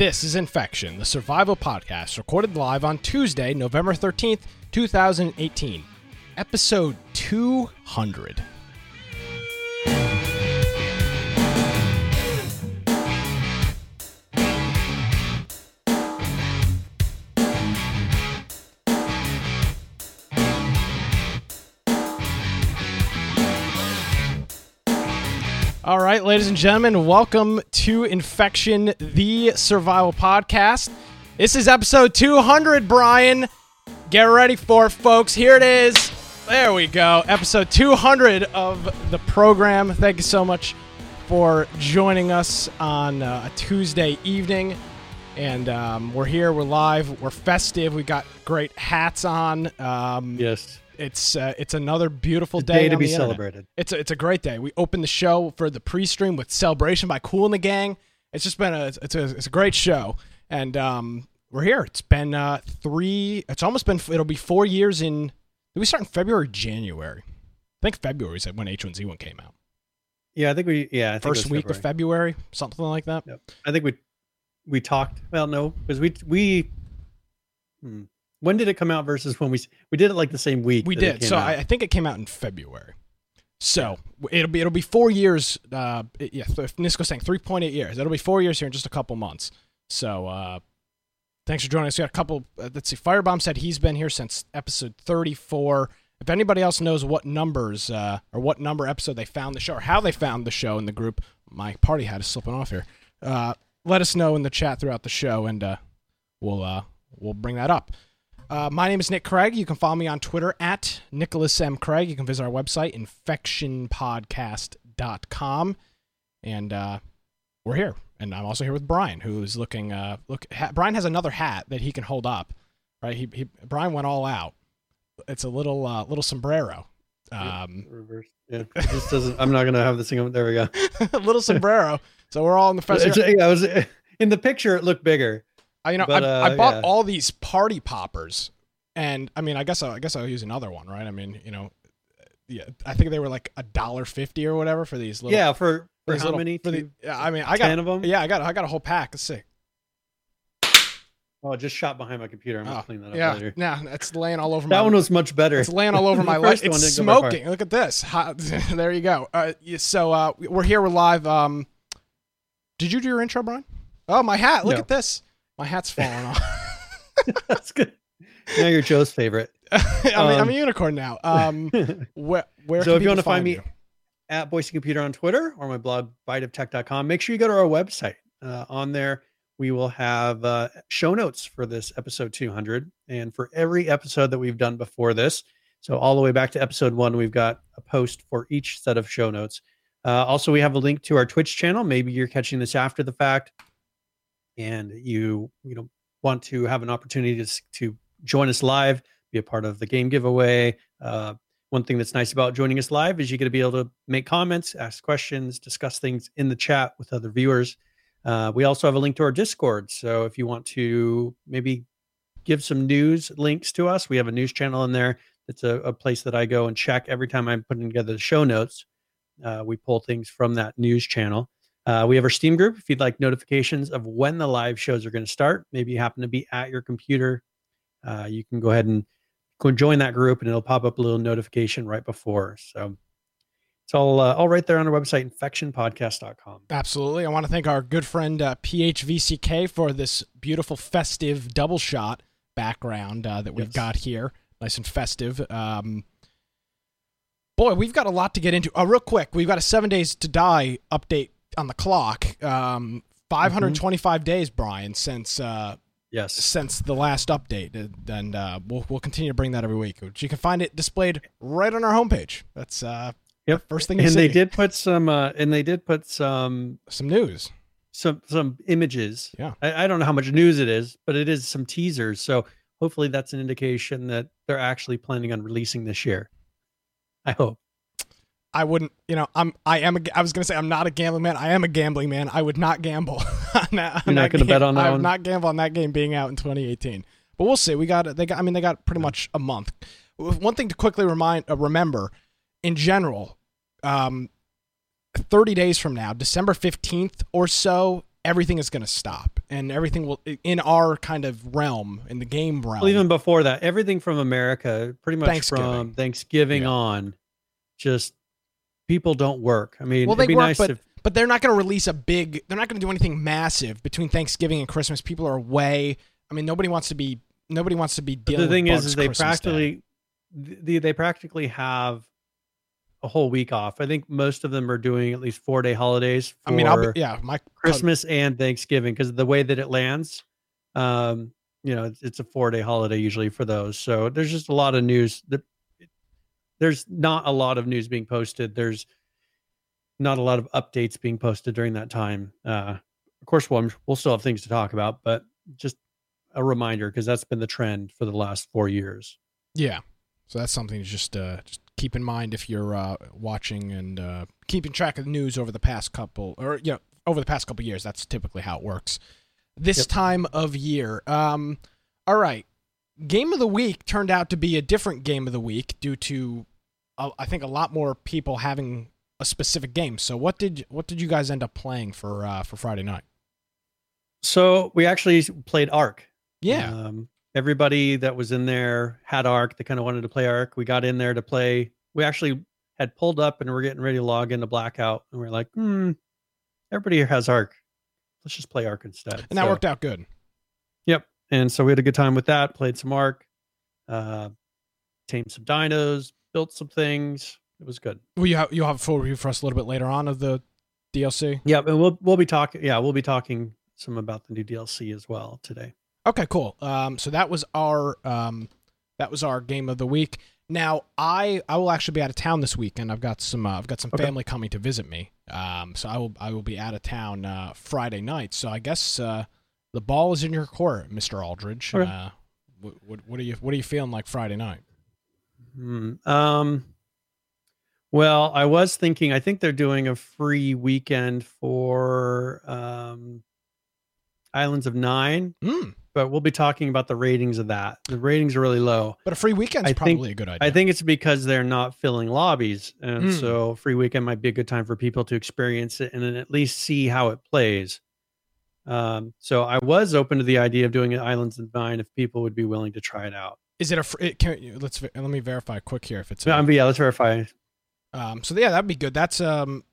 This is Infection, the survival podcast, recorded live on Tuesday, November 13th, 2018. Episode 200. All right, ladies and gentlemen, welcome to Infection, the survival podcast. This is episode 200, Brian. Get ready for it, folks. Here it is. There we go. Episode 200 of the program. Thank you so much for joining us on uh, a Tuesday evening. And um, we're here, we're live, we're festive. We got great hats on. Um, Yes. It's uh, it's another beautiful day, day to be celebrated. It's a, it's a great day. We opened the show for the pre-stream with celebration by Kool and the Gang. It's just been a it's a it's a great show, and um, we're here. It's been uh, three. It's almost been. It'll be four years in. Did we start in February, or January? I think February is when H1Z1 came out. Yeah, I think we. Yeah, I think it First was week of February. February, something like that. Yep. I think we we talked. Well, no, because we we. Hmm. When did it come out versus when we we did it like the same week? We did. So. I, I think it came out in February. So it'll be it'll be four years. Uh, it- yeah, if Nisco's saying three point eight years. It'll be four years here in just a couple months. So uh, thanks for joining us. We got a couple. Uh, let's see. Firebomb said he's been here since episode thirty four. If anybody else knows what numbers uh, or what number episode they found the show or how they found the show in the group, my party hat is slipping off here. Uh, let us know in the chat throughout the show, and uh, we'll uh, we'll bring that up. Uh, my name is Nick Craig. You can follow me on Twitter at Nicholas M. Craig. You can visit our website, infectionpodcast.com. And uh, we're here. And I'm also here with Brian, who's looking. Uh, look, ha- Brian has another hat that he can hold up. Right? He, he Brian went all out. It's a little uh, little sombrero. Um, reverse. Yeah, just doesn't. I'm not gonna have this thing. There we go. a little sombrero. So we're all in the. It's- yeah, I was in the picture. It looked bigger. I, you know, But, I, I uh, bought yeah. all these party poppers, and I mean, I guess I, I guess I'll use another one, right? I mean, you know, yeah, I think they were like a dollar fifty or whatever for these little. yeah, for for these how little- many? For the, yeah, I mean, I got ten of them. yeah, I got I got a whole pack. Let's see. Oh, it just shot behind my computer. I'm gonna Oh, clean that up yeah, later. yeah, it's laying all over my. That my. one was much better. it's laying all over my life. first one It's didn't go very far. smoking. Look at this. Hot. there you go. Uh, so uh, we're here. We're live. Um, did you do your intro, Brian? Oh, my hat. Look No. at this. My hat's falling off. That's good. Now you're Joe's favorite. I'm, a, I'm a Um, unicorn now. Um, where where? So can if you people wanna find me- you? at Boise Computer on Twitter or my blog biteoftech.com. Make sure you go to our website. Uh, on there, we will have uh, show notes for this episode 200 and for every episode that we've done before this. So all the way back to episode one, we've got a post for each set of show notes. Uh, also, we have a link to our Twitch channel. Maybe you're catching this after the fact, and you you know want to have an opportunity to to join us live, be a part of the game giveaway. Uh, one thing that's nice about joining us live is you're going to be able to make comments, ask questions, discuss things in the chat with other viewers. Uh, we also have a link to our Discord. So if you want to maybe give some news links to us, we have a news channel in there. It's a, a place that I go and check every time I'm putting together the show notes. Uh, we pull things from that news channel. Uh, we have our Steam group. If you'd like notifications of when the live shows are going to start, maybe you happen to be at your computer, uh, you can go ahead and go join that group and it'll pop up a little notification right before. So it's all uh, all right there on our website, infectionpodcast.com. Absolutely. I want to thank our good friend uh, PHVCK for this beautiful festive double shot background uh, that we've Yes. got here. Nice and festive. Um, boy, we've got a lot to get into. Uh, real quick, we've got a seven days to die update on the clock. Um, 525 days, Brian, since uh, Yes. since the last update, and- uh, we'll we'll continue to bring that every week. You can find it displayed right on our homepage. That's uh, Yep. first thing you And see. they did put some uh, and they did put some some news. some some images. Yeah. I, I don't know how much news it is, but it is some teasers. So hopefully that's an indication that they're actually planning on releasing this year. I hope. I wouldn't, you know, I'm, I am, a, I was gonna say I'm not a gambling man. I am a gambling man. I would not gamble. on that, You're not gonna bet on that I would one? not gamble on that game being out in 2018. But we'll see. We got, they got, I mean, they got pretty much a month. One thing to quickly remind, uh, remember, in general, um, 30 days from now, December 15th or so everything is going to stop and everything will in our kind of realm in the game realm. Well, even before that, everything from America, pretty much Thanksgiving. from Thanksgiving Yeah. on, just people don't work. I mean, Well, they be work, nice but- if but they're not going to release a big. They're not going to do anything massive between Thanksgiving and Christmas. People are away. I mean, nobody wants to be. Nobody wants to be But the thing is, is they Christmas practically they, they practically have a whole week off. I think most of them are doing at least four day holidays. For I mean, I'll be, yeah, my Christmas and Thanksgiving because the way that it lands, um, you know, it's, it's a four day holiday usually for those. So there's just a lot of news. That there's not a lot of news being posted. There's not a lot of updates being posted during that time. Uh, of course, we'll, we'll still have things to talk about, but just a reminder because that's been the trend for the last four years. Yeah. So that's something to just uh, just keep in mind if you're uh, watching and uh, keeping track of the news over the past couple or you know over the past couple years. That's typically how it works. This Yep. time of year. Um, all right. Game of the week turned out to be a different game of the week due to I think a lot more people having a specific game. So what did what did you guys end up playing for uh, for Friday night? So we actually played Ark. Yeah. Um, everybody that was in there had Ark. They kind of wanted to play Ark. We got in there to play. We actually had pulled up and we're getting ready to log into Blackout. And we are like, hmm, everybody here has Ark. Let's just play Ark instead. and that So- worked out good. Yep. And so we had a good time with that. Played some Ark, uh, tamed some dinos, built some things. It was good. Well, you have, you'll have a full review for us a little bit later on of the DLC? Yep. And we'll we'll be talking. Yeah, we'll be talking some about the new DLC as well today. Okay, cool. Um, so that was our um, that was our game of the week. Now I I will actually be out of town this weekend. I've got some uh, I've got some Okay. family coming to visit me. Um, so I will I will be out of town uh, Friday night. So I guess uh, the ball is in your court, Mister Aldridge. Okay. Uh, what, what what are you what are you feeling like Friday night? Hmm. Um. Well, I was thinking. I think they're doing a free weekend for um, Islands of Nyne, Mm, but we'll be talking about the ratings of that. The ratings are really low. but a free weekend's I think- probably a good idea. I think it's because they're not filling lobbies, and Hmm. so free weekend might be a good time for people to experience it and then at least see how it plays. Um, so I was open to the idea of doing Islands of Nyne if people would be willing to try it out. Is it a it can, let's let me verify quick here if it's a, yeah, let's verify. Um, so yeah, that'd be good. That's um,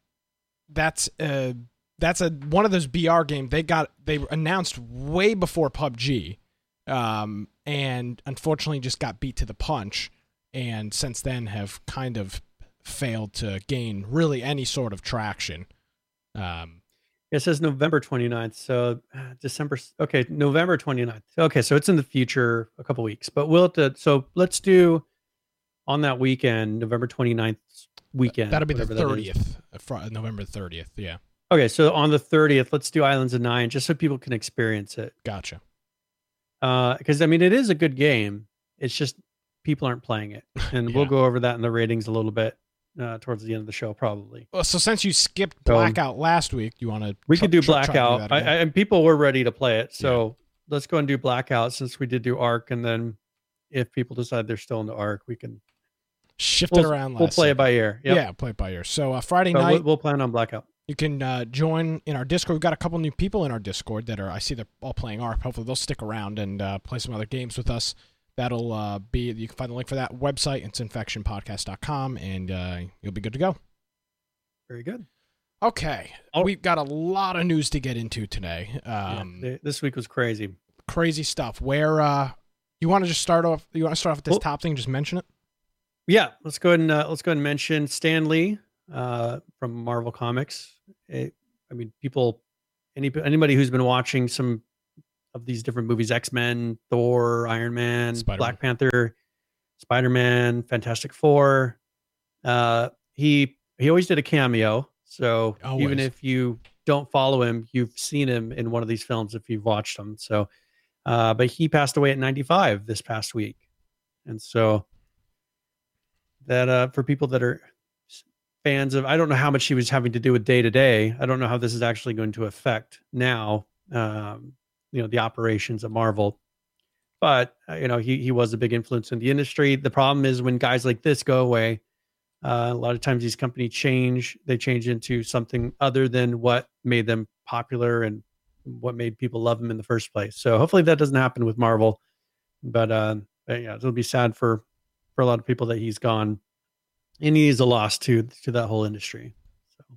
that's uh, that's a one of those BR games they got they announced way before PUBG, um, and unfortunately just got beat to the punch, and since then have kind of failed to gain really any sort of traction. Um, It says November 29th. So uh, December. Okay, November 29th. Okay, so it's in the future, a couple weeks. But we'll have to. So let's do on that weekend, November 29th weekend. that'll be the whatever that is. thirtieth, uh, Fri- uh, November thirtieth. Yeah, Okay, so on the 30th, let's do Islands of Nyne, just so people can experience it. gotcha. Uh, because I mean, it is a good game. It's just people aren't playing it, and we'll go over that in the ratings a little bit uh, towards the end of the show, probably. Well, so since you skipped So- blackout last week, you want to We could do blackout, I, I, and people were ready to play it. So let's go and do blackout since we did do Ark, and then if people decide they're still in the Ark, we can shift we'll, it around. we'll last play it by ear. Yep. Yeah, play it by ear. So uh, Friday So night, we'll, we'll plan on blackout. You can uh, join in our Discord. We've got a couple new people in our Discord that are. I see they're all playing ARP. Hopefully, they'll stick around and uh, play some other games with us. That'll uh, be. You can find the link for that website. It's infectionpodcast.com, and uh, you'll be good to go. Very good. Okay, Oh. we've got a lot of news to get into today. Um, th- this week was crazy. Crazy stuff. Where uh, you want to just start off? You want to start off with this Well- top thing? Just mention it. Yeah, let's go ahead and uh, let's go ahead and mention Stan Lee uh, from Marvel Comics. It, I mean, people, any anybody who's been watching some of these different movies, X Men, Thor, Iron Man, Spider-Man. Black Panther, Spider Man, Fantastic Four. Uh, he he always did a cameo, so even if you don't follow him, you've seen him in one of these films if you've watched them. So, uh, but he passed away at 95 this past week, and so that uh, for people that are fans of, I don't know how much he was having to do with day to day. I don't know how this is actually going to affect now, um, you know, the operations of Marvel. But uh, you know, he he was a big influence in the industry. The problem is when guys like this go away, uh, a lot of times these companies change. They change into something other than what made them popular and what made people love them in the first place. So hopefully that doesn't happen with Marvel. But uh, but yeah, it'll be sad for for a lot of people that he's gone, and he is a loss to to that whole industry. So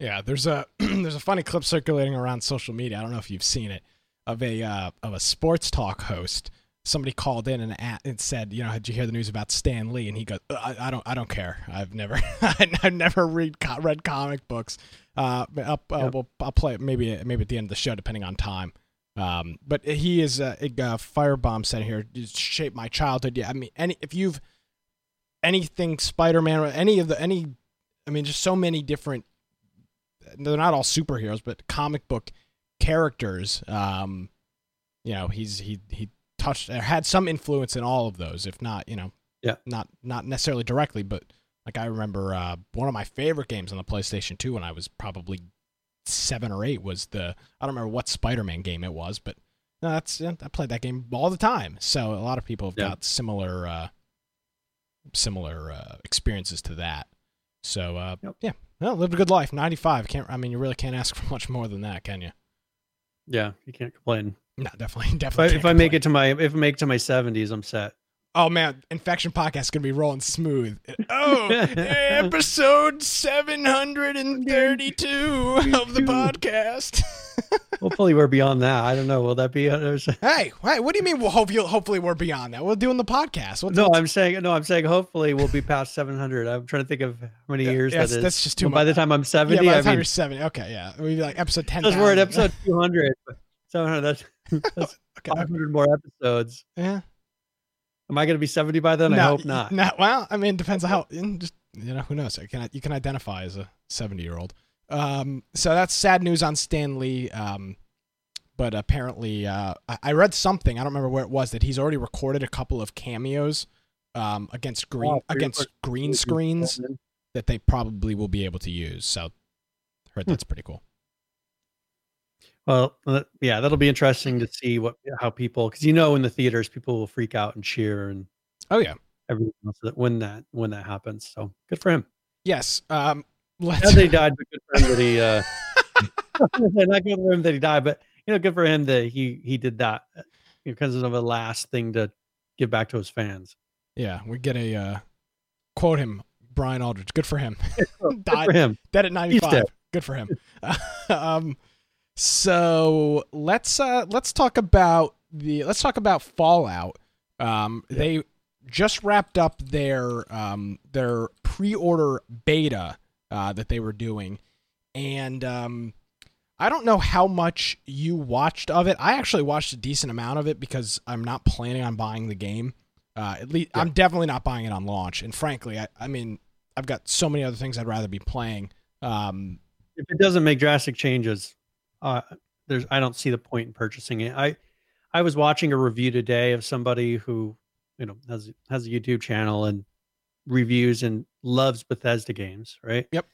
Yeah, there's a there's a funny clip circulating around social media. I don't know if you've seen it of a uh, of a sports talk host. Somebody called in and, a- and said, you know, did you hear the news about Stan Lee? And he goes, I, I don't, I don't care. I've never, I've never read co- read comic books. Uh, I'll, I'll, Yep. we'll- I'll play it maybe maybe at the end of the show, depending on time. Um, but he is a, uh, firebomb said here "It shaped my childhood. Yeah, I mean, any if you've anything Spider Man, any of the any, I mean, just so many different. They're not all superheroes, but comic book characters. Um, you know, he's he he touched or had some influence in all of those, if not, you know, Yeah. not not necessarily directly, but like I remember uh, one of my favorite games on the PlayStation Two when I was probably seven or eight was the I don't remember what Spider-Man game it was, but no, that's yeah, I played that game all the time. So a lot of people have Yeah. got similar uh, similar uh, experiences to that. So uh, Yep. yeah, well, lived a good life. Ninety five. Can't I mean you really can't ask for much more than that, can you? Yeah, you can't complain. No, definitely, If I, definitely. if I make it to my if I make it to my seventies, I'm set. Oh man, Infection Podcast is gonna be rolling smooth. Oh, episode seven hundred and thirty-two of the podcast. Hopefully, we're beyond that. I don't know. Will that be? Uh, others? hey, hey, what do you mean? Well, hope you, hopefully we're beyond that. We're doing the podcast. What's, No, I'm saying no. I'm saying hopefully we'll be past 700. I'm trying to think of how many Yeah, years that's- that is. that's just too much By the time I'm yeah, 70, by the I mean, you're seventy. Okay, yeah, we'd be like episode ten. because we're at episode 200. 700. That's, that's okay, okay. 500 more episodes. Yeah. Am I going to be 70 by then? I hope not. No, well, I mean, it depends on how. Just you know, who knows? You can you can identify as a seventy-year-old. Um, so that's sad news on Stan Lee. Um, but apparently, uh, I, I read something. I don't remember where it was that he's already recorded a couple of cameos. Um, against green Oh, pretty against green screens that they probably will be able to use. So, heard Hmm. that's pretty cool. Well, uh, yeah, that'll be interesting to see what how people because you know in the theaters people will freak out and cheer and Oh yeah, everything else that when that when that happens. So good for him. yes. Um, let's. Not that died, but good for him that he. Uh, not good for him that he died, but you know, good for him that he he did that uh, because of a last thing to give back to his fans. Yeah, we get a uh, quote him, Brian Aldridge. Good for him. Good Died for him. dead at 95 good for him um so let's uh let's talk about the let's talk about fallout um Yeah. they just wrapped up their um their pre-order beta uh that they were doing and um I don't know how much you watched of it. I actually watched a decent amount of it because I'm not planning on buying the game. Uh, at least Yeah. I'm definitely not buying it on launch. And frankly, I, I mean, I've got so many other things I'd rather be playing. Um, If it doesn't make drastic changes, uh, there's I don't see the point in purchasing it. I I was watching a review today of somebody who you know has has a YouTube channel and reviews and loves Bethesda games, right? Yep.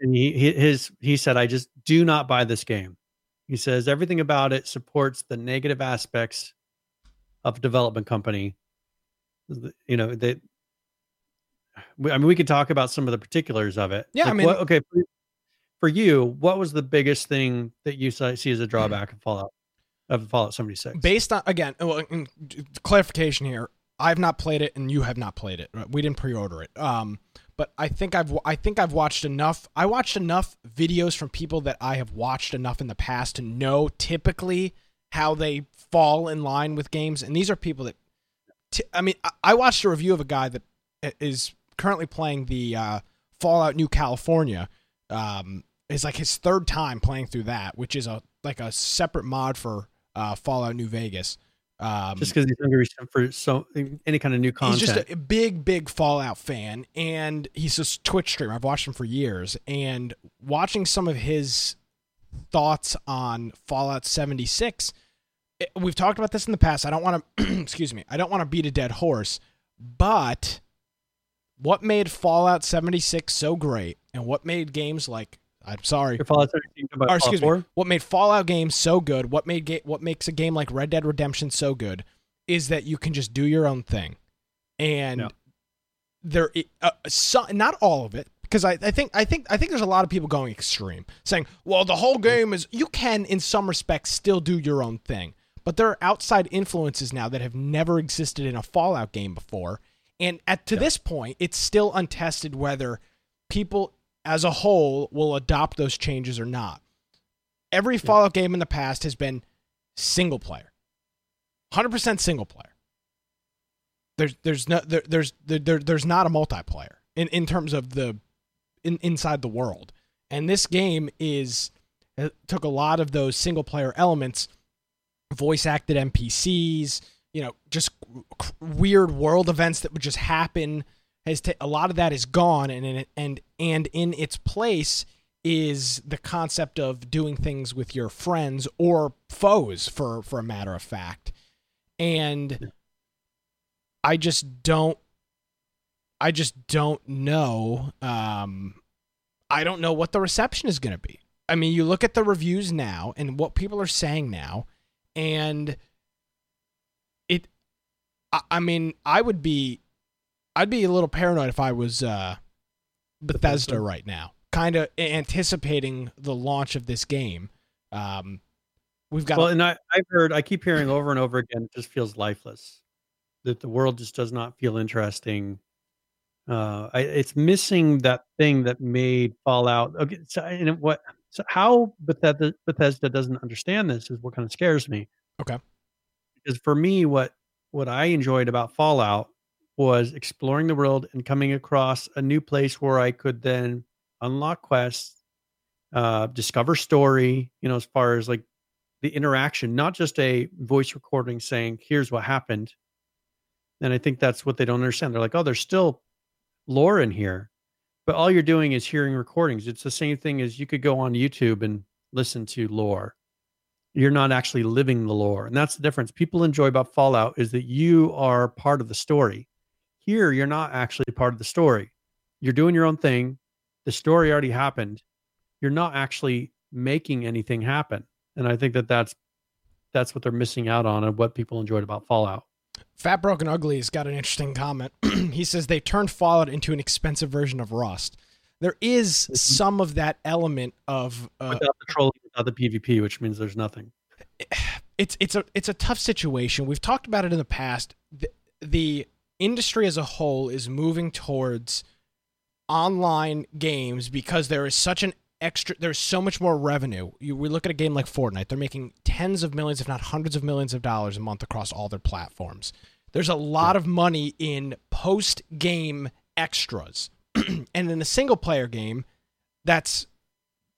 And he he- his he said, I just do not buy this game. He says everything about it supports the negative aspects of a development company. You know that. I mean, we could talk about some of the particulars of it. Yeah, I mean- what, okay. For, you, what was the biggest thing that you see as a drawback of Fallout of Fallout seventy six? based on again, well, clarification here. I've not played it, and you have not played it. We didn't pre-order it. Um, but I think I've I think I've watched enough. I watched enough videos from people that I have watched enough in the past to know typically how they fall in line with games. And these are people that, t- I mean, I, watched a review of a guy that is currently playing the uh, Fallout New California. Um, is like his third time playing through that, which is a like a separate mod for uh, Fallout New Vegas. Um, just because he's hungry for so any kind of new content. He's just a big, big Fallout fan, and he's a Twitch streamer. I've watched him for years, and watching some of his thoughts on Fallout 76. it- We've talked about this in the past. I don't want to, excuse me, I don't want to beat a dead horse, but what made Fallout 76 so great, and what made games like I'm sorry, Fallout 17 about or excuse 4? me, what made Fallout games so good, what made ga- what makes a game like Red Dead Redemption so good, is that you can just do your own thing, and Yeah. there, uh, so, not all of it, because I, I think I think I think there's a lot of people going extreme, saying, "Well, the whole game is." You can, in some respects, still do your own thing, but there are outside influences now that have never existed in a Fallout game before, and at to yeah. this point, it's still untested whether people as a whole will adopt those changes or not. Every Fallout game in the past has been single player, hundred percent single player. There's there's no there, there's there, there's not a multiplayer in in terms of the in, inside the world. And this game is uh, took a lot of those single player elements, voice acted NPCs, you know, just weird world events that would just happen. Has t- a lot of that is gone, and in and and in its place is the concept of doing things with your friends or foes, for for a matter of fact. And I just don't I just don't know. Um, I don't know what the reception is going to be. I mean, you look at the reviews now and what people are saying now, and it. I, I mean, I would be, I'd be a little paranoid if I was uh, Bethesda right now, kind of anticipating the launch of this game. Um, we've got. Well, and I, I've heard, I keep hearing over and over again, it just feels lifeless. That the world just does not feel interesting uh, I, it's missing that thing that made Fallout. Okay, so and what? So how Bethesda, Bethesda doesn't understand this is what kind of scares me. Okay, because for me, what what I enjoyed about Fallout was exploring the world and coming across a new place where I could then unlock quests, uh, discover story. You know, as far as like the interaction, not just a voice recording saying, "Here's what happened." And I think that's what they don't understand. They're like, "Oh, there's still lore in here, but all you're doing is hearing recordings. It's the same thing as you could go on YouTube and listen to lore. You're not actually living the lore. And that's the difference. People enjoy about Fallout is that you are part of the story. Here, you're not actually part of the story. You're doing your own thing. The story already happened. You're not actually making anything happen. And I think that that's that's what they're missing out on and what people enjoyed about Fallout. Fat Broken Ugly's got an interesting comment. he says they turned Fallout into an expensive version of Rust. There is mm-hmm. some of that element of uh, without the trolling, without the PvP, which means there's nothing. It's it's a it's a tough situation. We've talked about it in the past. The, the industry as a whole is moving towards online games because there is such an extra there's so much more revenue. You, we look at a game like fortnite they're making tens of millions if not hundreds of millions of dollars a month across all their platforms. There's a lot of money in post game extras. And in a single player game that's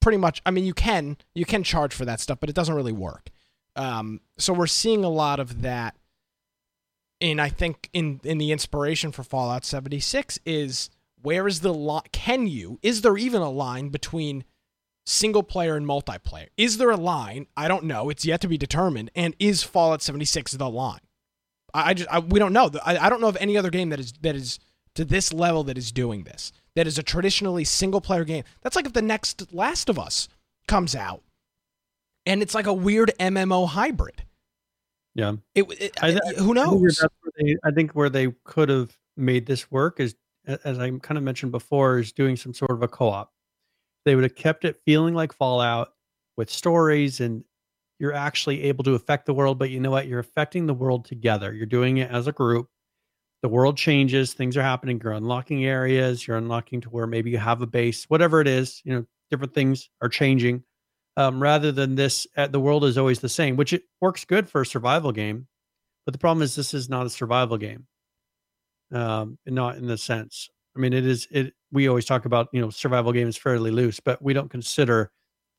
pretty much i mean you can you can charge for that stuff but it doesn't really work. Um, so we're seeing a lot of that and i think in in the inspiration for fallout 76 is where is the line? Can you? Is there even a line between single player and multiplayer? Is there a line? I don't know. It's yet to be determined. And is Fallout 76 the line? I, I just I, we don't know. I, I don't know of any other game that is that is to this level that is doing this. That is a traditionally single player game. That's like if the next Last of Us comes out, and it's like a weird MMO hybrid. Yeah. It, it I, who knows? I think, they, I think where they could have made this work is as I kind of mentioned before, is doing some sort of a co-op. They would have kept it feeling like Fallout with stories and you're actually able to affect the world, but you know what? You're affecting the world together. You're doing it as a group. The world changes, things are happening, you're unlocking areas, you're unlocking to where maybe you have a base, whatever it is, you know, different things are changing. Um, rather than this, uh, the world is always the same, which it works good for a survival game. But the problem is, this is not a survival game um, not in the sense. I mean, it is. It we always talk about you know survival game is fairly loose, but we don't consider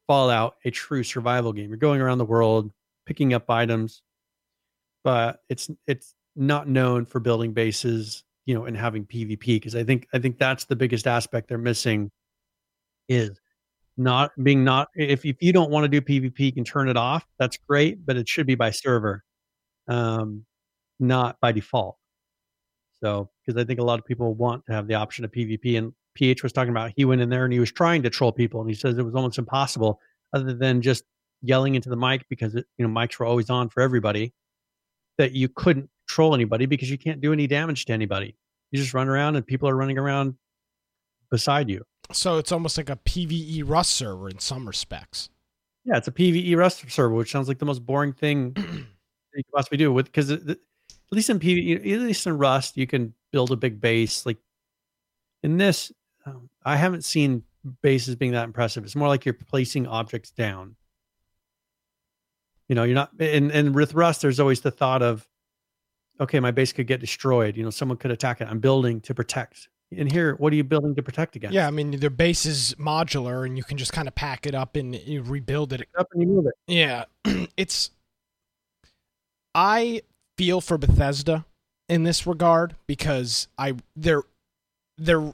Fallout a true survival game. You're going around the world picking up items, but it's it's not known for building bases, you know, and having PvP because I think I think that's the biggest aspect they're missing is not being not if if you don't want to do PvP, you can turn it off. That's great, but it should be by server, um, not by default. So, because I think a lot of people want to have the option of PvP. And PH was talking about he went in there and he was trying to troll people, and he says it was almost impossible, other than just yelling into the mic because it, you know mics were always on for everybody. That you couldn't troll anybody because you can't do any damage to anybody. You just run around and people are running around beside you. So it's almost like a PVE Rust server in some respects. Yeah, it's a PVE Rust server, which sounds like the most boring thing you could possibly do. With because at least in PVE, at least in Rust, you can build a big base. Like in this, um, I haven't seen bases being that impressive. It's more like you're placing objects down. You know, you're not. And and with Rust, there's always the thought of, okay, my base could get destroyed. You know, someone could attack it. I'm building to protect. And here, what are you building to protect against? Yeah, I mean their base is modular, and you can just kind of pack it up and you rebuild it. Up and you move it. Yeah, it's. I feel for Bethesda in this regard because I they're they're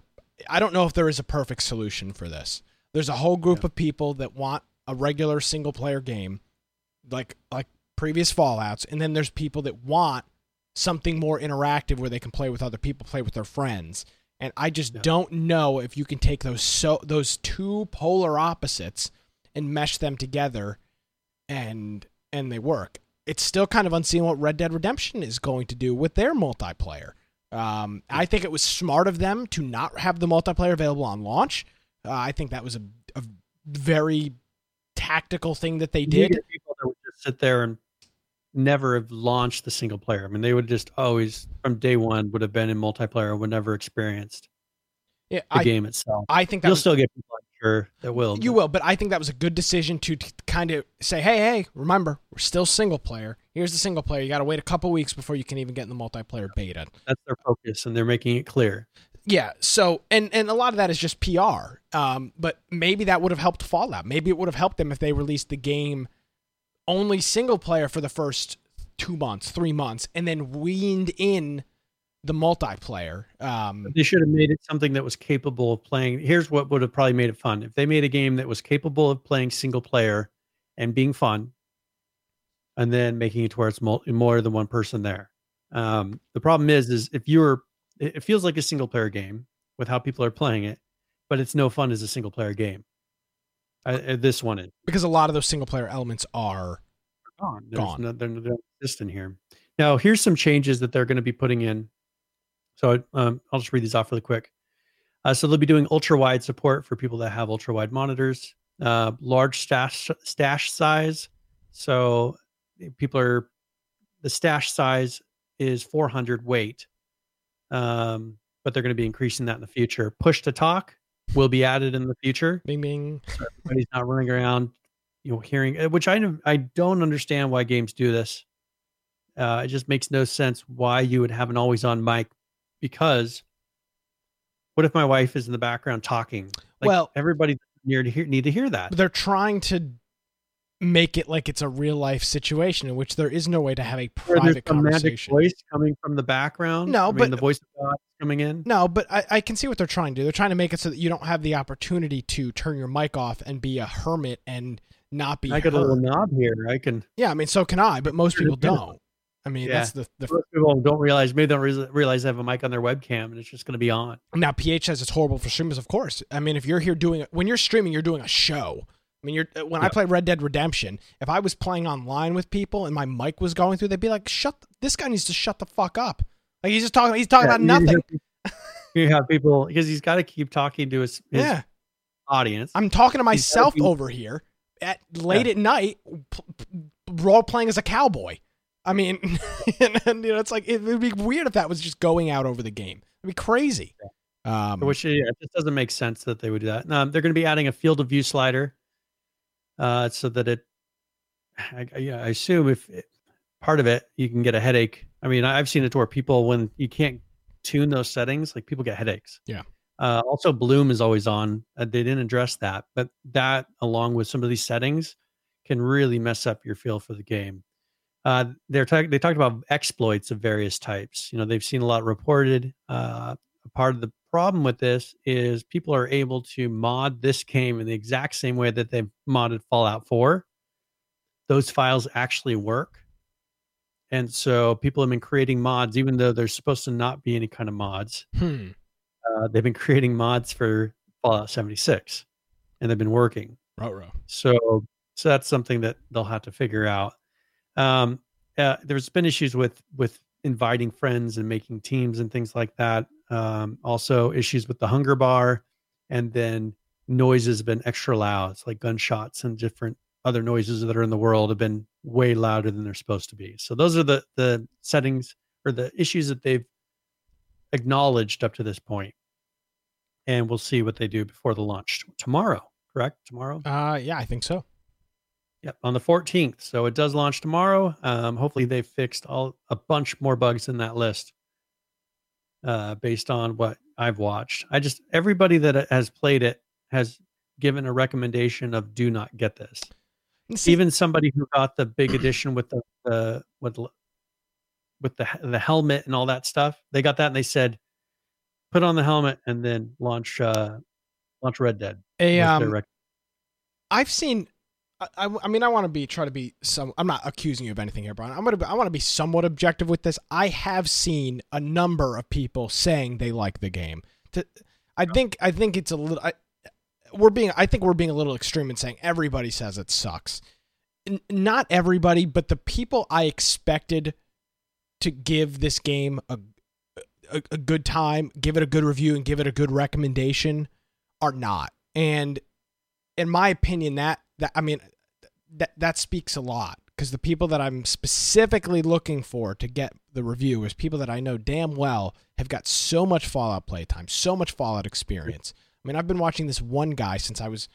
I don't know if there is a perfect solution for this. There's a whole group Yeah. of people that want a regular single player game, like like previous Fallout's, and then there's people that want something more interactive where they can play with other people, play with their friends. And I just don't know if you can take those so those two polar opposites and mesh them together and and they work. It's still kind of unseen what Red Dead Redemption is going to do with their multiplayer. Um, I think it was smart of them to not have the multiplayer available on launch. Uh, I think that was a, a very tactical thing that they did. people that would just sit there and never have launched the single player. I mean, they would just always from day one would have been in multiplayer, would never experienced Yeah, the I, game itself. I think that You'll was, still get people, I'm sure, that will. you but- will, but I think that was a good decision to t- kind of say, hey, hey, remember, we're still single player. Here's the single player. You got to wait a couple weeks before you can even get in the multiplayer beta. That's their focus, and they're making it clear. Yeah. So, and and a lot of that is just PR. Um, but maybe that would have helped Fallout. Maybe it would have helped them if they released the game only single player for the first two months, three months, and then weaned in the multiplayer. Um, They should have made it something that was capable of playing. Here's what would have probably made it fun: if they made a game that was capable of playing single player and being fun, and then making it to where it's more than one person there. Um, the problem is, is if you're, it feels like a single player game with how people are playing it, but it's no fun as a single player game. I, uh, this one is because a lot of those single player elements are gone. There's Gone. No, they're, they exist in here. Now, here's some changes that they're going to be putting in. So um, I'll just read these off really quick. Uh, so they'll be doing ultra wide support for people that have ultra wide monitors, uh, large stash stash size. So people are the stash size is 400 weight, um, but they're going to be increasing that in the future. Push to talk will be added in the future bing bing. he's not running around, you know, hearing uh, which I don't- I don't understand why games do this. Uh, it just makes no sense why you would have an always on mic because what if my wife is in the background talking? Like, Well- everybody near to hear need to hear that. They're trying to make it like it's a real life situation in which there is no way to have a private conversation. voice coming from the background. No, I mean, but- the voice of God is coming in. No, but I, I can see what they're trying to do. They're trying to make it so that you don't have the opportunity to turn your mic off and be a hermit and not be I got a little knob here. I can. Yeah, I mean, so can I, but most people don't. I mean, Yeah. that's the, the Most people don't realize. Maybe they don't realize- realize they have a mic on their webcam, and it's just going to be on. now PH says it's horrible for streamers. Of course, I mean, if you're here doing when you're streaming, you're doing a show. I mean, you're when I Yeah. play Red Dead Redemption. If I was playing online with people and my mic was going through, they'd be like, "Shut! This guy needs to shut the fuck up." Like he's just talking. He's talking Yeah, about you nothing. have You have people because he's got to keep talking to his, his Yeah, audience. I'm talking to myself over here at late at night, p- p- role playing as a cowboy. I mean, and, and, you know, it's like it would be weird if that was just going out over the game. It'd be crazy. Um, Which yeah, it just doesn't make sense that they would do that. Um, they're going to be adding a field of view slider, uh, so that it. I, I- yeah, I assume if it, part of it you can get a headache. I mean, I've seen it to where people when you can't tune those settings, like people get headaches. Yeah. Uh, also, Bloom is always on. Uh, they didn't address that, but that along with some of these settings can really mess up your feel for the game. Uh, they're talk- they talked about exploits of various types. You know, they've seen a lot reported. Uh, part of the problem with this is people are able to mod this game in the exact same way that they've modded Fallout 4. Those files actually work. And so people have been creating mods, even though there's supposed to not be any kind of mods. hmm. Uh, they've been creating mods for Fallout 76 and they've been working. So, so that's something that they'll have to figure out. Um, uh, there's been issues with with inviting friends and making teams and things like that. Um, also, issues with the hunger bar. and then noises have been extra loud. It's like gunshots and different other noises that are in the world have been way louder than they're supposed to be. So those are the the settings or the issues that they've acknowledged up to this point. And we'll see what they do before the launch tomorrow. Correct? Tomorrow? Uh, yeah, I think so. Yep, on the 14th. So it does launch tomorrow. Um, hopefully they fixed all a bunch more bugs in that list. Uh, based on what I've watched, I just everybody that has played it has given a recommendation of do not get this. See, Even somebody who got the big edition with the, the with with the the helmet and all that stuff, they got that and they said, put on the helmet and then launch uh launch Red Dead. A um, I've seen. I, I mean, I want to be try to be some. I'm not accusing you of anything here, Brian. I'm gonna. Be, I want to be somewhat objective with this. I have seen a number of people saying they like the game. To, I think. I think it's a little. I, we're being I think we're being a little extreme in saying everybody says it sucks. N- not everybody, but the people I expected to give this game a, a, a good time, give it a good review, and give it a good recommendation are not. And in my opinion, that that I mean that that speaks a lot because the people that I'm specifically looking for to get the review is people that I know damn well have got so much Fallout playtime, so much Fallout experience. I mean, I've been watching this one guy since I was.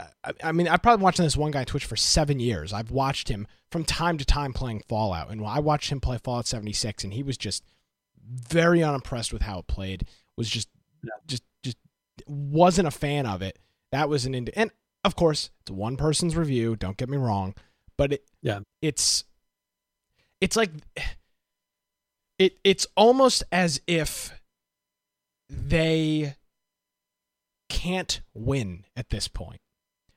I, I mean, I've probably been watching this one guy on Twitch for seven years. I've watched him from time to time playing Fallout, and I watched him play Fallout 76, and he was just very unimpressed with how it played. Was just, just, just wasn't a fan of it. That was an ind- and of course it's one person's review. Don't get me wrong, but it, yeah, it's, it's like, it, it's almost as if they can't win at this point.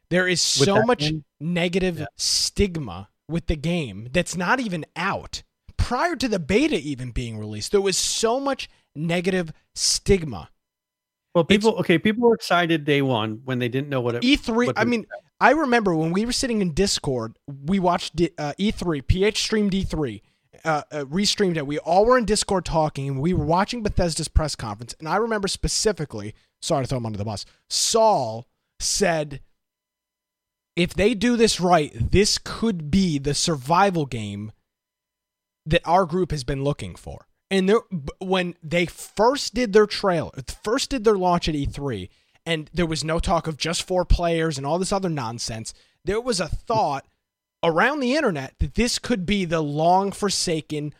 There is so much game? negative yeah. stigma with the game that's not even out. Prior to the beta even being released, there was so much negative stigma. Well, people it's, okay, people were excited day one when they didn't know what it E3. What I mean, I remember when we were sitting in Discord, we watched uh, E3, PH streamed E3, uh, uh, restreamed it. We all were in Discord talking, and we were watching Bethesda's press conference. And I remember specifically sorry to throw him under the bus. Saul said, if they do this right, this could be the survival game that our group has been looking for. And there, when they first did their trailer, first did their launch at E3, and there was no talk of just four players and all this other nonsense, there was a thought around the internet that this could be the long forsaken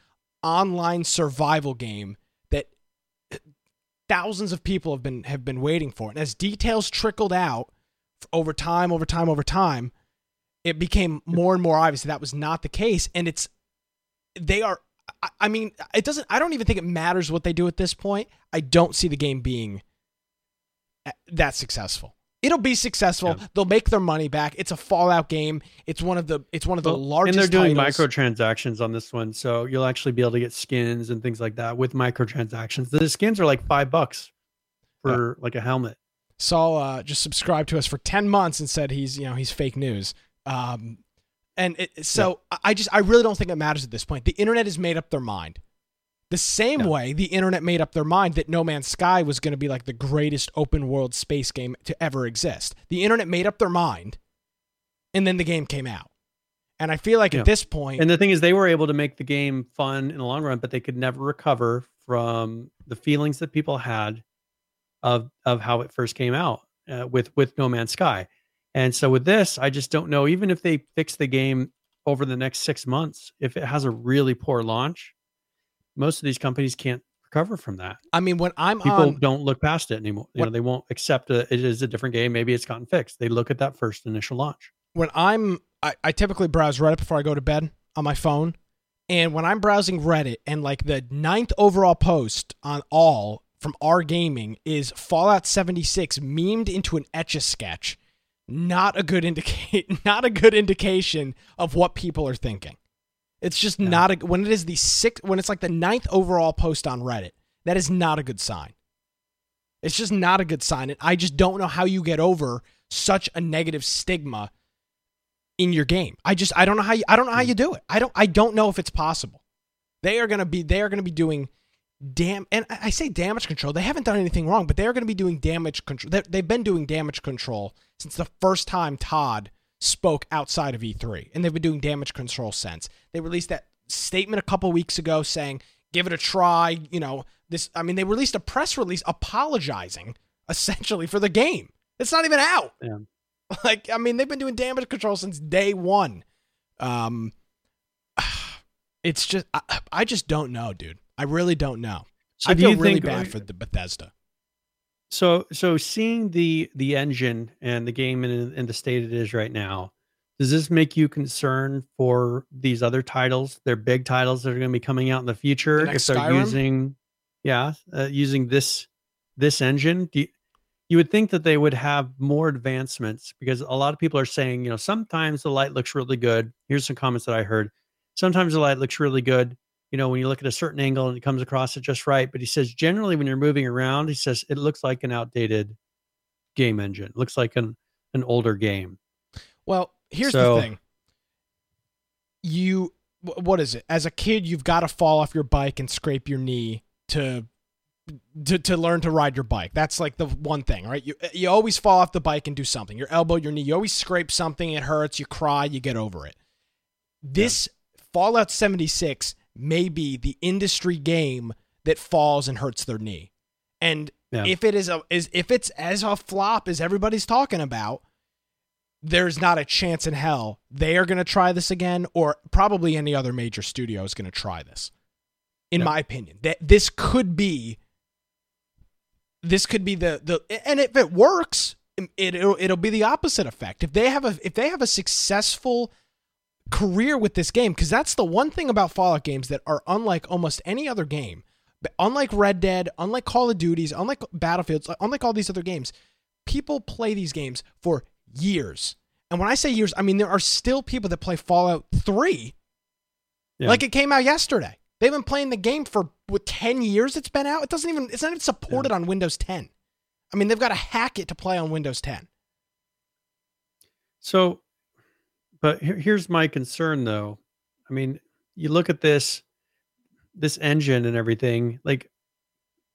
online survival game that uh, thousands of people have been have been waiting for. And as details trickled out over time, over time, over time, it became more and more obvious that, that was not the case. And it's they are. I, I mean, it doesn't. I don't even think it matters what they do at this point. I don't see the game being uh, that successful. It'll be successful. Yeah. They'll make their money back. It's a Fallout game. It's one of the it's one of the well, largest. And they're doing titles. microtransactions on this one, so you'll actually be able to get skins and things like that with microtransactions. The skins are like five bucks for yeah. like a helmet. Saul uh, just subscribed to us for ten months and said he's you know he's fake news. Um, and it, so yeah. I just I really don't think it matters at this point. The internet has made up their mind. The same no. way the internet made up their mind that No Man's Sky was going to be like the greatest open world space game to ever exist. The internet made up their mind, and then the game came out. And I feel like yeah. at this point, and the thing is, they were able to make the game fun in the long run, but they could never recover from the feelings that people had of of how it first came out uh, with with No Man's Sky. And so with this, I just don't know. Even if they fix the game over the next six months, if it has a really poor launch, most of these companies can't recover from that. I mean, when I'm people on, don't look past it anymore. You know, they won't accept it is a different game. Maybe it's gotten fixed. They look at that first initial launch. When I'm, I, I typically browse Reddit before I go to bed on my phone, and when I'm browsing Reddit and like the ninth overall post on all from R Gaming is Fallout 76 memed into an etch a sketch. Not a good indicate. Not a good indication of what people are thinking. It's just not a when it is the sixth when it's like the ninth overall post on Reddit. That is not a good sign. It's just not a good sign, and I just don't know how you get over such a negative stigma in your game. I just I don't know how you I don't know how hmm. you do it. I don't I don't know if it's possible. They are gonna be they are gonna be doing damn and I say damage control. They haven't done anything wrong, but they're going to be doing damage control. they- They've been doing damage control since the first time Todd spoke outside of E3, and they've been doing damage control since. They released that statement a couple weeks ago saying, "Give it a try." You know, this. I mean, they released a press release apologizing essentially for the game. It's not even out. Yeah. Like, I mean, they've been doing damage control since day one. Um, it's just, I, I just don't know, dude. I really don't know. So I do feel you really think- bad for the Bethesda. So so seeing the the engine and the game in, in the state it is right now, does this make you concerned for these other titles? They're big titles that are going to be coming out in the future. The next if they're Skyrim? using, yeah, uh, using this this engine, do you, you would think that they would have more advancements because a lot of people are saying, you know, sometimes the light looks really good. Here's some comments that I heard. Sometimes the light looks really good you know, when you look at a certain angle and it comes across it just right. But he says generally when you're moving around, he says it looks like an outdated game engine. looks like an an older game. Well, here's So- the thing. You, what is it? As a kid, you've got to fall off your bike and scrape your knee to, to, to learn to ride your bike. That's like the one thing, right? You, you always fall off the bike and do something. Your elbow, your knee, you always scrape something. It hurts. You cry. You get over it. This Fallout 76 may be the industry game that falls and hurts their knee. And Yeah. if it is a is if it's as a flop as everybody's talking about, there's not a chance in hell they are going to try this again, or probably any other major studio is going to try this. In Yeah. my opinion, that this could be, this could be the the, and if it works, it it'll, it'll be the opposite effect. If they have a if they have a successful career with this game, because that's the one thing about Fallout games that are unlike almost any other game. But Unlike Red Dead, unlike Call of Duties, unlike Battlefields, uh, unlike all these other games, people play these games for years. And when I say years, I mean there are still people that play Fallout 3 Yeah. like it came out yesterday. They've been playing the game for what 10 years it's been out. It doesn't even it's not even supported on Windows 10. I mean, they've got to hack it to play on Windows 10. So, but here, here's my concern though. I mean, you look at this, this engine and everything, like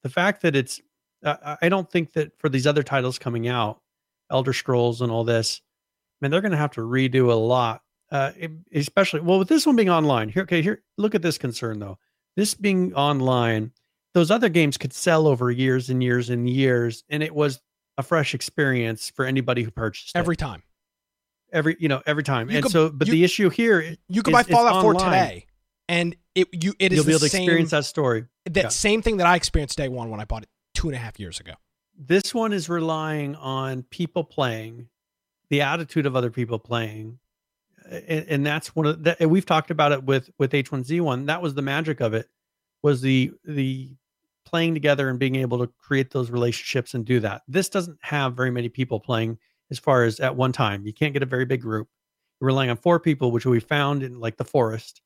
the fact that it's, I I don't think that for these other titles coming out, Elder Scrolls and all this, man, they're going to have to redo a lot. Uh, especially, well, with this one being online here. Okay. Here, look at this concern though. This being online, those other games could sell over years and years and years. And it was a fresh experience for anybody who purchased it Every time. Every you know every time You and could- so but you- the issue here You could is buy Fallout 4 online. today and it you it is you'll be the able to same experience that story that yeah. same thing that I experienced day 1 when I bought it two and a half years ago. this one is relying on people playing the attitude of other people playing and, and that's one of the and we've talked about it with with h1z1 that was the magic of it was the the playing together and being able to create those relationships and do that this doesn't have very many people playing as far as at one time you can't get a very big group you're relying on four people which we found in like the forest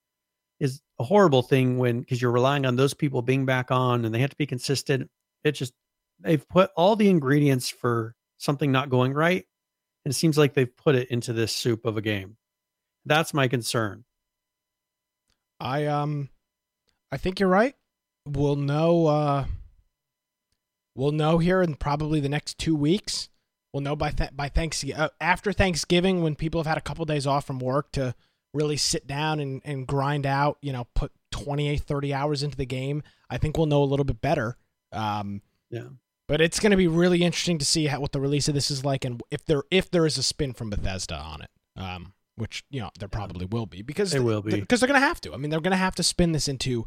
is a horrible thing when because you're relying on those people being back on and they have to be consistent it just they've put all the ingredients for something not going right and it seems like they've put it into this soup of a game that's my concern I um I think you're right. We'll know uh we'll know here in probably the next 2 weeks. We'll know by th- by Thanksgiving uh, after Thanksgiving when people have had a couple days off from work to really sit down and and grind out, you know, put 28 30 hours into the game. I think we'll know a little bit better. Um yeah but it's going to be really interesting to see how, what the release of this is like and if there if there is a spin from Bethesda on it. Um which, you know, there probably will be because There will be. because they're going to have to. I mean, they're going to have to spin this into.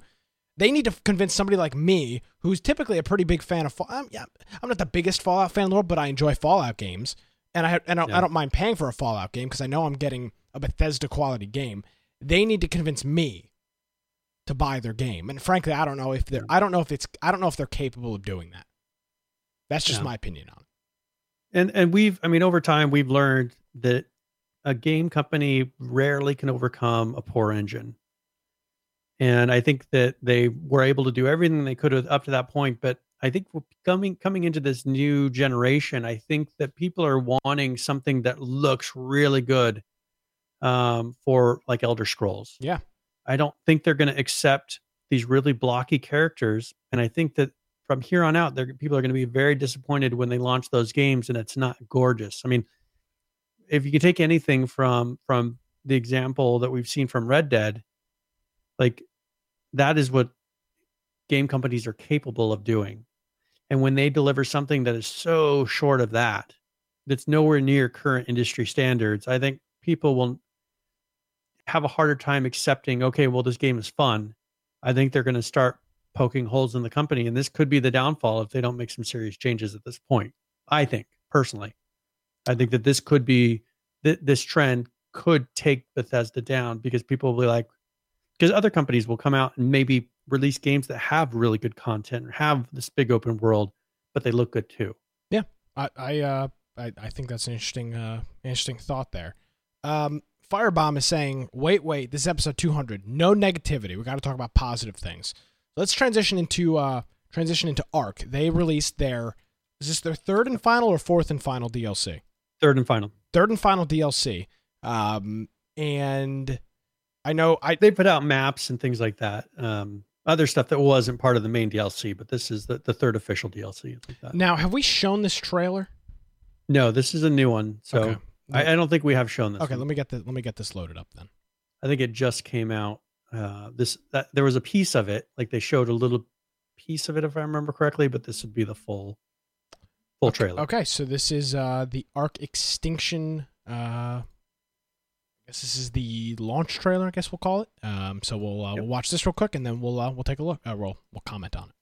They need to convince somebody like me, who's typically a pretty big fan of. Fall- I'm, yeah, I'm not the biggest Fallout fan in the world, but I enjoy Fallout games, and I and I, Yeah. I don't mind paying for a Fallout game because I know I'm getting a Bethesda quality game. They need to convince me to buy their game, and frankly, I don't know if they're. I don't know if it's. I don't know if they're capable of doing that. That's just Yeah. my opinion on it. and and we've i mean over time we've learned that a game company rarely can overcome a poor engine and i think that they were able to do everything they could up to that point but i think coming coming into this new generation i think that people are wanting something that looks really good um, for like elder scrolls Yeah. i don't think they're going to accept these really blocky characters. And I think that from here on out, people are going to be very disappointed when they launch those games and it's not gorgeous. I mean, if you could take anything from from the example that we've seen from Red Dead, like that is what game companies are capable of doing. And when they deliver something that is so short of that, that's nowhere near current industry standards, I think people will have a harder time accepting, okay, well, this game is fun. I think they're going to start poking holes in the company. And this could be the downfall if they don't make some serious changes at this point. I think personally, I think that this could be th- this trend could take Bethesda down because people will be like, because other companies will come out and maybe release games that have really good content or have this big open world, but they look good too. Yeah, I I uh, I, I think that's an interesting uh, interesting thought there. Um, Firebomb is saying, wait, wait, this is episode 200. No negativity. We got to talk about positive things. Let's transition into uh, transition into Ark. They released their is this their third and final or fourth and final DLC? Third and final. Third and final DLC. Um, and I know I they put out maps and things like that. Um, other stuff that wasn't part of the main DLC, but this is the, the third official DLC. Like now, have we shown this trailer? No, this is a new one. So okay. I, I, don't think we have shown this. Okay, one. let me get the let me get this loaded up then. I think it just came out. Uh, this that there was a piece of it, like they showed a little piece of it, if I remember correctly, but this would be the full full okay, trailer. Okay, so this is uh, the Ark Extinction uh, guess this is the launch trailer. I guess we'll call it. Um, so we'll uh, yep. we'll watch this real quick, and then we'll uh, we'll take a look. Uh, we'll we'll comment on it.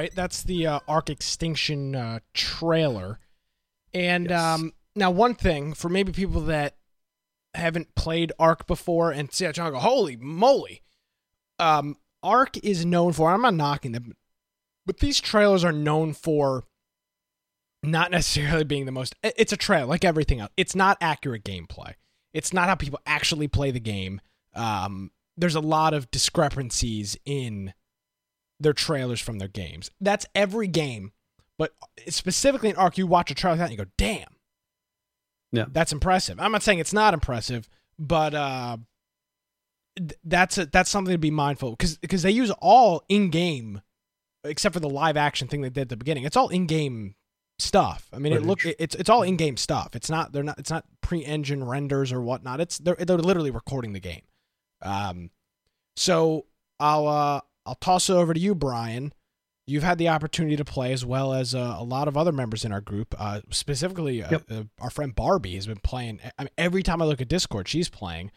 Right, that's the uh, Ark Extinction uh, trailer. And yes. um, now, one thing for maybe people that haven't played Ark before and see that John go, holy moly. Um, Ark is known for, I'm not knocking them, but these trailers are known for not necessarily being the most, it's a trailer like everything else. It's not accurate gameplay, it's not how people actually play the game. Um, there's a lot of discrepancies in their trailers from their games. That's every game, but specifically in Ark, you watch a trailer like that and you go, "Damn, Yeah. that's impressive." I'm not saying it's not impressive, but uh, th- that's a, that's something to be mindful because because they use all in game, except for the live action thing they did at the beginning. It's all in game stuff. I mean, it look Footage. it's it's all in game stuff. It's not they're not it's not pre engine renders or whatnot. It's they're they're literally recording the game. Um, so I'll uh I'll toss it over to you, Brian. You've had the opportunity to play as well as uh, a lot of other members in our group. Uh, specifically, uh, Yep. uh, our friend Barbie has been playing. I mean, every time I look at Discord, she's playing.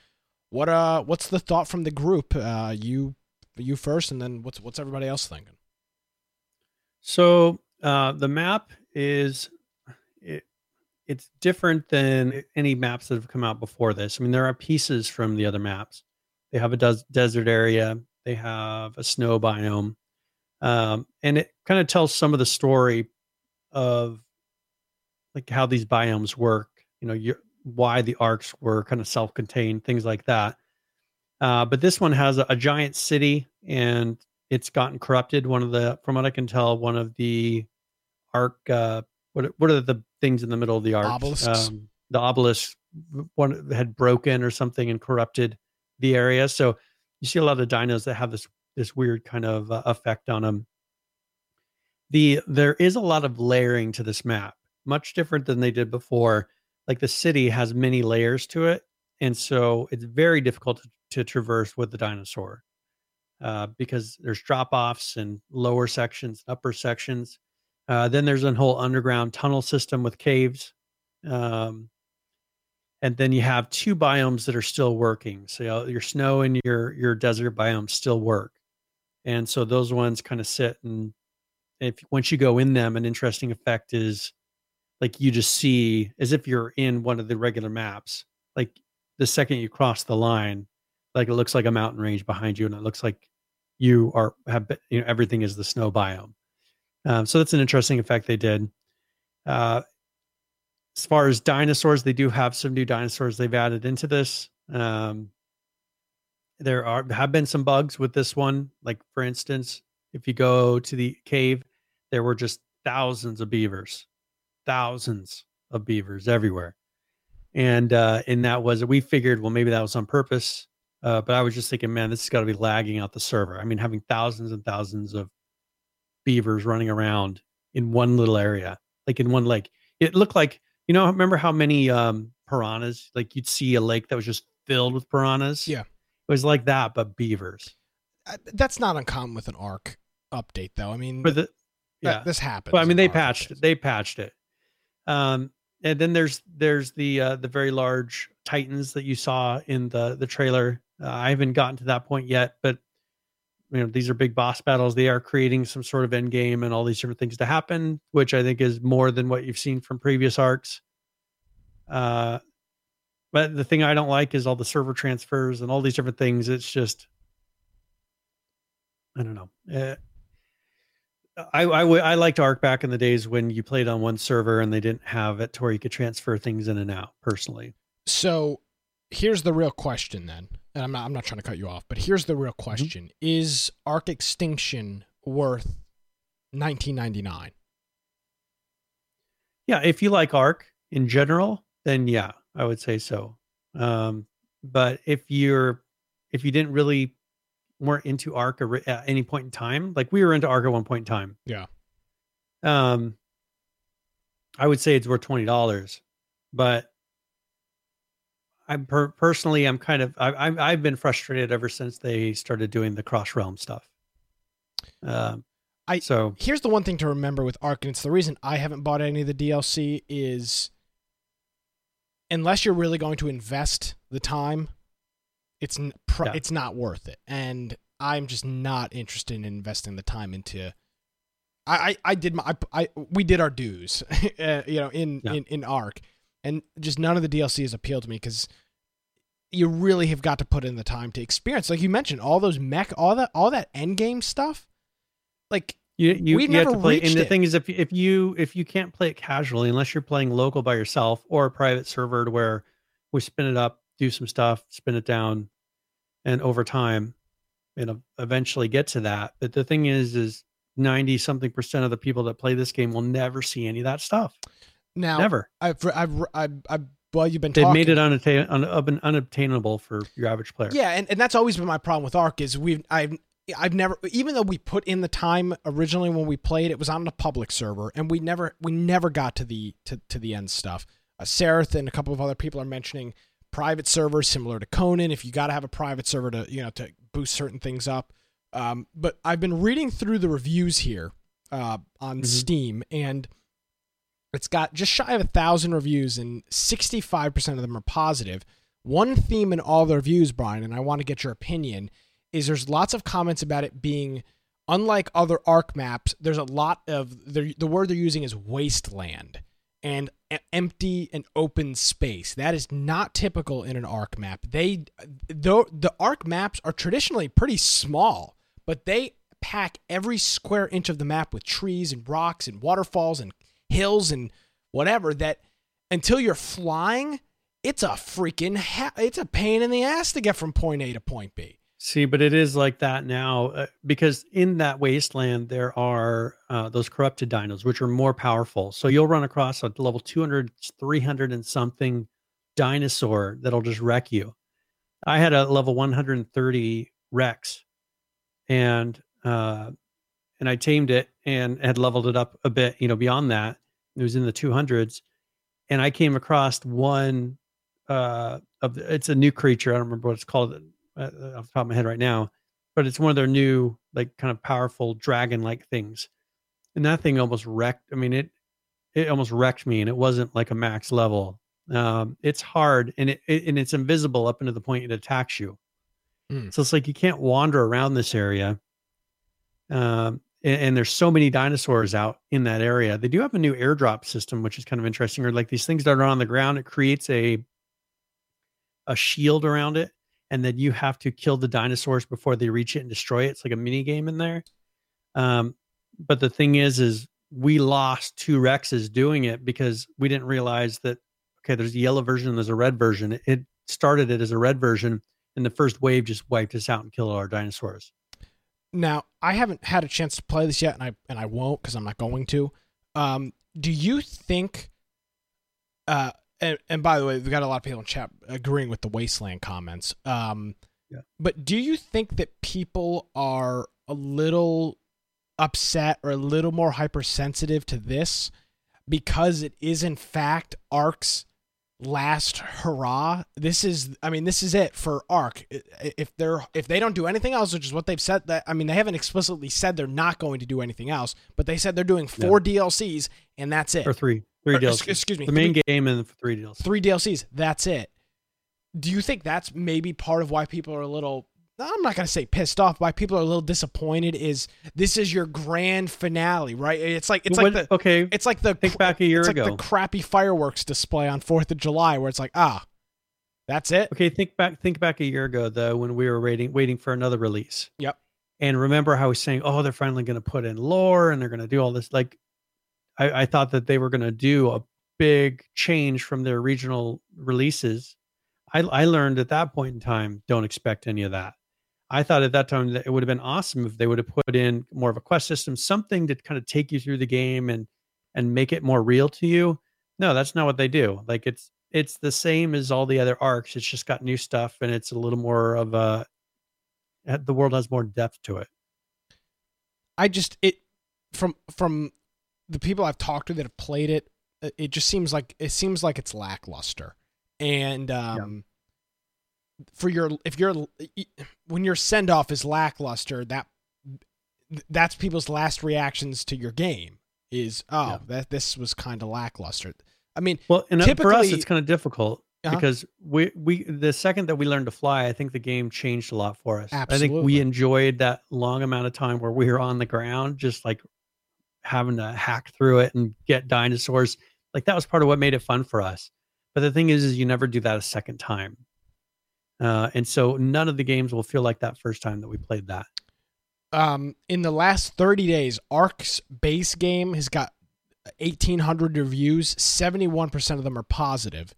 What uh, what's the thought from the group? Uh, you you first, and then what's what's everybody else thinking? So uh, the map is it, it's different than any maps that have come out before this. I mean, there are pieces from the other maps. They have a des- desert area. They have a snow biome, um, and it kind of tells some of the story of like how these biomes work. You know, you why the arks were kind of self-contained, things like that. Uh, but this one has a, a giant city, and it's gotten corrupted. One of the, from what I can tell, one of the ark. Uh, what what are the things in the middle of the ark? Obelisks? Um, the obelisk one had broken or something and corrupted the area. So you see a lot of dinos that have this this weird kind of uh, effect on them. The there is a lot of layering to this map, much different than they did before. Like the city has many layers to it, and so it's very difficult to, to traverse with the dinosaur uh, because there's drop offs and lower sections, upper sections. Uh, then there's a whole underground tunnel system with caves. Um, and then you have two biomes that are still working. So your snow and your your desert biome still work, and so those ones kind of sit. And if once you go in them, an interesting effect is like you just see as if you're in one of the regular maps. Like the second you cross the line, like it looks like a mountain range behind you, and it looks like you are have you know everything is the snow biome. Um, so that's an interesting effect they did. Uh, as far as dinosaurs, they do have some new dinosaurs they've added into this. Um, there are have been some bugs with this one. Like for instance, if you go to the cave, there were just thousands of beavers, thousands of beavers everywhere, and uh, and that was we figured well maybe that was on purpose. Uh, but I was just thinking, man, this has got to be lagging out the server. I mean, having thousands and thousands of beavers running around in one little area, like in one lake. It looked like you know. Remember how many um, piranhas? Like you'd see a lake that was just filled with piranhas. Yeah. it was like that, but beavers. Uh, That's not uncommon with an Ark update, though. I mean, But the yeah, this happens. but I mean they patched updates. they patched it. Um, and then there's there's the uh, the very large titans that you saw in the the trailer. Uh, I haven't gotten to that point yet, but you know these are big boss battles. They are creating some sort of end game and all these different things to happen, which I think is more than what you've seen from previous arks. Uh, but the thing I don't like is all the server transfers and all these different things. It's just I don't know. Uh, I, I w- I liked Ark back in the days when you played on one server and they didn't have it to where you could transfer things in and out. Personally, So here's the real question then. And I'm not I'm not trying to cut you off, but here's the real question. Is Ark Extinction worth 1999? yeah. If you like Ark in general, then yeah, I would say so. Um, but if you're if you didn't really weren't into Ark at any point in time, like we were into Arc at one point in time, Yeah. um, I would say it's worth twenty dollars. But I'm per- personally, I'm kind of I, I've I've been frustrated ever since they started doing the cross realm stuff. Um, I- so Here's the one thing to remember with Ark, and it's the reason I haven't bought any of the DLC is unless you're really going to invest the time, it's n- pro- Yeah. it's not worth it. And I'm just not interested in investing the time into. I I, I did my I, I we did our dues, uh, you know, in, Yeah. in in Ark, and just none of the DLC has appealed to me because you really have got to put in the time to experience. Like you mentioned, all those mech, all that all that end game stuff. Like you you, We've you have never to play. And the it. thing is, if if you if you can't play it casually, unless you're playing local by yourself or a private server to where we spin it up, do some stuff, spin it down, and over time, it'll eventually get to that. But the thing is, is 90 something percent of the people that play this game will never see any of that stuff. Now, never. I've, I've, I've, I've well, you've been. They've talking. made it unattain, un, unobtainable for your average player. Yeah, and, and that's always been my problem with Ark is we've I've I've never even though we put in the time originally when we played it was on the public server and we never we never got to the to, to the end stuff. Uh, Sareth and a couple of other people are mentioning private servers similar to Conan if you got to have a private server to you know to boost certain things up. Um, but I've been reading through the reviews here uh, on mm-hmm. Steam and it's got just shy of a thousand reviews, and 65% of them are positive. One theme in all the reviews, Brian, and I want to get your opinion, is there's lots of comments about it being unlike other Ark maps. There's a lot of the, word they're using is wasteland and empty and open space. That is not typical in an Ark map. They though the Ark maps are traditionally pretty small, but they pack every square inch of the map with trees and rocks and waterfalls and hills and whatever that until you're flying, it's a freaking ha- it's a pain in the ass to get from point A to point B. See, but it is like that now uh, because in that wasteland there are uh, those corrupted dinos, which are more powerful. So you'll run across a level 200, 300 and something dinosaur that'll just wreck you. I had a level 130 Rex, and uh, and I tamed it and had leveled it up a bit, you know, beyond that. It was in the 200s, and I came across one uh, of the, it's a new creature. I don't remember what it's called uh, off the top of my head right now, but it's one of their new like kind of powerful dragon-like things, and that thing almost wrecked. I mean it it almost wrecked me, and it wasn't like a max level. Um, it's hard, and it, it and it's invisible up into the point it attacks you. Mm. So it's like you can't wander around this area. Um, and, and, there's so many dinosaurs out in that area. They do have a new airdrop system, which is kind of interesting. Or like these things that are on the ground, it creates a a shield around it, and then you have to kill the dinosaurs before they reach it and destroy it. It's like a mini game in there. Um, but the thing is, is we lost two Rexes doing it because we didn't realize that okay, there's a yellow version and there's a red version. It started it as a red version, and the first wave just wiped us out and killed all our dinosaurs. Now, I haven't had a chance to play this yet, and I and I won't because I'm not going to. Um, do you think? Uh, and, and by the way, we've got a lot of people in chat agreeing with the wasteland comments. Um, yeah. But do you think that people are a little upset or a little more hypersensitive to this because it is in fact Ark's last hurrah. This is, I mean, this is it for Ark. If they're if they don't do anything else, which is what they've said that I mean, they haven't explicitly said they're not going to do anything else, but they said they're doing four yeah. DLCs and that's it. Or three, three or, DLCs. Excuse me, the main three, game and three DLCs. Three DLCs. That's it. Do you think that's maybe part of why people are a little I'm not going to say pissed off, why people are a little disappointed is this is your grand finale, right? It's like it's like the okay. It's like the think back a year it's ago. like the crappy fireworks display on Fourth of July, where it's like ah, that's it. Okay, think back think back a year ago though when we were waiting waiting for another release. Yep. And remember how I was saying, oh, they're finally going to put in lore and they're going to do all this. Like, I, I thought that they were going to do a big change from their regional releases. I, I learned at that point in time, don't expect any of that I thought at that time that it would have been awesome if they would have put in more of a quest system, something to kind of take you through the game and and make it more real to you. No, that's not what they do. Like it's it's the same as all the other arks. It's just got new stuff and it's a little more of a the world has more depth to it. I just it from from the people I've talked to that have played it, it just seems like it seems like it's lackluster. And um for your if you're when your send off is lackluster, that that's people's last reactions to your game is oh yeah. that this was kind of lackluster. I mean, well, and for us it's kind of difficult uh-huh. because we we the second that we learned to fly, I think the game changed a lot for us. Absolutely. I think we enjoyed that long amount of time where we were on the ground, just like having to hack through it and get dinosaurs. Like that was part of what made it fun for us. But the thing is, is you never do that a second time. Uh, and so none of the games will feel like that first time that we played that. Um, in the last 30 days, Ark's base game has got 1,800 reviews. 71% of them are positive.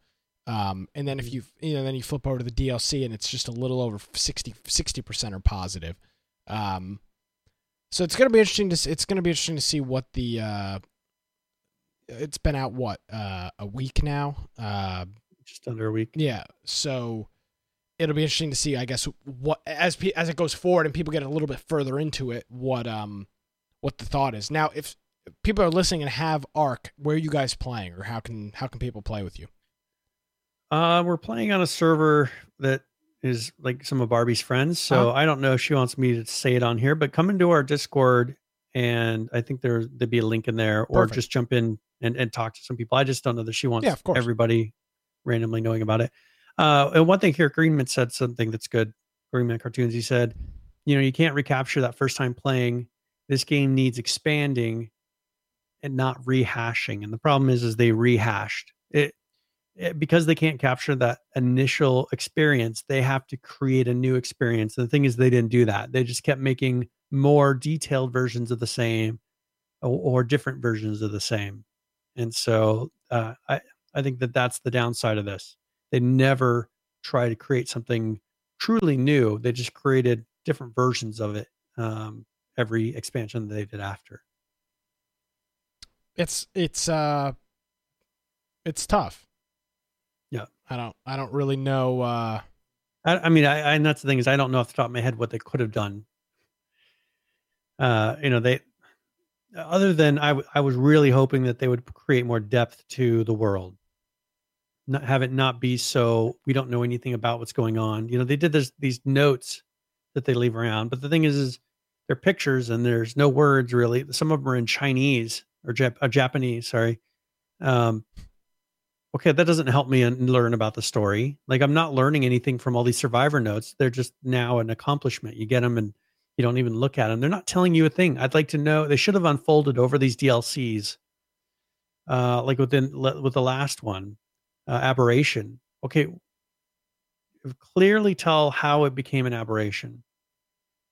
Um, and then if you you know then you flip over to the DLC and it's just a little over 60 percent are positive. Um, so it's gonna be interesting to it's gonna be interesting to see what the uh, it's been out what uh, a week now. Uh, just under a week. Yeah, so it'll be interesting to see, I guess, what as as it goes forward and people get a little bit further into it, what um what the thought is. Now, if people are listening and have Ark, where are you guys playing, or how can how can people play with you? Uh, we're playing on a server that is like some of Barbie's friends. So uh-huh. I don't know if she wants me to say it on here, but come into our Discord and I think there there'd be a link in there, or Perfect. just jump in and, and talk to some people. I just don't know that she wants yeah, everybody randomly knowing about it. Uh, and one thing here, Greenman said something that's good. Greenman Cartoons, he said, you know, you can't recapture that first time playing. This game needs expanding and not rehashing. And the problem is, is they rehashed it, it because they can't capture that initial experience. They have to create a new experience. And the thing is, they didn't do that. They just kept making more detailed versions of the same or, or different versions of the same. And so uh, I, I think that that's the downside of this. They never try to create something truly new. They just created different versions of it um, every expansion that they did after. It's it's uh it's tough. Yeah, I don't I don't really know. uh I, I mean, I, I and that's the thing is I don't know off the top of my head what they could have done. Uh, you know, they other than I, w- I was really hoping that they would create more depth to the world not have it not be so we don't know anything about what's going on. You know, they did this these notes that they leave around, but the thing is, is they're pictures and there's no words really. Some of them are in Chinese or Jap- uh, Japanese. Sorry. Um, okay, that doesn't help me learn about the story. Like I'm not learning anything from all these survivor notes. They're just now an accomplishment. You get them and you don't even look at them. They're not telling you a thing. I'd like to know. They should have unfolded over these DLCs, uh, like within with the last one uh, aberration. Okay, clearly tell how it became an aberration.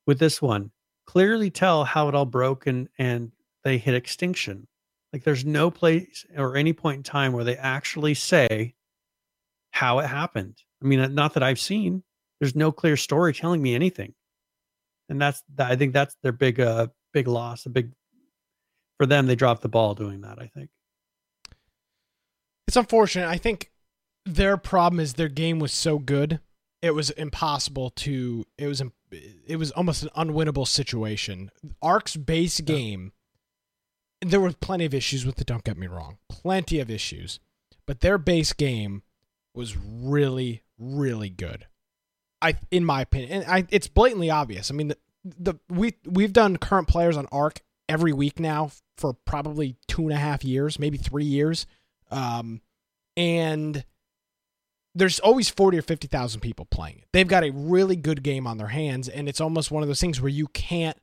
With this one, clearly tell how it all broke and and they hit extinction. Like there's no place or any point in time where they actually say how it happened. I mean, not that I've seen. There's no clear story telling me anything, and that's I think that's their big uh big loss. A big for them, they dropped the ball doing that. I think. It's unfortunate. I think their problem is their game was so good, it was impossible to. It was it was almost an unwinnable situation. Ark's base game, there were plenty of issues with it. Don't get me wrong, plenty of issues, but their base game was really really good. I, in my opinion, and I, it's blatantly obvious. I mean, the, the we we've done current players on Ark every week now for probably two and a half years, maybe three years. Um, and there's always 40 or 50,000 people playing it. They've got a really good game on their hands and it's almost one of those things where you can't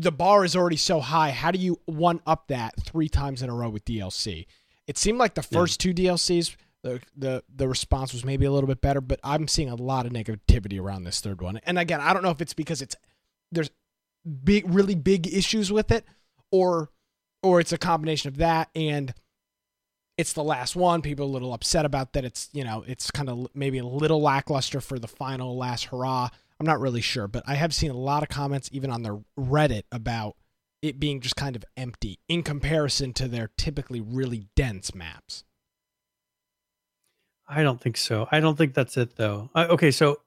the bar is already so high. How do you one up that three times in a row with DLC? It seemed like the first yeah. two DLCs the, the the response was maybe a little bit better, but I'm seeing a lot of negativity around this third one. And again, I don't know if it's because it's there's big really big issues with it or or it's a combination of that and it's the last one. People are a little upset about that. It's you know it's kind of maybe a little lackluster for the final last hurrah. I'm not really sure, but I have seen a lot of comments even on their Reddit about it being just kind of empty in comparison to their typically really dense maps. I don't think so. I don't think that's it though. Uh, okay, so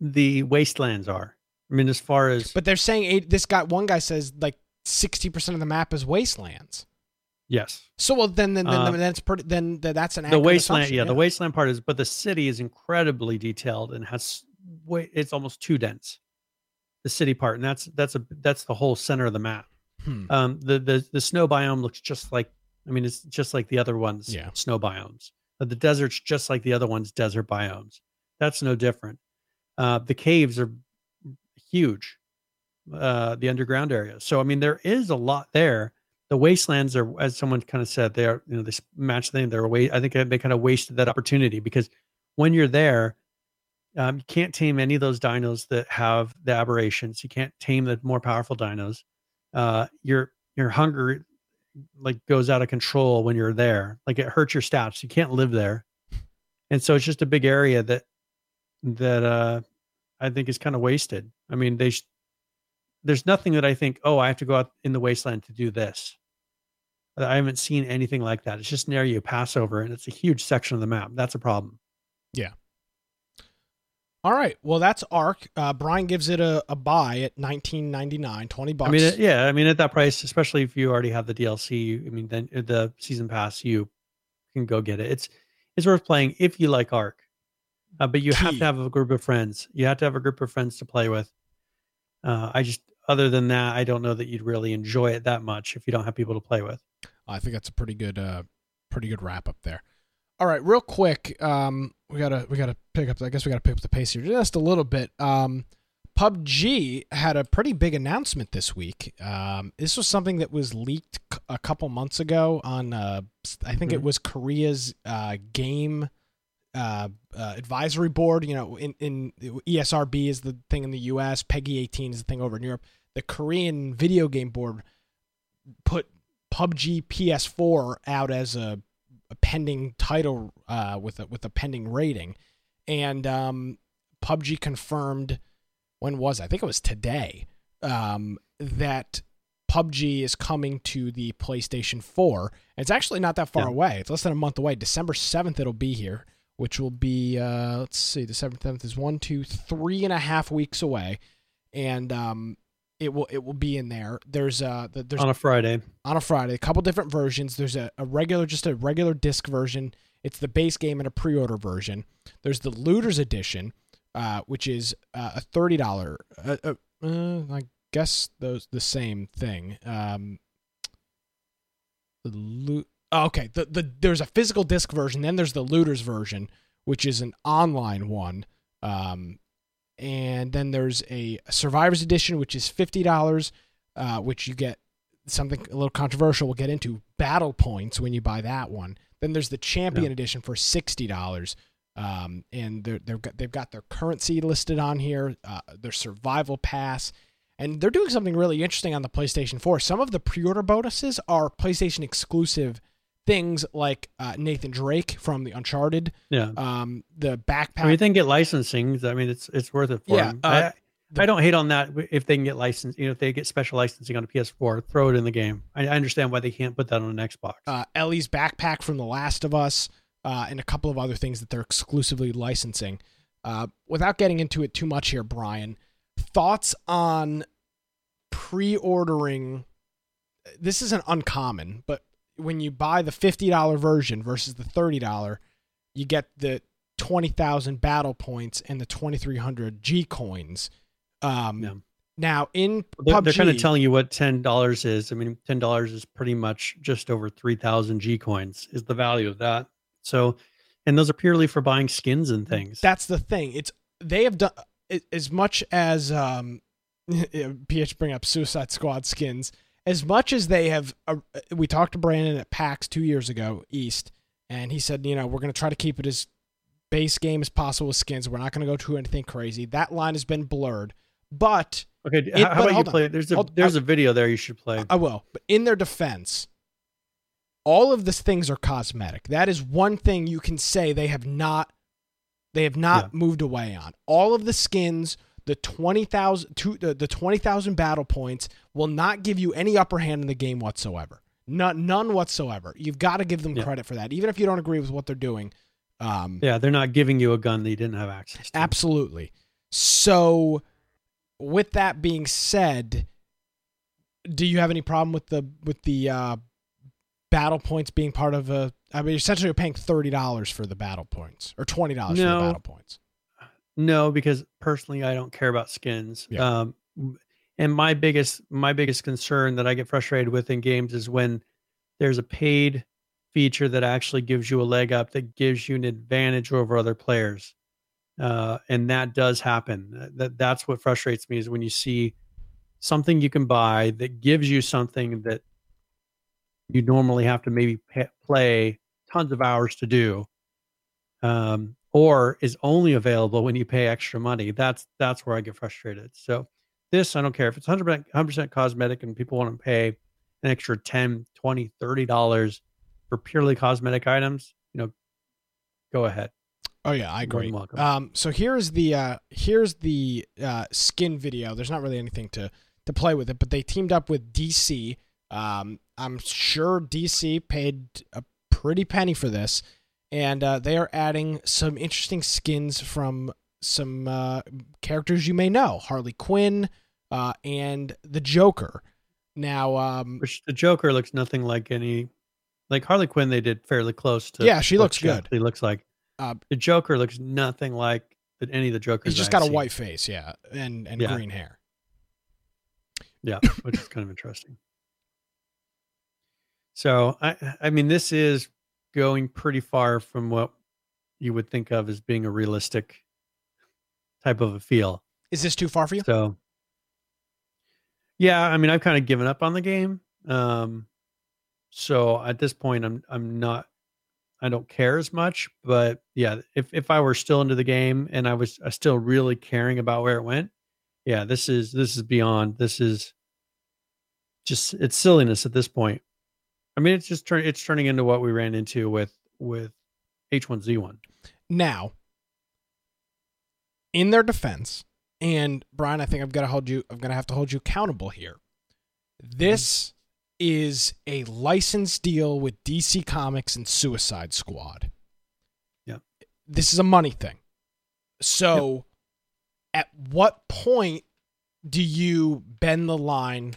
the wastelands are. I mean, as far as but they're saying eight, this guy, one guy says like sixty percent of the map is wastelands. Yes. So well, then then then, uh, then that's pretty, then that's an the wasteland. Yeah, yeah, the wasteland part is, but the city is incredibly detailed and has way. It's almost too dense. The city part, and that's that's a that's the whole center of the map. Hmm. Um, the the the snow biome looks just like. I mean, it's just like the other ones. Yeah. Snow biomes. But the desert's just like the other ones. Desert biomes. That's no different. Uh, the caves are huge. Uh, the underground areas. So I mean, there is a lot there the wastelands are, as someone kind of said, they are, you know, they match them. They're away. I think they kind of wasted that opportunity because when you're there, um, you can't tame any of those dinos that have the aberrations. You can't tame the more powerful dinos. Uh, your your hunger like goes out of control when you're there. Like it hurts your stats. You can't live there. and so it's just a big area that that uh I think is kind of wasted. I mean, they sh- there's nothing that I think, oh, I have to go out in the wasteland to do this. I haven't seen anything like that. It's just near you pass over, and it's a huge section of the map. That's a problem. Yeah. All right. Well, that's Ark. Uh, Brian gives it a, a buy at nineteen ninety nine, twenty bucks. I mean, yeah. I mean, at that price, especially if you already have the DLC, I mean, then uh, the season pass, you can go get it. It's it's worth playing if you like Ark, uh, but you Key. have to have a group of friends. You have to have a group of friends to play with. Uh, I just, other than that, I don't know that you'd really enjoy it that much if you don't have people to play with. I think that's a pretty good, uh, pretty good wrap up there. All right, real quick, um, we gotta we gotta pick up. I guess we gotta pick up the pace here just a little bit. Um, PUBG had a pretty big announcement this week. Um, this was something that was leaked a couple months ago on, uh, I think mm-hmm. it was Korea's uh, game uh, uh, advisory board. You know, in, in ESRB is the thing in the U.S., PEGI 18 is the thing over in Europe. The Korean video game board put PUBG PS4 out as a a pending title uh, with a with a pending rating, and um, PUBG confirmed when was I think it was today um, that PUBG is coming to the PlayStation 4. It's actually not that far yeah. away. It's less than a month away. December 7th, it'll be here, which will be, uh, let's see, December 7th is one, two, three and a half weeks away. And um, it will it will be in there. There's a there's on a Friday. On a Friday, a couple different versions. There's a, a regular, just a regular disc version. It's the base game and a pre-order version. There's the Looters Edition, uh, which is uh, a thirty dollar. Uh, uh, uh, I guess those the same thing. Um, the loot. Oh, okay, the the there's a physical disc version. Then there's the Looters version, which is an online one. Um, and then there's a Survivors Edition, which is fifty dollars, uh, which you get something a little controversial. We'll get into battle points when you buy that one. Then there's the Champion yeah. Edition for sixty dollars, um, and they're, they've got they've got their currency listed on here, uh, their Survival Pass, and they're doing something really interesting on the PlayStation 4. Some of the pre-order bonuses are PlayStation exclusive things like uh, Nathan Drake from the Uncharted. Yeah. Um, the backpack. I mean, they can get licensing. I mean, it's it's worth it for yeah, them. Uh, I, the, I, don't hate on that if they can get license. You know, if they get special licensing on a PS4, throw it in the game. I, I understand why they can't put that on an Xbox. Uh, Ellie's backpack from The Last of Us, uh, and a couple of other things that they're exclusively licensing. Uh, without getting into it too much here, Brian, thoughts on pre-ordering? This isn't uncommon, but when you buy the $50 version versus the $30, you get the 20,000 battle points and the 2300 G coins. Um, yeah. Now in they're, PUBG, they're kind of telling you what ten dollars is. I mean, ten dollars is pretty much just over three thousand G coins is the value of that. So, and those are purely for buying skins and things. That's the thing. It's they have done as much as um, PH bring up Suicide Squad skins as much as they have, uh, we talked to Brandon at PAX two years ago, East, and he said, you know, we're going to try to keep it as base game as possible with skins. We're not going to go to anything crazy. That line has been blurred, but okay. It, how, about you play? There's a hold, there's I, a video there you should play. I will, but in their defense, all of these things are cosmetic. That is one thing you can say they have not they have not yeah. moved away on. All of the skins the 20,000 the, the 20,000 battle points will not give you any upper hand in the game whatsoever. None, none whatsoever. You've got to give them yeah. credit for that, even if you don't agree with what they're doing. Um, yeah, they're not giving you a gun that you didn't have access to. Absolutely. So, with that being said, do you have any problem with the with the uh, battle points being part of a? I mean, essentially, you're paying thirty dollars for the battle points or twenty dollars no. for the battle points. No, because personally, I don't care about skins. Yeah. Um, and my biggest my biggest concern that I get frustrated with in games is when there's a paid feature that actually gives you a leg up that gives you an advantage over other players. Uh, and that does happen. That that's what frustrates me is when you see something you can buy that gives you something that you normally have to maybe pay, play tons of hours to do. Um, or is only available when you pay extra money. That's that's where I get frustrated. So this I don't care if it's 100% 100% cosmetic and people want to pay an extra 10, 20, 30 dollars for purely cosmetic items, you know, go ahead. Oh yeah, I agree. Um, so here's the uh, here's the uh, skin video. There's not really anything to to play with it, but they teamed up with DC. Um, I'm sure DC paid a pretty penny for this, and uh, they are adding some interesting skins from some uh, characters you may know: Harley Quinn uh, and the Joker. Now, um, Which the Joker looks nothing like any, like Harley Quinn. They did fairly close to. Yeah, she looks good. He looks like. Uh, the Joker looks nothing like any of the Jokers. he's just I've got a seen. white face, yeah, and and Yeah. green hair. Yeah, which is kind of interesting. So I I mean this is going pretty far from what you would think of as being a realistic type of a feel. Is this too far for you? So yeah, I mean I've kind of given up on the game. Um so at this point I'm I'm not I don't care as much, but yeah, if if I were still into the game and I was still really caring about where it went, yeah, this is this is beyond. This is just it's silliness at this point. I mean, it's just turn it's turning into what we ran into with with H1Z1. Now, in their defense, and Brian, I think I've got to hold you. I'm going to have to hold you accountable here. This is a license deal with DC Comics and Suicide Squad. Yep. This is a money thing. So, at what point do you bend the line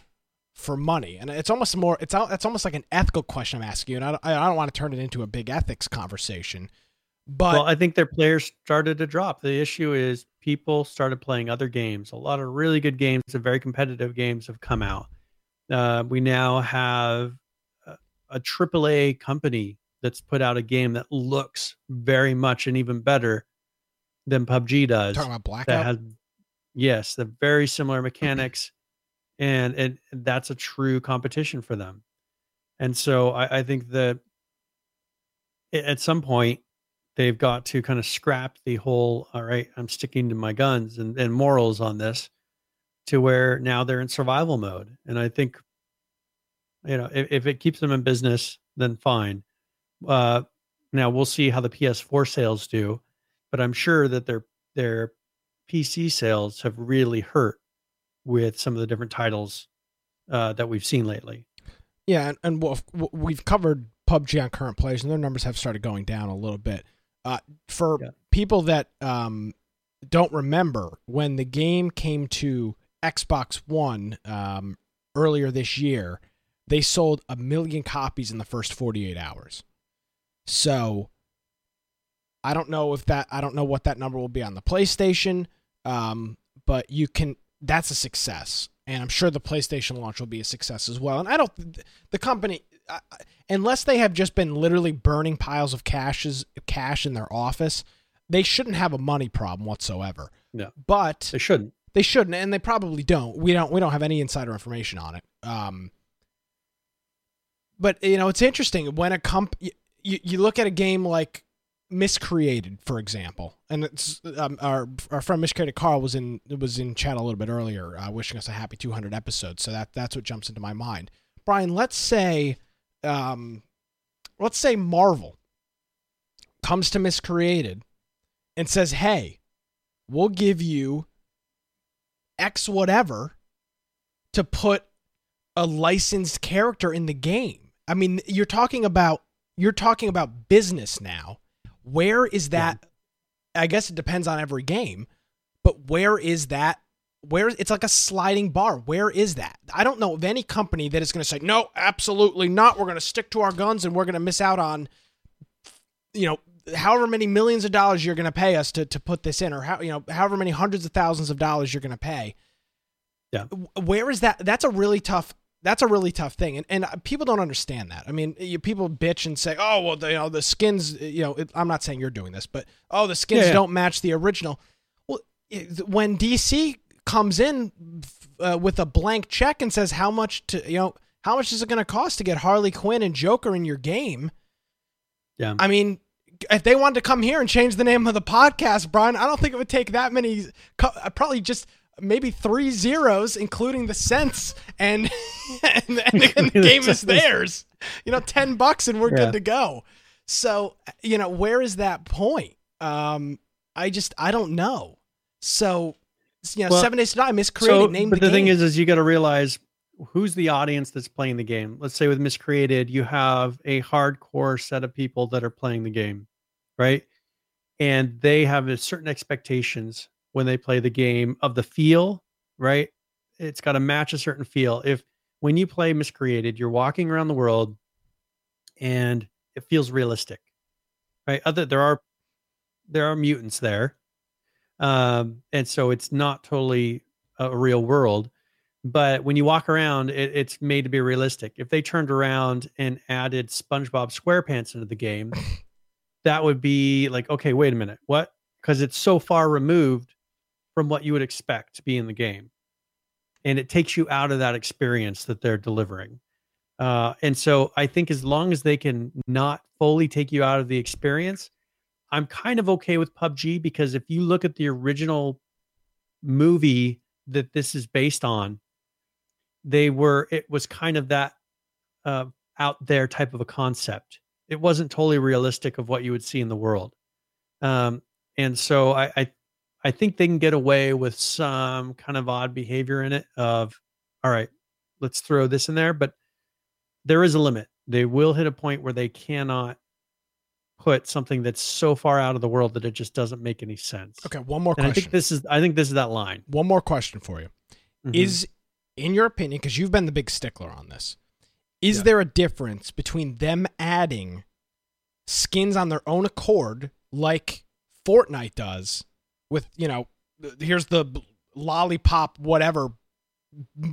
for money? And it's almost more. It's it's almost like an ethical question I'm asking you, and I don't, I don't want to turn it into a big ethics conversation. But well, I think their players started to drop. The issue is people started playing other games. A lot of really good games and very competitive games have come out. Uh, we now have a, a AAA company that's put out a game that looks very much and even better than PUBG does. talking about that blackout. has yes the very similar mechanics and that's a true competition for them. And so i, I think that at some point they've got to kind of scrap the whole all right i'm sticking to my guns and, and morals on this to where now they're in survival mode. And i think you know if, if it keeps them in business then fine. Uh now we'll see how the ps4 sales do but i'm sure that their their PC sales have really hurt with some of the different titles uh, that we've seen lately. Yeah, and, and we'll, we've covered PUBG on current players, and their numbers have started going down a little bit. Uh, for Yeah. people that um, don't remember, when the game came to Xbox One um, earlier this year, they sold a million copies in the first 48 hours. So I don't know if that I don't know what that number will be on the PlayStation, um, but you can. That's a success, and I'm sure the PlayStation launch will be a success as well. And I don't the company unless they have just been literally burning piles of cashes cash in their office they shouldn't have a money problem whatsoever No. but They shouldn't. they shouldn't and they probably don't we don't we don't have any insider information on it um but you know it's interesting when a comp you, you look at a game like miscreated for example. And it's um, our our friend miscreated carl was in was in chat a little bit earlier uh, wishing us a happy 200 episodes so that that's what jumps into my mind. Brian let's say um let's say marvel comes to miscreated and says hey we'll give you x whatever to put a licensed character in the game. I mean you're talking about you're talking about business now where is that i guess it depends on every game but where is that where it's like a sliding bar. Where is that? I don't know of any company that is going to say no absolutely not. We're going to stick to our guns and we're going to miss out on you know however many millions of dollars you're going to pay us to, to put this in or how you know however many hundreds of thousands of dollars you're going to pay. Yeah. where is that? That's a really tough that's a really tough thing and, and people don't understand that i mean you, people bitch and say oh well the, you know the skins you know it, i'm not saying you're doing this but oh the skins Yeah, yeah. don't match the original well it- when dc comes in uh, with a blank check and says how much to you know how much is it going to cost to get harley quinn and joker in your game Yeah. I mean, if they wanted to come here and change the name of the podcast, Brian, I don't think it would take that many. uh, Probably just maybe three zeros, including the cents, and and, and, and the game is theirs. You know, ten bucks and we're Yeah. good to go. So you know, where is that point? Um, I just I don't know. So, you know, Well, Seven Days to Die miscreated. So, name but the, the, thing is, is you got to realize who's the audience that's playing the game. Let's say with Miscreated, you have a hardcore set of people that are playing the game, right? And they have a certain expectations when they play the game of the feel, right? It's got to match a certain feel. If when you play Miscreated, you're walking around the world and it feels realistic, right? Other there are there are mutants there, um, and so it's not totally a real world. But when you walk around, it, it's made to be realistic. If they turned around and added SpongeBob SquarePants into the game, that would be like, okay, wait a minute, what? Because it's so far removed from what you would expect to be in the game, and it takes you out of that experience that they're delivering. Uh, and so I think as long as they can not fully take you out of the experience, I'm kind of okay with PUBG because if you look at the original movie that this is based on, they were it was kind of that uh, out there type of a concept. It wasn't totally realistic of what you would see in the world, um, and so I, I I think they can get away with some kind of odd behavior in it. Of all right, let's throw this in there, but there is a limit. They will hit a point where they cannot put something that's so far out of the world that it just doesn't make any sense. okay, one more And I think this is I think this is that line. one more question for you. Mhm. Is in your opinion, because you've been the big stickler on this, is Yeah. there a difference between them adding skins on their own accord, like Fortnite does, with you know, here's the lollipop whatever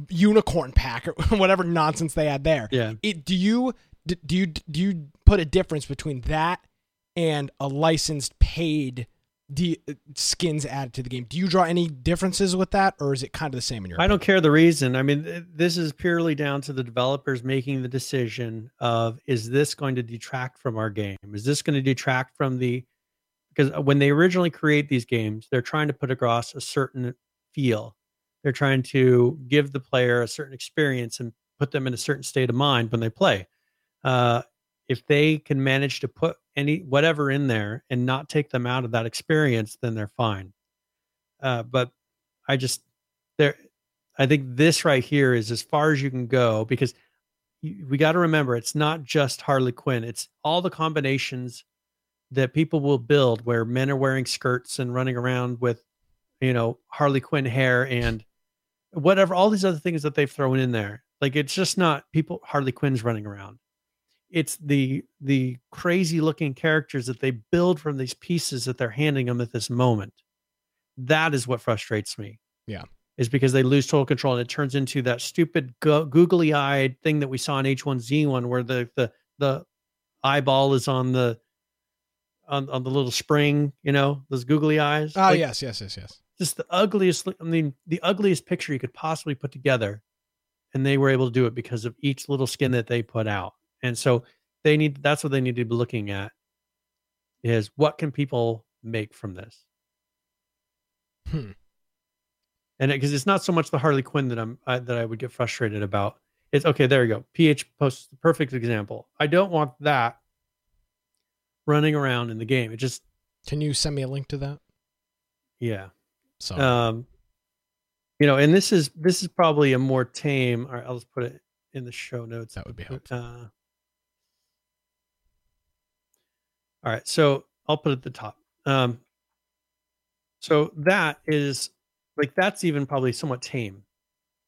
unicorn pack or whatever nonsense they had there. yeah. It, do you do you do you put a difference between that and a licensed paid d- uh, skins added to the game? Do you draw any differences with that, or is it kind of the same in your? I don't care the reason. I mean, this is purely down to the developers making the decision of is this going to detract from our game? Is this going to detract from the because when they originally create these games, they're trying to put across a certain feel. They're trying to give the player a certain experience and put them in a certain state of mind when they play. Uh, if they can manage to put any whatever in there and not take them out of that experience, then they're fine. Uh, but I just there I think this right here is as far as you can go because we got to remember it's not just Harley Quinn. It's all the combinations that people will build where men are wearing skirts and running around with, you know, Harley Quinn hair and whatever, all these other things that they've thrown in there. Like it's just not people Harley Quinn's running around. It's the the crazy looking characters that they build from these pieces that they're handing them at this moment. That is what frustrates me Yeah. is because they lose total control and it turns into that stupid go- googly eyed thing that we saw in H1Z1 where the the the eyeball is on the on, on the little spring, you know, those googly eyes. Oh Like, yes, yes, yes, yes. Just the ugliest I mean the ugliest picture you could possibly put together. And they were able to do it because of each little skin that they put out. And so they need that's what they need to be looking at is what can people make from this? Hmm. and because it's not so much the Harley Quinn that I'm I, that I would get frustrated about. It's okay. There you go. PH posts the perfect example. I don't want that running around in the game. It just Can you send me a link to that? yeah. So Um, you know, and this is this is probably a more tame. All right, I'll just put it in the show notes. that would be helpful. Uh, all right, so I'll put it at the top. Um, so that is like that's even probably somewhat tame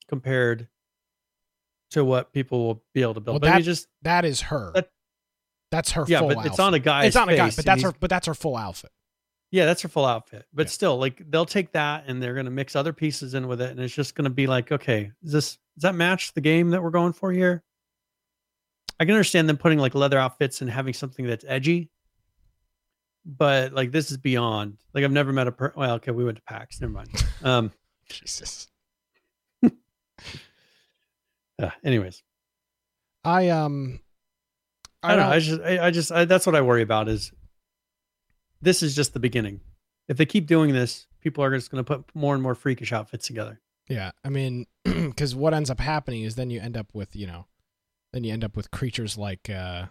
compared to what people will be able to build. Well, but that- just That is her. that- that's her. yeah, full but it's on a guy. It's on a guy, but that's her. But that's her full outfit. Yeah, that's her full outfit. But Yeah. still, like they'll take that and they're gonna mix other pieces in with it, and it's just gonna be like, okay, is this does that match the game that we're going for here? I can understand them putting like leather outfits and having something that's edgy, but like this is beyond. Like I've never met a per. Well, okay, we went to PAX. Never mind. Um. Jesus. uh, anyways, I um. I don't know. I just, I, I just, I, that's what I worry about. Is this is just the beginning. If they keep doing this, people are just going to put more and more freakish outfits together. Yeah, I mean, because what ends up happening is then you end up with you know, then you end up with creatures like uh,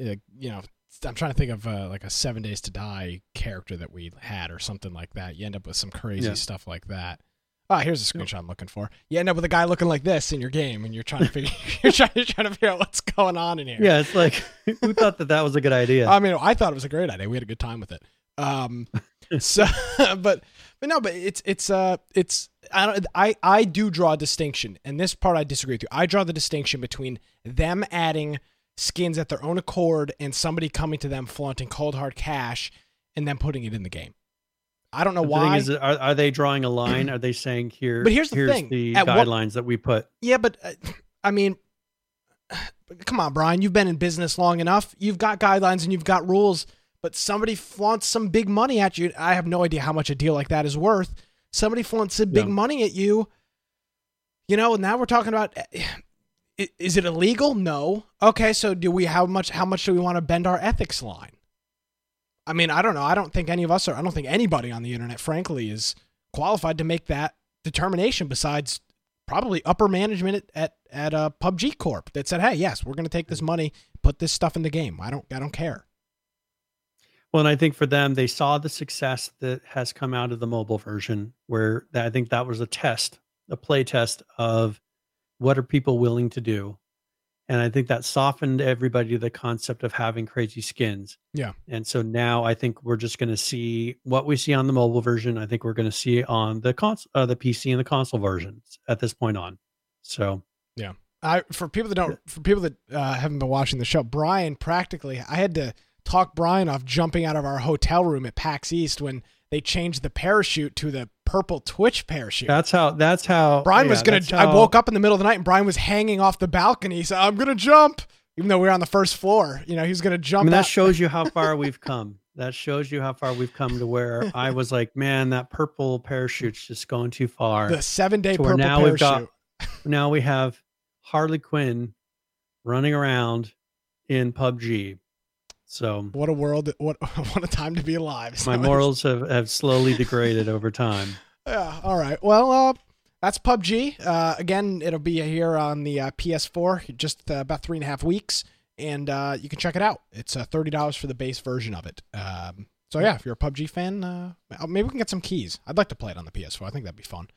uh you know, I'm trying to think of uh, like a Seven Days to Die character that we had or something like that. You end up with some crazy Yeah. stuff like that. Ah, here's a screenshot I'm looking for. You end up with a guy looking like this in your game, and you're trying to figure you're trying, you're trying to figure out what's going on in here. Yeah, it's like who thought that that was a good idea? I mean, I thought it was a great idea. We had a good time with it. Um, so, but but no, but it's it's uh it's I don't I I do draw a distinction, and this part I disagree with you. I draw the distinction between them adding skins at their own accord and somebody coming to them flaunting cold hard cash and then putting it in the game. I don't know why. is, are, are they drawing a line? Are they saying here? But here's the here's thing, the at what- guidelines that we put. Yeah, but uh, I mean, come on, Brian. You've been in business long enough. You've got guidelines and you've got rules. But somebody flaunts some big money at you. I have no idea how much a deal like that is worth. Somebody flaunts some big Yeah. money at you. You know, now we're talking about is it illegal? No. Okay, so do we how much how much do we want to bend our ethics line? I mean, I don't know. I don't think any of us are I don't think anybody on the internet frankly is qualified to make that determination besides probably upper management at at, at uh, PUBG Corp that said, "Hey, yes, we're going to take this money, put this stuff in the game. I don't I don't care." Well, and I think for them, they saw the success that has come out of the mobile version, where I think that was a test, a play test of what are people willing to do. And I think that softened everybody to the concept of having crazy skins. Yeah. And so now I think we're just going to see what we see on the mobile version. I think we're going to see on the cons- uh, the PC and the console versions at this point on. So yeah, I for people that don't for people that uh, haven't been watching the show, Brian practically I had to talk Brian off jumping out of our hotel room at PAX East when they changed the parachute to the purple Twitch parachute. that's how. That's how Brian was gonna. that's I woke up in the middle of the night and Brian was hanging off the balcony. So I'm gonna jump, even though we were on the first floor. You know, he's gonna I jump. mean, that out- shows you how far we've come. That shows you how far we've come to where I was like, man, that purple parachute's just going too far. the seven day purple now we've parachute. got- now we have Harley Quinn running around in PUBG. So what a world! What what a time to be alive! Is my that what it's- morals have, have slowly degraded over time. Yeah. All right. Well, uh, that's PUBG. Uh, again, it'll be here on the uh, PS4 just uh, about three and a half weeks, and uh, you can check it out. It's uh, thirty dollars for the base version of it. Um, so yeah, if you're a PUBG fan, uh, maybe we can get some keys. I'd like to play it on the PS4. I think that'd be fun.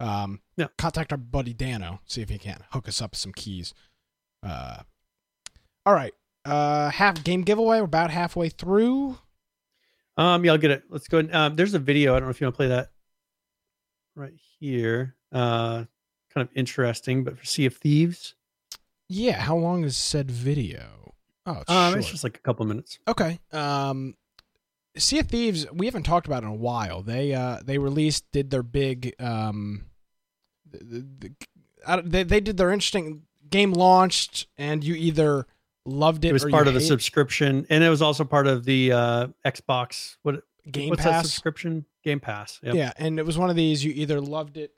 Um, Yeah. Contact our buddy Dano, see if he can hook us up some keys. Uh, all right. Uh, half game giveaway. We're about halfway through. Um, yeah, I'll get it. Let's go. Um, there's a video. I don't know if you want to play that right here. Uh, kind of interesting, but for Sea of Thieves. Yeah. How long is said video? Oh, it's Um, it's just like a couple minutes. Okay. Um, Sea of Thieves, we haven't talked about in a while. They uh they released did their big um, the, the, the, they they did their interesting game launched, and you either loved it. It was or part you of the hate subscription, and it was also part of the uh, Xbox. What Game what's that Pass. subscription? Game Pass. Yep. Yeah, and it was one of these you either loved it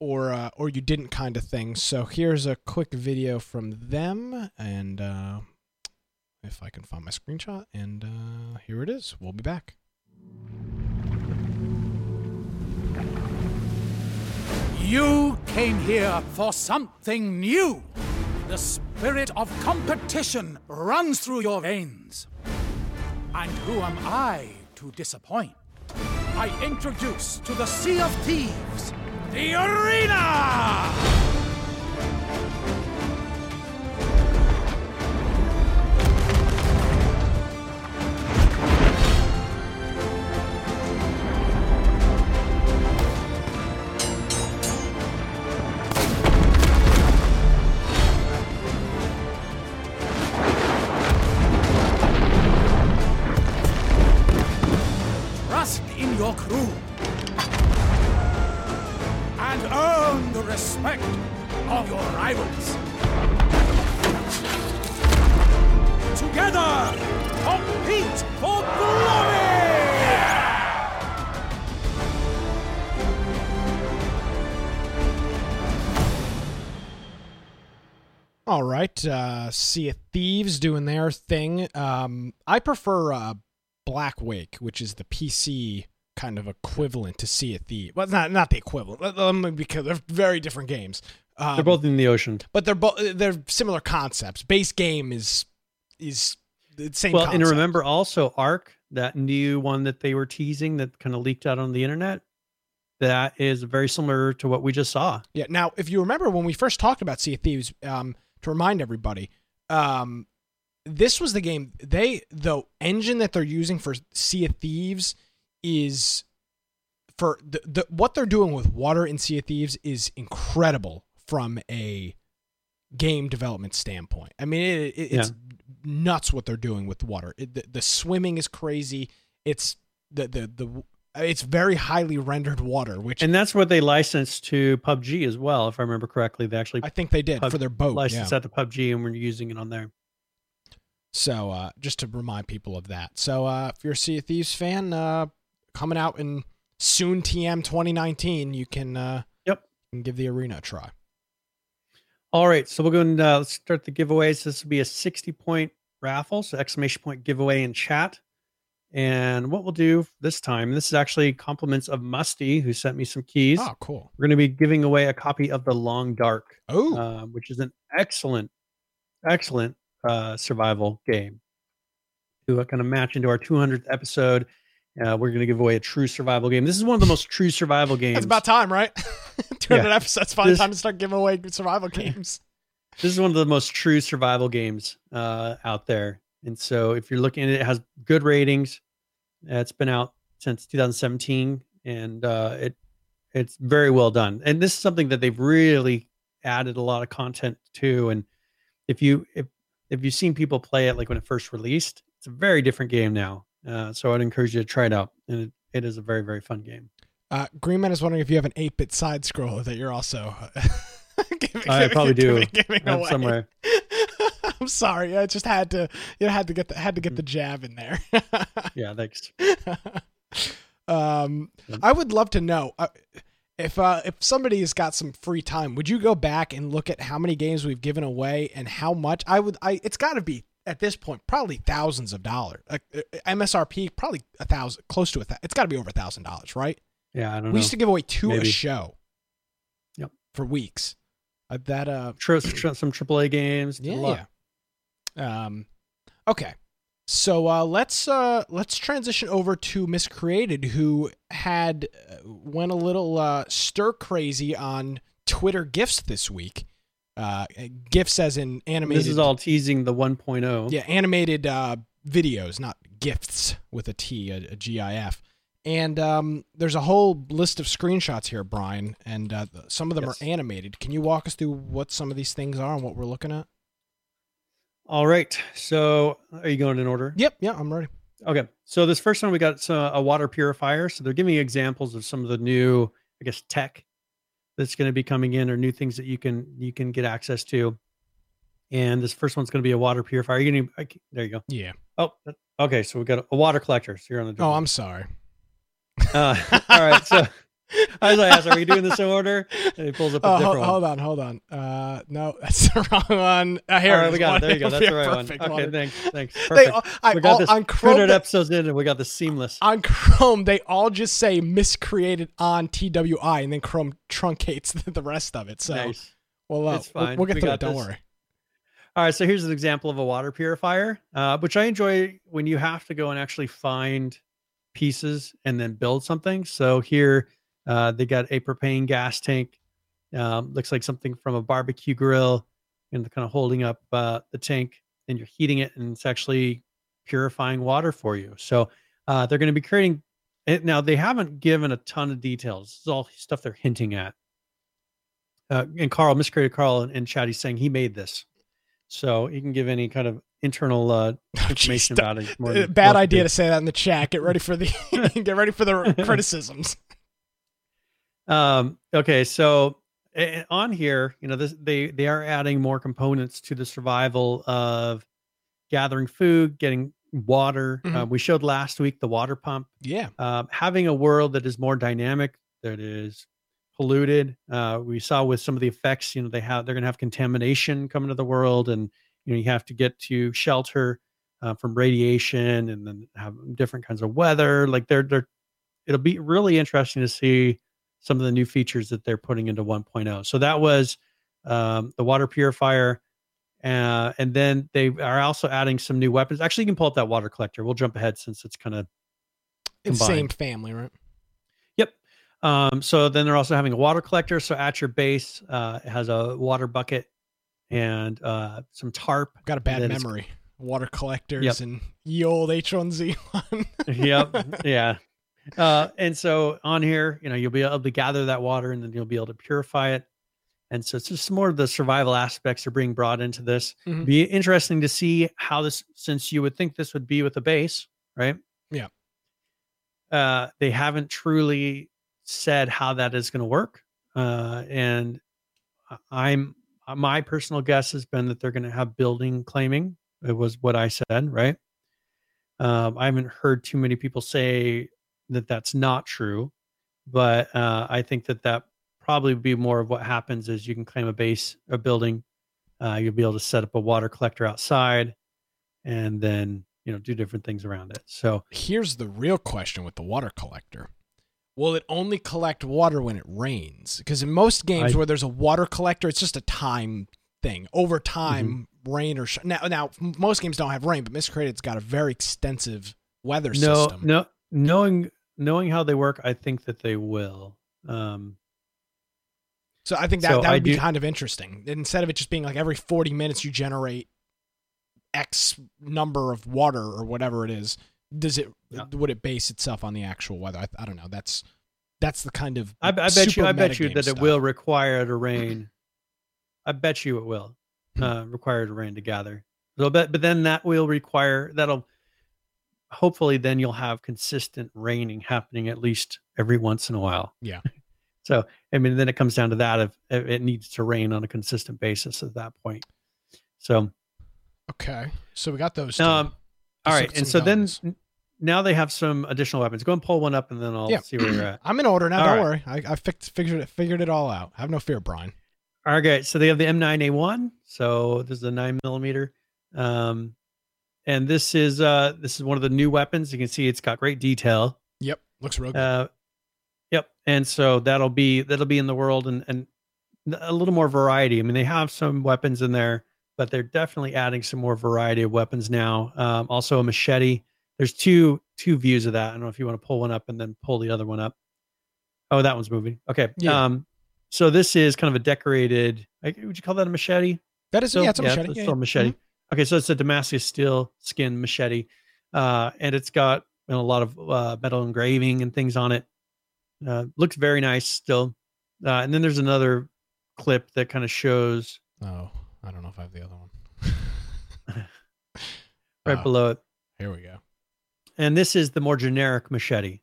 or uh, or you didn't kind of thing. So here's a quick video from them, and uh, if I can find my screenshot, and uh, here it is. We'll be back. You came here for something new. The spirit of competition runs through your veins. And who am I to disappoint? I introduce to the Sea of Thieves the Arena! Right, uh, Sea of Thieves doing their thing. Um, I prefer uh, Blackwake, which is the PC kind of equivalent to Sea of Thieves. Well, not not the equivalent, let because they're very different games. Um, They're both in the ocean. but they're both they're similar concepts. Base game is is the same. well, and remember also Ark, that new one that they were teasing that kind of leaked out on the internet. That is very similar to what we just saw. Yeah. Now, if you remember when we first talked about Sea of Thieves, um, to remind everybody, um, this was the game. They the engine that they're using for Sea of Thieves is for the, the what they're doing with water in Sea of Thieves is incredible from a game development standpoint. I mean, it, it, it's nuts what they're doing with water. It, the, the swimming is crazy. It's the the the it's very highly rendered water, which And that's what they licensed to PUBG as well, if I remember correctly. They actually I think they did Pub- for their boat. license yeah. to PUBG and we're using it on there. So uh, just to remind people of that. So uh, if you're a Sea of Thieves fan, uh, coming out in soon TM 2019, you can uh, Yep. can give the arena a try. All right, so we're going to uh, start the giveaways. This will be a 60 point raffle, so exclamation point giveaway in chat. And what we'll do this time, this is actually compliments of Musty, who sent me some keys. Oh, cool. We're going to be giving away a copy of The Long Dark, Oh, uh, which is an excellent, excellent uh, survival game. To kind of match into our 200th episode, uh, we're going to give away a true survival game. This is one of the most true survival games. it's about time, right? 200 Yeah. episodes. Finally, This- time to start giving away survival games. this is one of the most true survival games uh, out there. And so if you're looking at it, it has good ratings. Uh, it's been out since 2017 and uh, it it's very well done. And this is something that they've really added a lot of content to. And if you if if you've seen people play it like when it first released, it's a very different game now. Uh, so I'd encourage you to try it out. And it, it is a very, very fun game. Uh, Greenman is wondering if you have an 8 bit side scroller that you're also. giving, I probably do. Giving, giving somewhere. I'm sorry. I just had to. You had to get the had to get the jab in there. Yeah, thanks. um, I would love to know uh, if uh, if somebody has got some free time. Would you go back and look at how many games we've given away and how much? I would. I it's got to be at this point probably thousands of dollars. Like uh, MSRP probably a thousand, close to a. Th- it's got to be over a thousand dollars, right? Yeah, I don't We know. used to give away two a show. Yep. For weeks. Uh, that uh some AAA games. a yeah, yeah. Um, okay. So uh, let's uh, let's transition over to Miscreated, who had uh, went a little uh, stir crazy on Twitter gifs this week. Uh, gifs as in animated. This is all teasing the oh. 1.0. Yeah, animated uh, videos, not gifts with a T, a, a GIF. And um, there's a whole list of screenshots here, Brian, and uh, some of them Yes. are animated. Can you walk us through what some of these things are and what we're looking at? All right. So, are you going in order? Yep, yeah, I'm ready. Okay. So this first one we got uh, a water purifier. So they're giving examples of some of the new, I guess, tech that's going to be coming in or new things that you can you can get access to. And this first one's going to be a water purifier. You're gonna I, there you go. Yeah. Oh, okay. So we got a water collector. So you're on the. Door. Oh, I'm sorry. Uh, all right. So I was like, are we doing this in order? And he pulls up a Oh, different hold, one. hold on, hold on. Uh, no, that's the wrong one. Uh, here All right, we got it. There you go. That's the right one. Okay, one. thanks. Thanks. Perfect. all- I, we got all, this on Chrome, 100 they- episodes in, and we got the seamless. on Chrome, they all just say miscreated on TWI, and then Chrome truncates the, the rest of it. So, nice. well, uh, It's we'll, fine. we'll get We through it. Don't this. worry. All right, so here's an example of a water purifier, uh, which I enjoy when you have to go and actually find pieces and then build something. So here uh, they got a propane gas tank. Um, looks like something from a barbecue grill, and kind of holding up uh, the tank, and you're heating it, and it's actually purifying water for you. So uh, they're going to be creating it now. They haven't given a ton of details. This is all stuff they're hinting at. Uh, and Carl, miscreated Carl in, in chat, he's saying he made this. So you can give any kind of internal uh, information Jeez, about it. Bad idea to say that in the chat. Get ready for the get ready for the criticisms. Um, okay, so eh, on here, you know, this they they are adding more components to the survival of gathering food, getting water. Mhm. Uh, we showed last week the water pump. Yeah. um, having a world that is more dynamic, that is polluted. Uh, we saw with some of the effects, you know, they have they're going to have contamination coming to the world, and you know, you have to get to shelter uh, from radiation, and then have different kinds of weather. Like they're they're, it'll be really interesting to see some of the new features that they're putting into 1.0. So that was um, the water purifier. Uh, and then they are also adding some new weapons. Actually, you can pull up that water collector. We'll jump ahead since it's kind of It's same family, right? Yep. Um, so then they're also having a water collector. So at your base, uh, it has a water bucket and uh, some tarp. Got a bad memory. Water collectors Yep. and ye old H1Z1. yep. Yeah. Uh, and so on here, you know, you'll be able to gather that water and then you'll be able to purify it. And so it's just more of the survival aspects are being brought into this. Mhm. Be interesting to see how this, since you would think this would be with a base, right? Yeah. Uh, they haven't truly said how that is going to work. Uh, and I'm, my personal guess has been that they're going to have building claiming. It was what I said, right? Um, I haven't heard too many people say that that's not true, but uh, I think that that probably would be more of what happens is you can claim a base, a building. Uh, you'll be able to set up a water collector outside, and then you know do different things around it. So Here's the real question with the water collector. Will it only collect water when it rains? Because in most games I- where there's a water collector, it's just a time thing. Over time, Mm-hmm. rain or sh- now, now most games don't have rain, but Miscreated's got a very extensive weather no, system. no, knowing knowing how they work, I think that they will. Um, So I think that, So that I would be do- kind of interesting. Instead of it just being like every 40 minutes you generate X number of water or whatever it is, does it Yeah. would it base itself on the actual weather? I, I don't know. That's that's the kind of I, I bet you, I bet you that it will require it to rain. I bet you it will uh, require it to rain to gather. So, but but then that will require that'll hopefully then you'll have consistent raining happening at least every once in a while. Yeah. So I mean, then it comes down to that if, if it needs to rain on a consistent basis at that point. So Okay, so we got those. Two. um, all right, and so then guns. n- now they have some additional weapons. Go and pull one up, and then I'll Yeah. see where you're at. I'm in order now. all Don't right. worry. I, I fixed, figured it figured it all out. Have no fear, Brian. Okay, so they have the M9A1. So this is a nine millimeter, um, and this is uh this is one of the new weapons. You can see it's got great detail. Yep, looks real good. Uh, yep, and so that'll be that'll be in the world and and a little more variety. I mean, they have some weapons in there, but they're definitely adding some more variety of weapons now. Um, also a machete. There's two two views of that. I don't know if you want to pull one up and then pull the other one up. Oh, that one's moving. Okay. Yeah. Um, so this is kind of a decorated. Like, would you call that a machete? that is still- yeah, it's a yeah, machete. it's Yeah, still a yeah. machete. Mhm. Okay, so it's a Damascus steel skin machete, uh, and it's got you know, a lot of uh, metal engraving and things on it. Uh, looks very nice still. Uh, and then there's another clip that kind of shows Oh, I don't know if I have the other one. right Uh, below it, Here we go. and this is the more generic machete.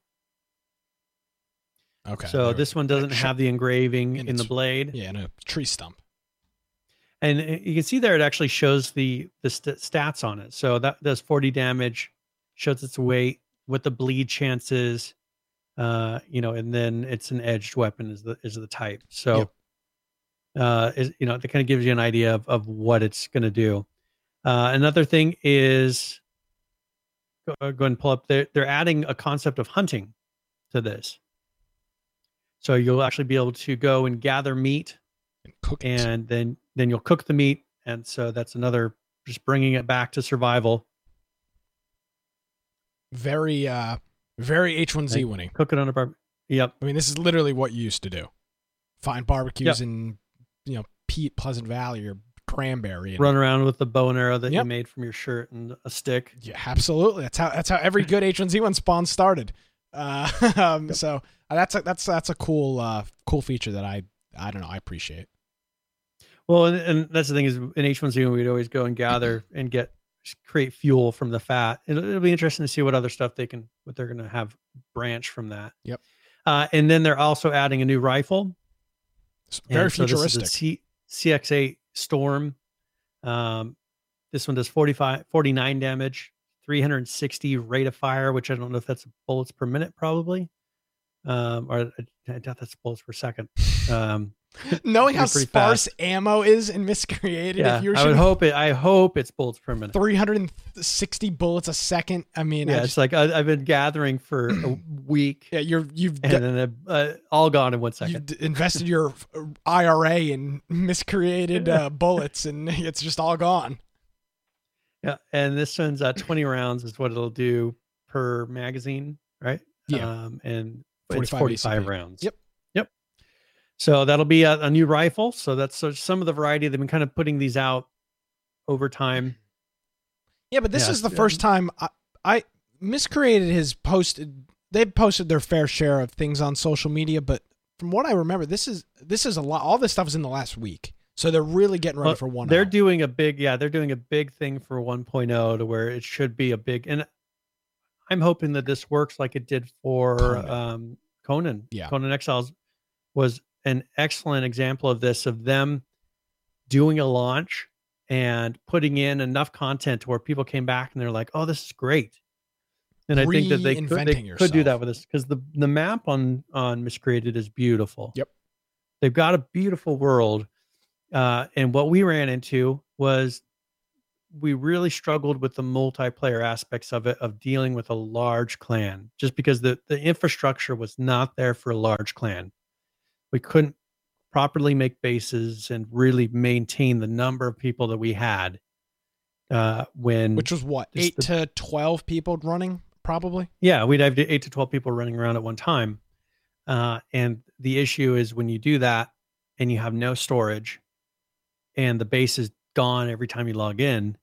Okay. so this one doesn't have the engraving And in the blade, Yeah, in a tree stump. And uh, you can see there it actually shows the the st- stats on it. So that does 40 damage, shows its weight, what the bleed chances, uh, you know, and then it's an edged weapon is the is the type. So, Yep. uh, is you know, that kind of gives you an idea of of what it's going to do. Uh, another thing is go, go ahead and pull up. They're they're adding a concept of hunting to this. So you'll actually be able to go and gather meat And cook and then then you'll cook the meat and so that's another just bringing it back to survival very uh very H1Z Right. winning. cook it on a barbecue yep I mean, this is literally what you used to do. Find barbecues in you know Pete Pleasant Valley or Cranberry. And, run around with the bow and arrow that Yep. you made from your shirt and a stick Yeah, absolutely. That's how that's how every good H1Z1 spawn started. Uh, um, so uh, that's a, that's that's a cool uh, cool feature that I I don't know I appreciate. Well and, and that's the thing is in H1Z1, we'd always go and gather and get create fuel from the fat it'll, it'll be interesting to see what other stuff they can what they're going to have branch from that Yep. uh, and then they're also adding a new rifle It's very And this is futuristic. C- CX8 Storm. Um, this one does 45, 49 damage, 360 rate of fire, which I don't know if that's bullets per minute, probably. Um, or I doubt that's bullets per second. Um, Knowing how sparse ammo is in Miscreated, yeah, if you're I would hope it. I hope it's bullets per minute. 360 bullets a second, I mean, I Yeah, just- it's like I, I've been gathering for a week, yeah, you're you've and then uh, all gone in one second. d- invested your IRA in miscreated uh, bullets, and it's just all gone. Yeah, and this one's uh, 20 rounds is what it'll do per magazine, right? Yeah. Um, and it's 45 45 rounds. Yep. Yep. So that'll be a, a new rifle. So that's so some of the variety. They've been kind of putting these out over time. Yeah, but this Yeah, is the yeah. first time I, I miscreated has posted. They've posted their fair share of things on social media, but from what I remember, this is this is a lot. All this stuff is in the last week, so they're really getting ready Well, for one. They're out. doing a big, yeah, they're doing a big thing for 1.0 to where it should be a big, and I'm hoping that this works like it did for Conan. um, Conan. Yeah. Conan Exiles was an excellent example of this, of them doing a launch and putting in enough content to where people came back and they're like, "Oh, this is great." And I think that they could, they could do that with this because the the map on on Miscreated is beautiful. Yep. they've got a beautiful world, uh, and what we ran into was we really struggled with the multiplayer aspects of it of dealing with a large clan just because the the infrastructure was not there for a large clan we couldn't properly make bases and really maintain the number of people that we had uh when which was what eight the- to twelve people running, probably. yeah we'd have 8 to 12 people running around at one time uh and the issue is when you do that and you have no storage and the base is gone every time you log in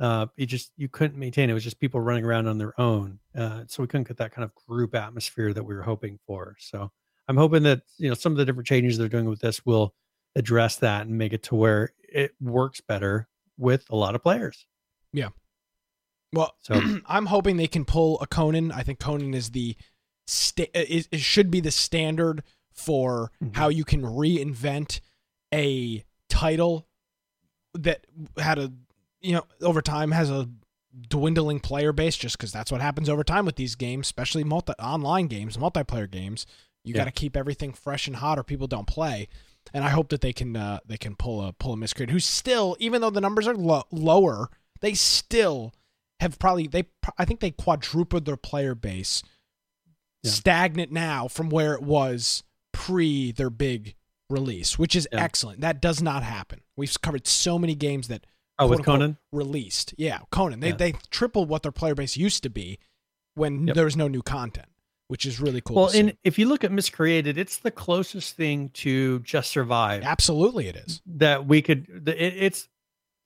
uh you just you couldn't maintain it. it was just people running around on their own uh so we couldn't get that kind of group atmosphere that we were hoping for so i'm hoping that you know some of the different changes they're doing with this will address that and make it to where it works better with a lot of players Yeah. Well, So- I'm hoping they can pull a Conan. I think Conan is the sta- is, it should be the standard for Mhm. how you can reinvent a title that had a you know over time has a dwindling player base just because that's what happens over time with these games especially multi online games multiplayer games you Yeah. got to keep everything fresh and hot or people don't play and i hope that they can uh, they can pull a pull a miscreant who's still even though the numbers are lo- lower they still have probably they i think they quadrupled their player base Yeah. stagnant now from where it was pre their big release which is Yeah. excellent that does not happen we've covered so many games that oh with conan released. Yeah, Conan. They Yeah. they tripled what their player base used to be when Yep. there was no new content, which is really cool. Well, and if you look at Miscreated, it's the closest thing to Just Survive absolutely it is. that we could. It, it's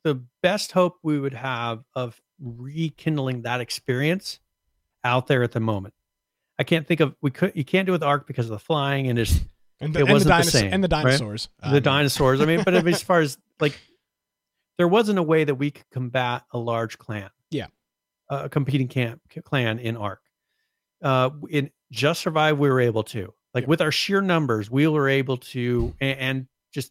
the best hope we would have of rekindling that experience out there at the moment. I can't think of we could. You can't do it with Ark because of the flying and it's And It and wasn't the dinos- same, and the right? dinosaurs. the Um, dinosaurs. I mean, but as far as like, there wasn't a way that we could combat a large clan. Yeah. a competing camp clan in Ark. Uh, in Just Survive, we were able to like Yeah. with our sheer numbers, we were able to and, and just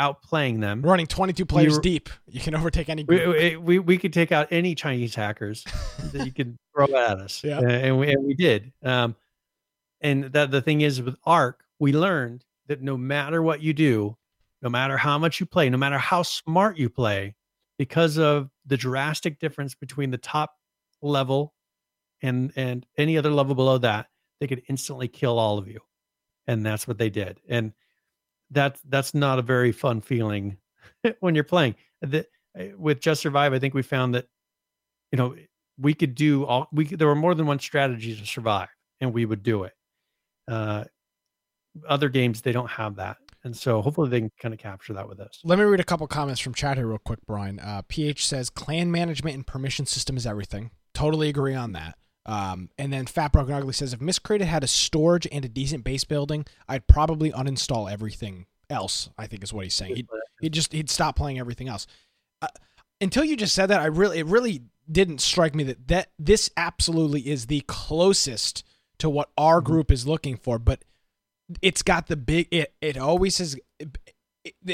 outplaying them. running 22 players were- deep. You can overtake any group. We, we, we, we could take out any Chinese hackers that you could throw at us. Yeah. Uh, and, we, and we did. Um, and that the thing is with Ark, we learned that no matter what you do, no matter how much you play, no matter how smart you play, because of the drastic difference between the top level and and any other level below that, they could instantly kill all of you. And that's what they did. And that's that's not a very fun feeling when you're playing. The, uh, with Just Survive, I think we found that you know we could do all we there were more than one strategy to survive, and we would do it. Uh, other games they don't have that, and so hopefully they can kind of capture that with us. Let me read a couple comments from chat here real quick, Brian. Uh, PH says clan management and permission system is everything. Totally agree on that. Um, and then Fat Broken Ugly says if Miscreated had a storage and a decent base building, I'd probably uninstall everything else. I think is what he's saying. He'd, he'd just he'd stop playing everything else. Uh, until you just said that, I really it really didn't strike me that that this absolutely is the closest to what our group is looking for. But it's got the big. It it always has. It, it-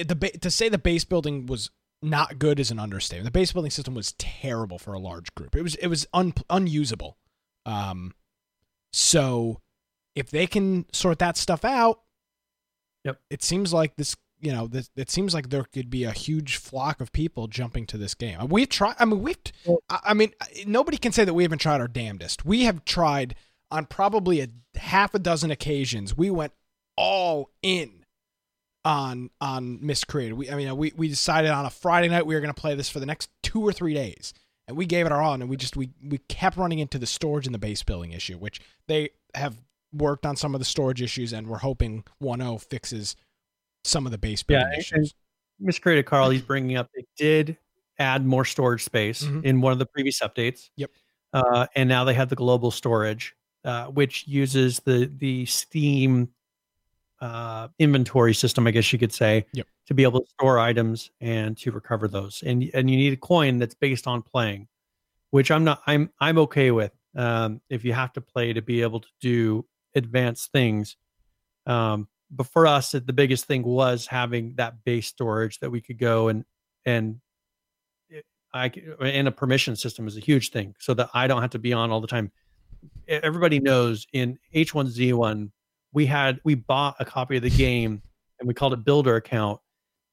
the to say the base building was not good is an understatement. The base building system was terrible for a large group. It was it was un, unusable. Um, so if they can sort that stuff out, Yep. it seems like this. You know, this, it seems like there could be a huge flock of people jumping to this game. We've tried. I mean, we've. I mean, nobody can say that we haven't tried our damnedest. We have tried on probably a half a dozen occasions. We went all in on on miscreated. We I mean we we decided on a Friday night we were going to play this for the next 2 or 3 days. And we gave it our all and we just we we kept running into the storage and the base building issue, which they have worked on some of the storage issues and we're hoping 1.0 fixes some of the base Yeah, building and- issues. Miscreated Carl, he's bringing up they did add more storage space Mhm. in one of the previous updates. Yep. Uh, and now they have the global storage, uh, which uses the the Steam uh, inventory system, I guess you could say, Yep. to be able to store items and to recover those. And and you need a coin that's based on playing, which I'm not. I'm I'm okay with. Um, if you have to play to be able to do advanced things, um, but for us, the biggest thing was having that base storage that we could go and and I and a permission system is a huge thing, so that I don't have to be on all the time. Everybody knows in H1Z1 we had we bought a copy of the game and we called it builder account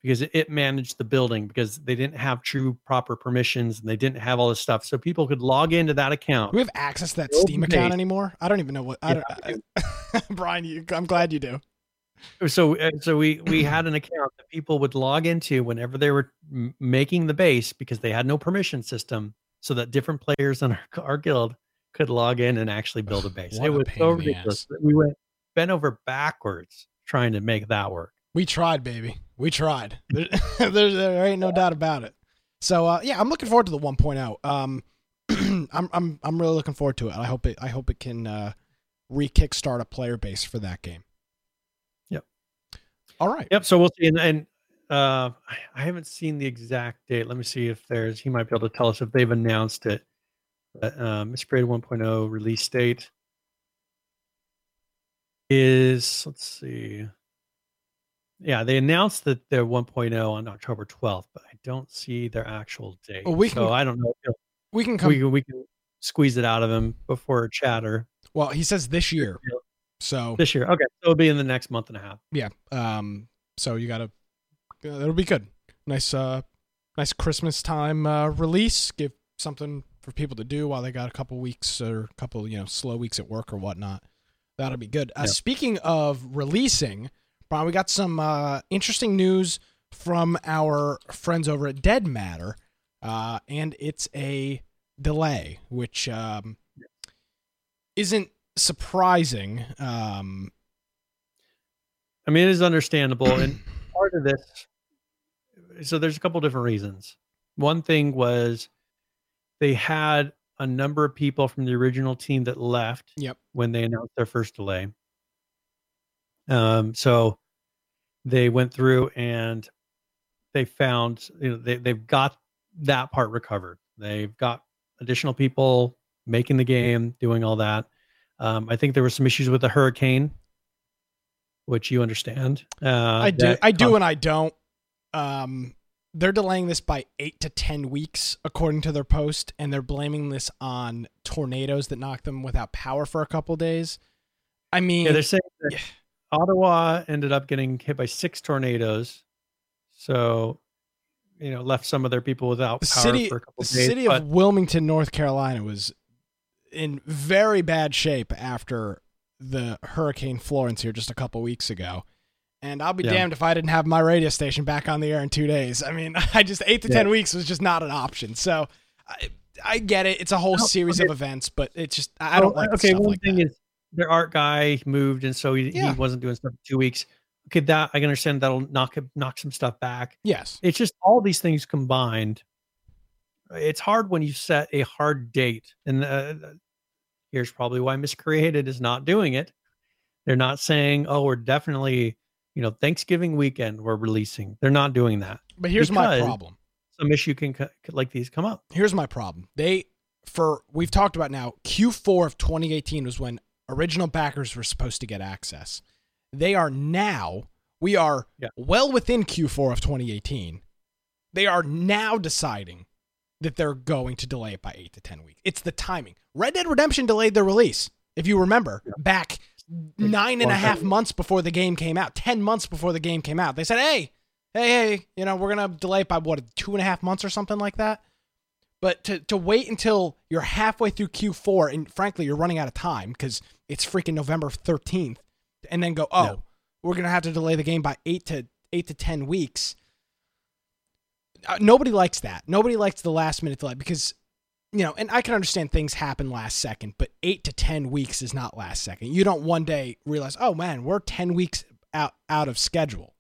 because it, it managed the building because they didn't have true proper permissions and they didn't have all this stuff, so people could log into that account. Do we have access to that Build Steam account base. anymore? I don't even know what I don't Brian, you, I'm glad you do. so uh, so we we had an account that people would log into whenever they were m- making the base because they had no permission system so that different players in our, our guild could log in and actually build a base What it a was pain so in the ridiculous that we went bent over backwards trying to make that work We tried, baby. We tried. There, there, there ain't no doubt about it. So uh, yeah, I'm looking forward to the 1.0. Um, I'm I'm I'm really looking forward to it. I hope it I hope it can uh, re-kickstart a player base for that game. Yep. All right. yep so we'll see and, and uh I- haven't seen the exact date let me see if there's he might be able to tell us if they've announced it but um Miscreated 1.0 release date is let's see yeah they announced that they're 1.0 on october 12th but i don't see their actual date Well, we so can- i don't know We can come. we, can- we can squeeze it out of him before chatter well, he says this year. Yeah. So this year okay so it'll be in the next month and a half yeah. Um. So you gotta. Uh, it'll be good. Nice. Uh. Nice Christmas time uh, release. Give something for people to do while they got a couple weeks or a couple you know slow weeks at work or whatnot. That'll be good. Uh, Yeah. Speaking of releasing, Brian, we got some uh, interesting news from our friends over at Dead Matter, uh, and it's a delay, which um, isn't surprising. Um, I mean, it is understandable, and part of this. So there's a couple different reasons. One thing was they had a number of people from the original team that left. Yep. When they announced their first delay. Um. So they went through and they found you know they they've got that part recovered. They've got additional people making the game, doing all that. Um, I think there were some issues with the hurricane, which you understand. Uh, I do, I do, and I don't. Um, they're delaying this by eight to ten weeks, according to their post, and they're blaming this on tornadoes that knocked them without power for a couple days. I mean, Yeah, they're saying that Yeah. Ottawa ended up getting hit by six tornadoes, so you know left some of their people without the power city, for a couple the days. The city but of Wilmington, North Carolina, was in very bad shape after the Hurricane Florence here just a couple weeks ago. And I'll be Yeah. damned if I didn't have my radio station back on the air in two days. I mean, I just eight to Yeah. ten weeks was just not an option. So I, I get it; it's a whole No, series okay. of events, but it's just I I don't Oh, like okay. One like thing that. is their art guy moved, and so he, Yeah. he wasn't doing stuff for two weeks. Okay, that I can understand that'll knock knock some stuff back. yes, It's just all these things combined. It's hard when you set a hard date, and uh, here's probably why Miscreated is not doing it. They're not saying, "Oh, we're definitely, you know, Thanksgiving weekend we're releasing." They're not doing that. but here's my problem. Some issue can like these come up. here's my problem. They for we've talked about now Q4 of 2018 was when original backers were supposed to get access. They are now we are Yeah. well within Q4 of 2018. They are now deciding that they're going to delay it by 8 to 10 weeks. It's the timing. Red Dead Redemption delayed their release. If you remember, back nine and a half months before the game came out, 10 months before the game came out. They said, hey, hey, hey, you know, we're going to delay it by what, two and a half months or something like that? But to, to wait until you're halfway through Q4, and frankly, you're running out of time because it's freaking November 13th, and then go, oh, No. we're going to have to delay the game by eight to eight to 10 weeks. Uh, nobody likes that. Nobody likes the last minute delay because you know, and I can understand things happen last second, but eight to ten weeks is not last second. You don't one day realize, oh man, we're ten weeks out out of schedule,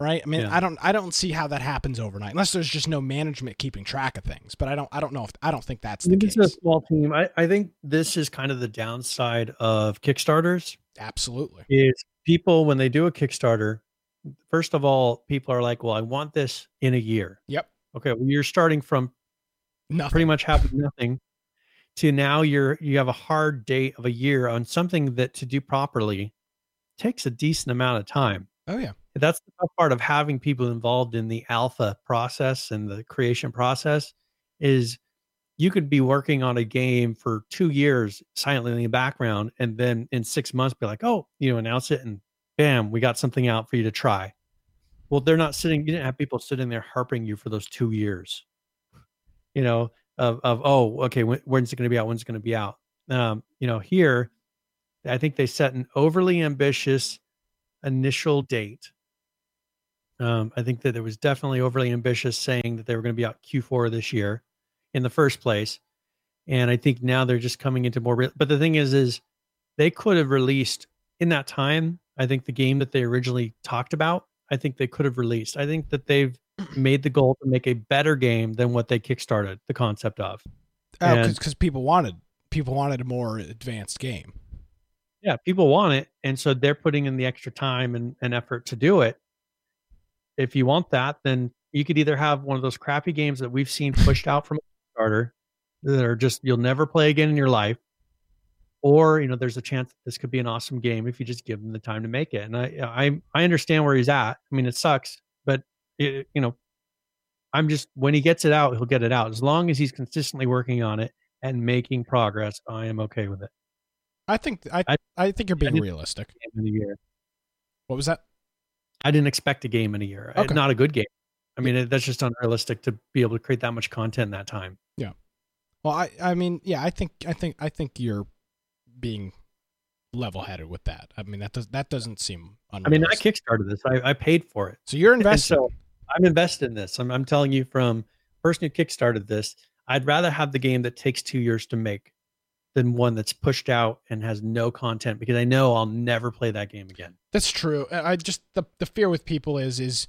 right? I mean, Yeah. I don't I don't see how that happens overnight unless there's just no management keeping track of things. But I don't I don't know if I don't think that's the think case. it's a small team. I, I think this is kind of the downside of Kickstarters Absolutely. is people when they do a Kickstarter, first of all, people are like, Well, I want this in a year. Yep. Okay, well, you're starting from Nothing. pretty much having nothing to now you're you have a hard date of a year on something that to do properly takes a decent amount of time. Oh yeah. That's the tough part of having people involved in the alpha process and the creation process is you could be working on a game for two years silently in the background and then in six months be like, oh, you know, announce it and bam, we got something out for you to try. Well, they're not sitting, you didn't have people sitting there harping you for those two years, you know, of, of oh, okay, when, when's it going to be out? When's it going to be out? Um, you know, here, I think they set an overly ambitious initial date. Um, I think that it was definitely overly ambitious saying that they were going to be out Q4 this year in the first place. And I think now they're just coming into more real, but the thing is, is they could have released in that time. I think the game that they originally talked about, I think they could have released. I think that they've made the goal to make a better game than what they kickstarted the concept of. Oh, because people wanted people wanted a more advanced game. yeah people want it and so they're putting in the extra time and, and effort to do it if you want that then you could either have one of those crappy games that we've seen pushed out from a starter that are just you'll never play again in your life or you know there's a chance that this could be an awesome game if you just give them the time to make it and i i, I understand where he's at i mean it sucks but it, you know i'm just when he gets it out he'll get it out as long as he's consistently working on it and making progress i am okay with it I think I I- I, think you're being realistic. in a year What was that? I didn't expect a game in a year. Okay. Not a good game. I mean, it, that's just unrealistic to be able to create that much content in that time. Yeah. Well, I I mean, yeah, I think I think I think you're being level-headed with that. I mean, that does that doesn't seem Unrealistic. I mean, I kickstarted this. I, I paid for it. so you're invested. so I'm invested in this. I'm, I'm telling you from person who kickstarted this, I'd rather have the game that takes two years to make than one that's pushed out and has no content because I know I'll never play that game again. That's true. I just the the fear with people is is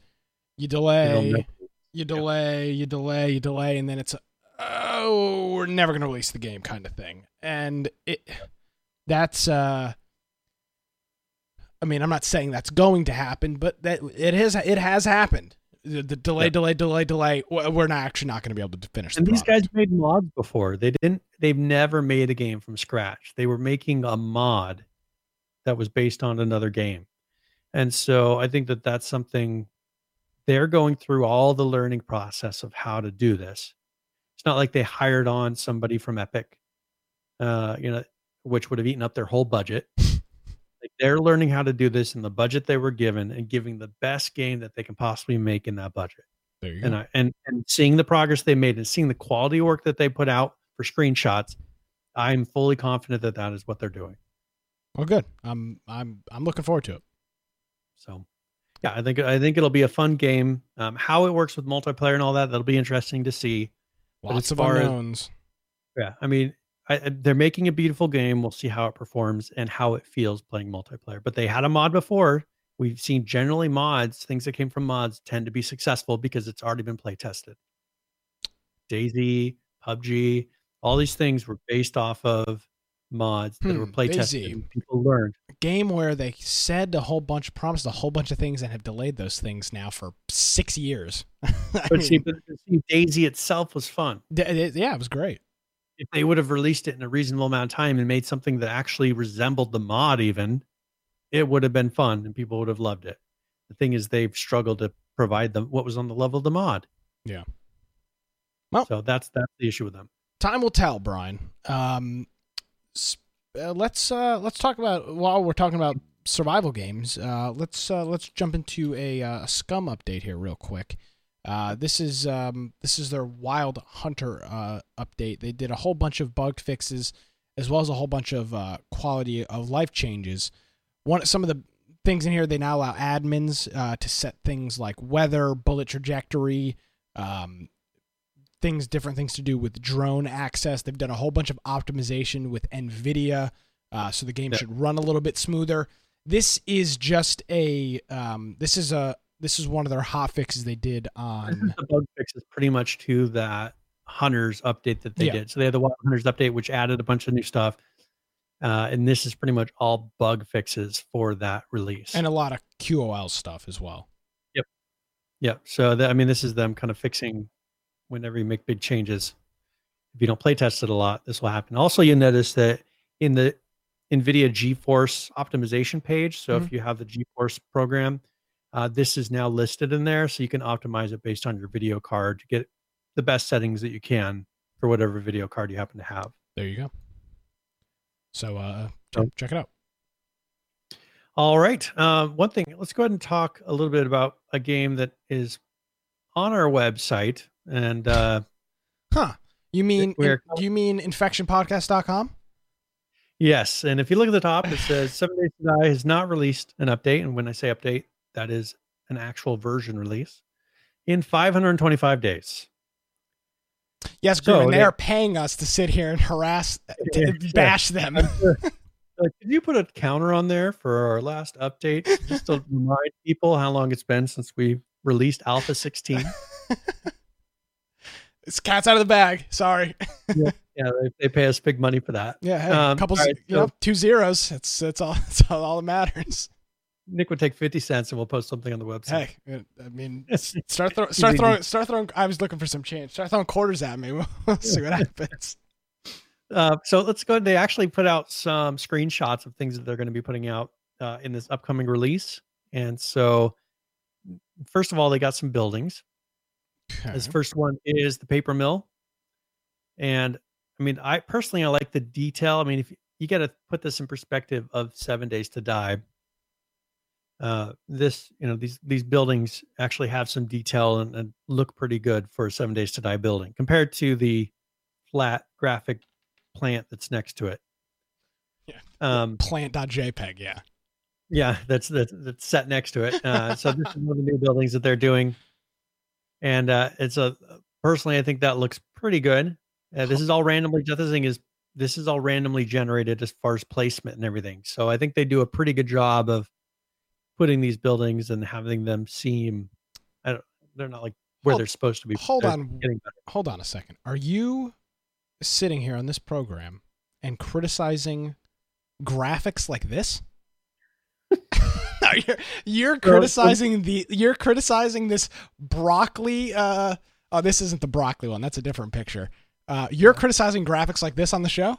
you delay, you delay, you delay, you delay, and then it's a, oh, we're never gonna release the game kind of thing. And it that's uh I mean, I'm not saying that's going to happen, but that it has it has happened. The, delay, Yeah. delay, delay, delay. We're not actually not going to be able to finish. And the these product. guys made mods before. They didn't. They've never made a game from scratch. They were making a mod that was based on another game, and so I think that that's something they're going through all the learning process of how to do this. It's not like they hired on somebody from Epic, uh, you know, which would have eaten up their whole budget. They're learning how to do this in the budget they were given and giving the best game that they can possibly make in that budget There you and go. I, and and seeing the progress they made and seeing the quality work that they put out for screenshots, I'm fully confident that that is what they're doing. Well, good. I'm I'm I'm looking forward to it. So, yeah, I think I think it'll be a fun game. Um, how it works with multiplayer and all that that'll be interesting to see. Lots of far as- Yeah, I mean, I, they're making a beautiful game. We'll see how it performs and how it feels playing multiplayer. But they had a mod before. We've seen generally mods, things that came from mods, tend to be successful because it's already been play tested. DayZ, PUBG, all these things were based off of mods that were Hmm, play tested. People learned. A game where they said a whole bunch, promised a whole bunch of things, and have delayed those things now for six years. But see, but see, DayZ itself was fun. it- yeah, it was great. If they would have released it in a reasonable amount of time and made something that actually resembled the mod, even, it would have been fun and people would have loved it. The thing is, they've struggled to provide them what was on the level of the mod. Yeah. Well- so that's that's the issue with them. Time will tell, Brian. Um, uh, let's uh, let's talk about while we're talking about survival games. Uh, let's uh, let's jump into a, uh, a Scum update here real quick. Uh, this is um, this is their Wild Hunter uh, update. They did a whole bunch of bug fixes as well as a whole bunch of uh, quality of life changes. One some of the things in here they now allow admins uh, to set things like weather, bullet trajectory, um, things different things to do with drone access. They've done a whole bunch of optimization with NVIDIA, uh, so the game Yeah. should run a little bit smoother. This is just a um, this is a this is one of their hot fixes they did on the bug fix is pretty much to that hunters update that they Yeah. did. So they had the wild hunters update, which added a bunch of new stuff. Uh, and this is pretty much all bug fixes for that release. and a lot of QOL stuff as well. Yep. Yep. So that, I mean, this is them kind of fixing whenever you make big changes. If you don't play test it a lot, this will happen. Also, you notice that in the NVIDIA GeForce optimization page, so if you have the GeForce program, uh, this is now listed in there, so you can optimize it based on your video card to get the best settings that you can for whatever video card you happen to have. There you go. So uh, So- check it out. All right. Um, one thing, let's go ahead and talk a little bit about a game that is on our website. And uh, Huh? You mean do you mean infectionpodcast.com? Yes, and if you look at the top, it says Seven Days to Die has not released an update, and when I say update, that is an actual version release in 525 days. Yes, So, and they yeah. are paying us to sit here and harass, Yeah, bash them. I'm sure- Like, could you put a counter on there for our last update, just to remind people how long it's been since we released Alpha 16? It's cat's out of the bag. Sorry. yeah, they, they pay us big money for that. Yeah, hey, Um, couple, right, you know, two zeros. It's that's all. All, all that matters. Nick would take 50 cents, and we'll post something on the website. Hey, I mean, start throw, start throwing, start throwing. I was looking for some change. Start throwing quarters at me. We'll see what happens. Uh, so let's go. They actually put out some screenshots of things that they're going to be putting out uh, in this upcoming release. And so, first of all, they got some buildings. This first one is the paper mill. And I mean, I personally, I like the detail. I mean, if you got to put this in perspective of seven days to die, uh, this, you know, these, these buildings actually have some detail and, and look pretty good for a seven days to die building compared to the flat graphic plant that's next to it. Yeah. Um, Plant.jpg. Yeah. yeah, that's that's, that's set next to it. Uh, so this is one of the new buildings that they're doing, and uh, it's a personally, I think that looks pretty good. Uh, this is all randomly. The other thing is, this is all randomly generated as far as placement and everything. So I think they do a pretty good job of putting these buildings and having them seem. I don't. They're not like where Hold- they're supposed to be. hold They're on. Hold on a second. Are you sitting here on this program and criticizing graphics like this? No, you're, you're criticizing the you're criticizing this broccoli uh oh this isn't the broccoli one that's a different picture uh you're criticizing graphics like this on the show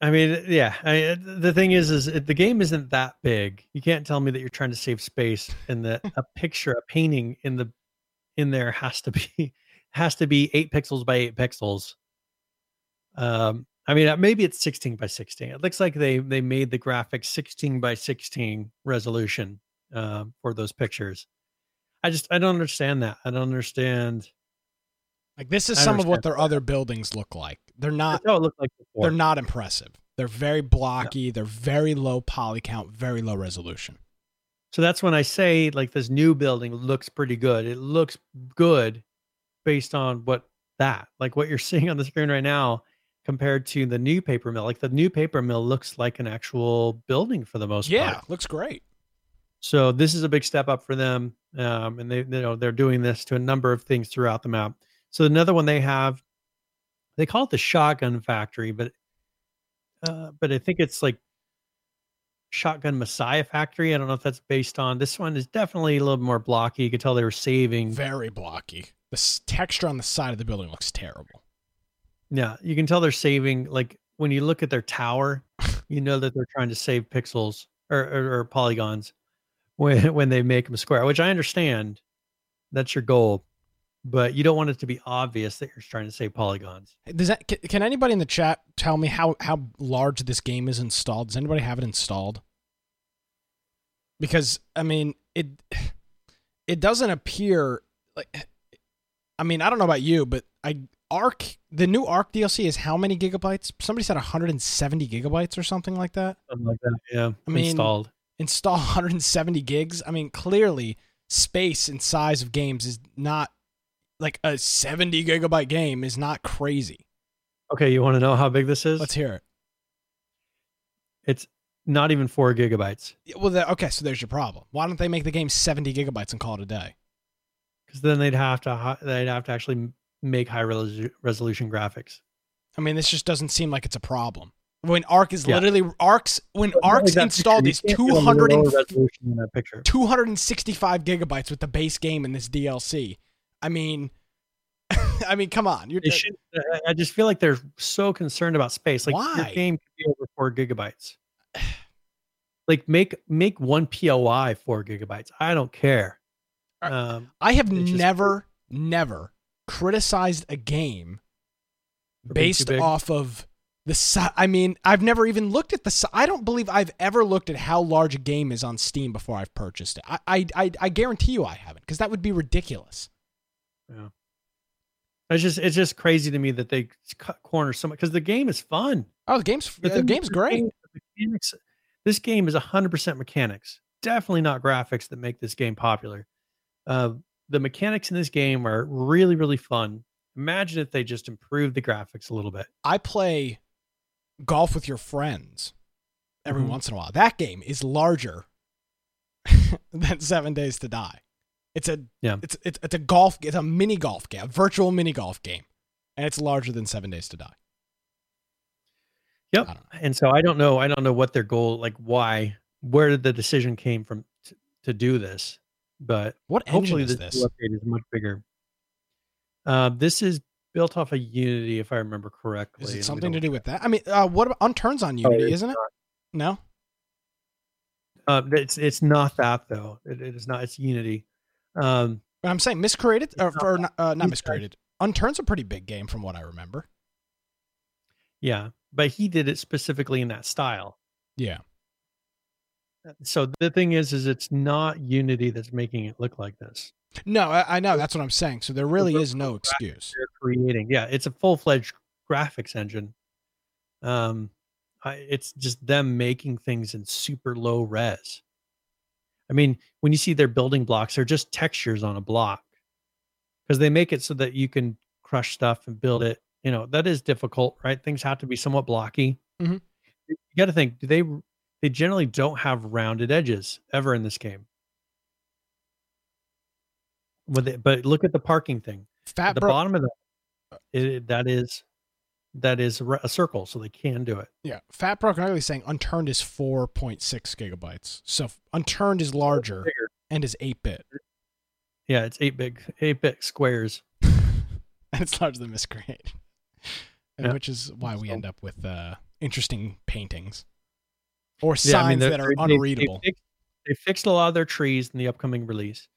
I mean, yeah. I, the thing is, is it, the game isn't that big. You can't tell me that you're trying to save space and that a picture, a painting in the in there has to be has to be eight pixels by eight pixels. Um, I mean, uh, maybe it's 16 by 16. It looks like they they made the graphics 16 by 16 resolution um, for those pictures. I just I don't understand that. I don't understand. like this is some of what their other buildings look like they're not That's how it looked like they're not impressive they're very blocky they're very low poly count very low resolution So that's when I say like this new building looks pretty good. It looks good based on what that like what you're seeing on the screen right now compared to the new paper mill. Like the new paper mill looks like an actual building for the most yeah part. looks great So this is a big step up for them, um, and they you know they're doing this to a number of things throughout the map. So another one they have, they call it the Shotgun Factory, but uh, but I think it's like Shotgun Messiah Factory. I don't know if that's based on this one. Is definitely a little more blocky. You could tell they were saving. very blocky the s- texture on the side of the building looks terrible Yeah, you can tell they're saving. Like when you look at their tower, you know that they're trying to save pixels or, or, or polygons when when they make them square, which I understand. That's your goal, but you don't want it to be obvious that you're trying to say polygons. Does that can, can anybody in the chat tell me how how large this game is installed? Does anybody have it installed? Because I mean, it it doesn't appear like I mean, I don't know about you, but I Ark the new Ark DLC is how many gigabytes? Somebody said 170 gigabytes or something like that. Something like that. Yeah. I mean, installed. Install 170 gigs. I mean, clearly space and size of games is not like a 70 gigabyte game is not crazy. Okay, you want to know how big this is? Let's hear it. It's not even four gigabytes. Well, that, okay, so there's your problem. Why don't they make the game 70 gigabytes and call it a day? Because then they'd have to they'd have to actually make high resolu- resolution graphics. I mean, this just doesn't seem like it's a problem. When Ark is Yeah. literally Ark's when But Ark's installed picture, is you can't get a 200 and, resolution in that picture. 265 gigabytes with the base game in this DLC. I mean, I mean, come on. You're should, I- just feel like they're so concerned about space. Like Why? your game can be over four gigabytes. Like make make one POI four gigabytes. I don't care. Um, I have just- never, never criticized a game For being too based off of the size. I mean, I've never even looked at the. size. I don't believe I've ever looked at how large a game is on Steam before I've purchased it. I, I, I, I guarantee you I haven't because that would be ridiculous. It's just it's just crazy to me that they cut corners so much because the game is fun. Oh, the game's the thing- game's great. thing- the mechanics, this game is 100% mechanics. Definitely not graphics that make this game popular. Uh, the mechanics in this game are really, really fun. Imagine if they just improved the graphics a little bit. I play golf with your friends every Mhm. once in a while. That game is larger than Seven Days to Die. It's a Yeah. It's it's it's a golf. It's a mini golf game, a virtual mini golf game, and it's larger than Seven Days to Die. Yep. I don't know. And so I don't know. I don't know what their goal, like why, where did the decision came from to, to do this. But What engine hopefully is this, this? update is much bigger. Uh, this is built off of Unity, if I remember correctly. Is it something to do with that? I mean, uh, what about on Oh, Unity, it's isn't it? No. Uh, it's it's not that though. It, it is not. It's Unity. Um, I'm saying miscreated or, not or not, uh, not miscreated. Unturn's a pretty big game from what I remember. yeah, but he did it specifically in that style. Yeah. So the thing is, is it's not Unity that's making it look like this. No, I, I know that's what I'm saying. So there really is no excuse. They're creating, yeah, it's a full fledged graphics engine. Um, I, it's just them making things in super low res. I mean, when you see their building blocks, they're just textures on a block because they make it so that you can crush stuff and build it. You know that is difficult, right? Things have to be somewhat blocky. Mhm. You got to think, do they? They generally don't have rounded edges ever in this game. With it, but look at the parking thing Fat at the Bro, bottom of that it, that is that is a circle so they can do it. Yeah, Fat Broken Ugly is saying Unturned is 4.6 gigabytes. So Unturned is larger and is 8 bit, yeah it's eight big eight bit squares. And it's larger than Miscreate, Yeah. which is why we So- end up with uh, interesting paintings. Or Yeah, I mean, signs that are they're- they- they unreadable. They, fixed a lot of their trees in the upcoming release.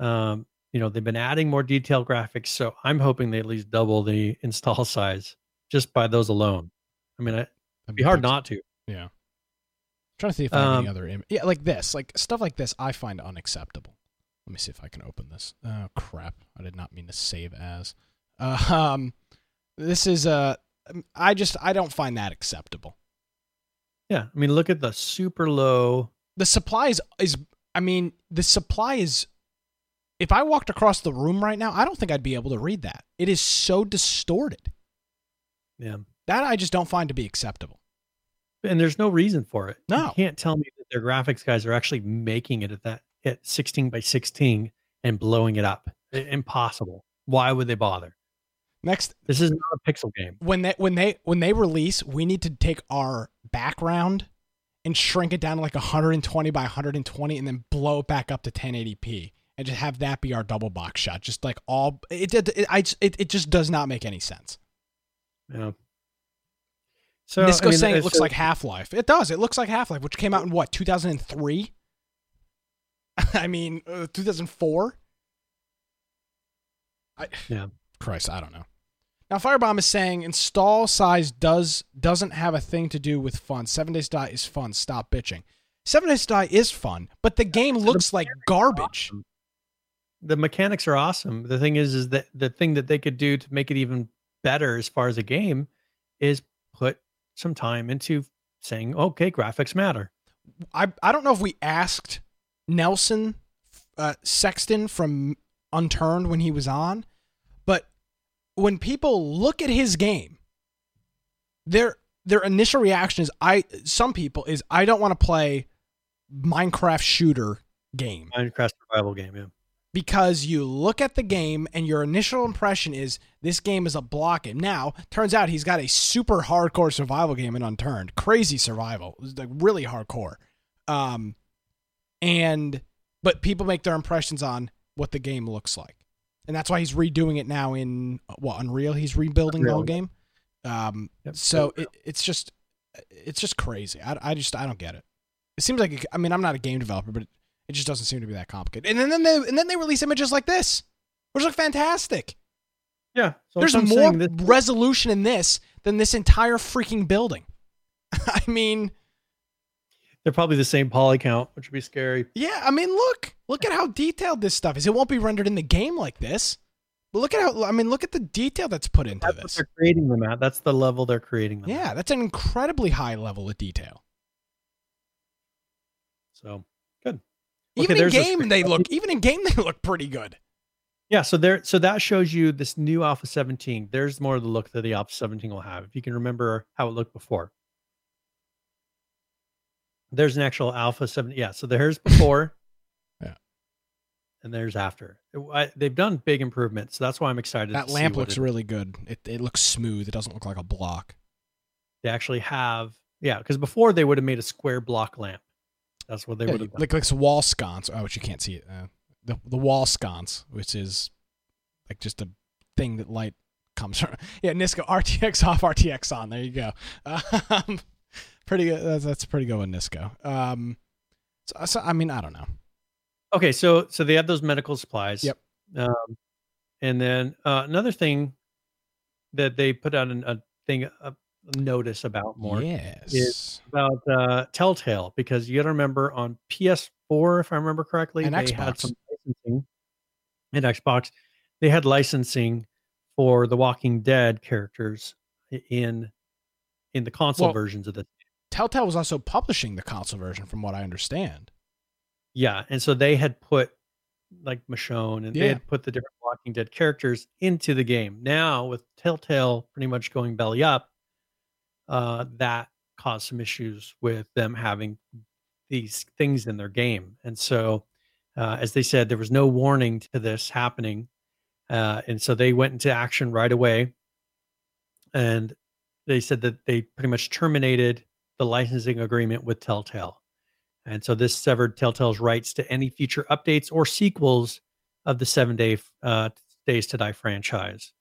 Um you know they've been adding more detailed graphics so i'm hoping they at least double the install size just by those alone i mean it- it'd be hard not to Yeah. trying to see if I have any Um, other Im- yeah, like this, like stuff like this, I find unacceptable. Let me see if I can open this. Oh crap! I did not mean to save as. Uh, um, this is uh, I just I don't find that acceptable. yeah i mean look at the super low The supply is is I mean the supply is. If I walked across the room right now, I don't think I'd be able to read that. It is so distorted. Yeah That I just don't find to be acceptable. and there's no reason for it No. you can't tell me that their graphics guys are actually making it at that at 16 by 16 and blowing it up impossible why would they bother Next, this is not a pixel game when they when they when they release, we need to take our background and shrink it down to like 120 by 120, and then blow it back up to 1080p, and just have that be our double box shot. Just like all it it it, I, it, it just does not make any sense. Yeah so Nisco's I mean, saying it looks so- like Half Life. It does. It looks like Half Life, which came out in what 2003. I mean, uh, 2004. I, Yeah. Christ, I don't know. Now Firebomb is saying install size does doesn't have a thing to do with fun. Seven Days to Die is fun. Stop bitching. Seven Days to Die is fun, but the game looks like garbage. the mechanics are awesome. The thing is, is that the thing that they could do to make it even better as far as a game is put some time into saying, okay, graphics matter. I I don't know if we asked Nelson uh, Sexton from Unturned when he was on, but when people look at his game, their their initial reaction is I some people is I don't want to play Minecraft shooter game Minecraft survival game, yeah. Because you look at the game and your initial impression is this game is a block game. Now, turns out he's got a super hardcore survival game in Unturned. Crazy survival. It was like really hardcore. Um and but people make their impressions on what the game looks like. And that's why he's redoing it now in what Unreal. He's rebuilding the whole game. Um Yep. so it, it's just it's just crazy. I, I just I don't get it. It seems like I mean I'm not a game developer, but it, it just doesn't seem to be that complicated. And then, then they and then they release images like this, which look fantastic. Yeah. So There's more this- resolution in this than this entire freaking building. I mean, they're probably the same poly count, which would be scary. yeah. I mean, look, look at how detailed this stuff is. It won't be rendered in the game like this. But look at how I mean, look at the detail that's put into That's what this. they're creating them at. That's the level they're creating them. Yeah, At. that's an incredibly high level of detail. So good. Okay, Even in game, they uh, look. Even in game, they look pretty good. Yeah, so there so that shows you this new Alpha 17. There's more of the look that the Alpha 17 will have. If you can remember how it looked before. There's an actual Alpha 7. Yeah, so there's before. Yeah. And there's after. It- I- they've done big improvements. So that's why I'm excited. That lamp looks it- really good. It it looks smooth. It doesn't look like a block. They actually have yeah, because before they would have made a square block lamp. That's what they Yeah, would have like like wall sconce. Oh, which you can't see it. Uh, the the wall sconce, which is like just a thing that light comes from. Yeah, Nisco RTX off, RTX on. There you go. Um, pretty good. That's, that's pretty good with Nisco. Um, so, so I mean, I don't know. Okay, so so they have those medical supplies. Yep. Um, and then uh, another thing that they put out an, a thing a notice about more yes. about uh, Telltale because you got to remember on PS4, if I remember correctly, And they had Xbox. some licensing, and Xbox, they had licensing for the Walking Dead characters in in the console Well- versions of the Telltale was also publishing the console version, from what I understand. Yeah, and so they had put like Michonne and Yeah. they had put the different Walking Dead characters into the game. Now with Telltale pretty much going belly up, uh, that caused some issues with them having these things in their game. And so, uh, as they said, there was no warning to this happening, uh, and so they went into action right away. And they said that they pretty much terminated the licensing agreement with Telltale. And so this severed Telltale's rights to any future updates or sequels of the Seven Day uh, Days to Die franchise.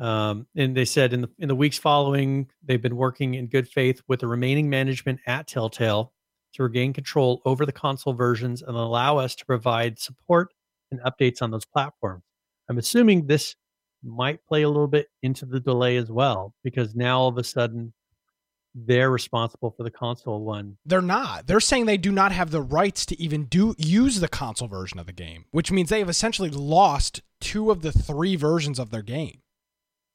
Um, and they said in the in the weeks following, they've been working in good faith with the remaining management at Telltale to regain control over the console versions and allow us to provide support and updates on those platforms. I'm assuming this might play a little bit into the delay as well, because now all of a sudden they're responsible for the console one They're not. They're saying they do not have the rights to even do use the console version of the game, which means they have essentially lost two of the three versions of their game.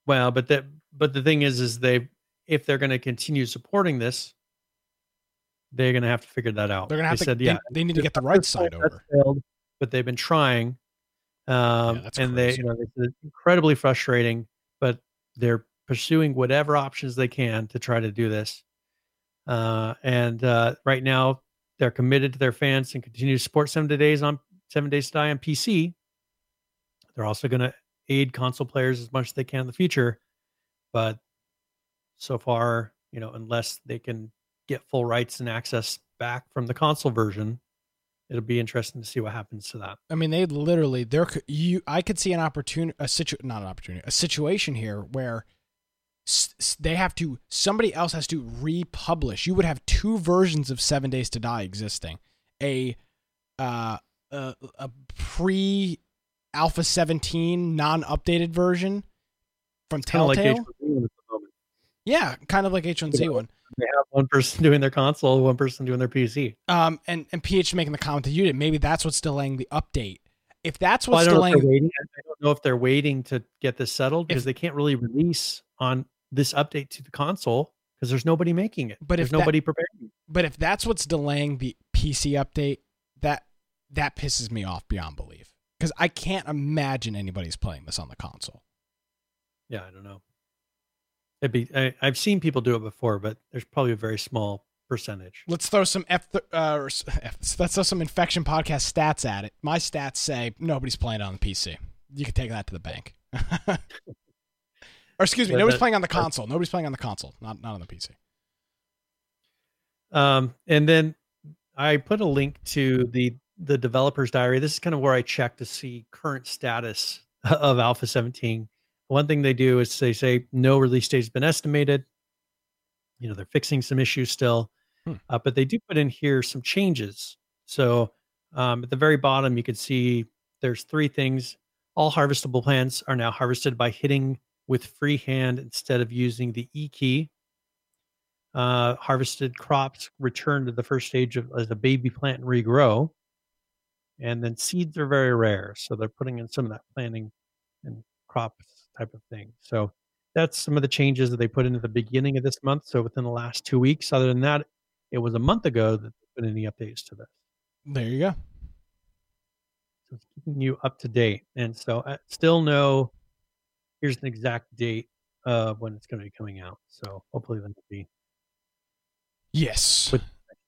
Well, but that but the thing is, is they if they're going to continue supporting this, they're going to have to figure that out. They're gonna have they to. said, they, yeah, they need to get the right side over. failed, but they've been trying, um, Yeah, and they, crazy. you know, it's incredibly frustrating, but they're pursuing whatever options they can to try to do this. Uh, and uh, right now, they're committed to their fans and continue to support Seven Days on Seven Days to Die on PC. They're also going to aid console players as much as they can in the future, but so far, you know, unless they can get full rights and access back from the console version, it'll be interesting to see what happens to that. I mean, they literally there. You, I could see an opportunity, a situ, not an opportunity, a situation here where they have to. Somebody else has to republish. You would have two versions of Seven Days to Die existing. A, uh, a, a pre Alpha 17 non-updated version from Kind of like Telltale. H1Z1 at the moment. yeah, kind of like H1Z1. They have one person doing their console, one person doing their PC. Um, and and PH making the comment that you did. Maybe that's what's delaying the update. If that's Well, I what's know if delaying, waiting. I don't know if they're waiting to get this settled because If- they can't really release on this update to the console because there's nobody making it. But there's if that- nobody preparing. but if that's what's delaying the PC update, that that pisses me off beyond belief. Because I can't imagine anybody's playing this on the console. Yeah, I don't know. It'd be. I, I've seen people do it before, but there's probably a very small percentage. Let's throw some F. Uh, or F let's throw some infection podcast stats at it. My stats say nobody's playing it on the PC. You can take that to the bank. or excuse me, Yeah, nobody's that- playing on the console. Nobody's playing on the console, not not on the PC. Um, and then I put a link to the the developer's diary. This is kind of where I check to see current status of Alpha 17. One thing they do is they say no release date has been estimated. You know, they're fixing some issues still, Hmm. uh, but they do put in here some changes. So um, at the very bottom, you can see there's three things. All harvestable plants are now harvested by hitting with free hand instead of using the E key uh, harvested crops return to the first stage of as a baby plant and regrow. And then seeds are very rare, so they're putting in some of that planting and crops type of thing. So that's some of the changes that they put in at the beginning of this month. So within the last two weeks. Other than that, it was a month ago that they put any updates to this. There you go. So it's keeping you up to date. And so I still know here's an exact date of when it's going to be coming out. So hopefully that'll be Yes. With-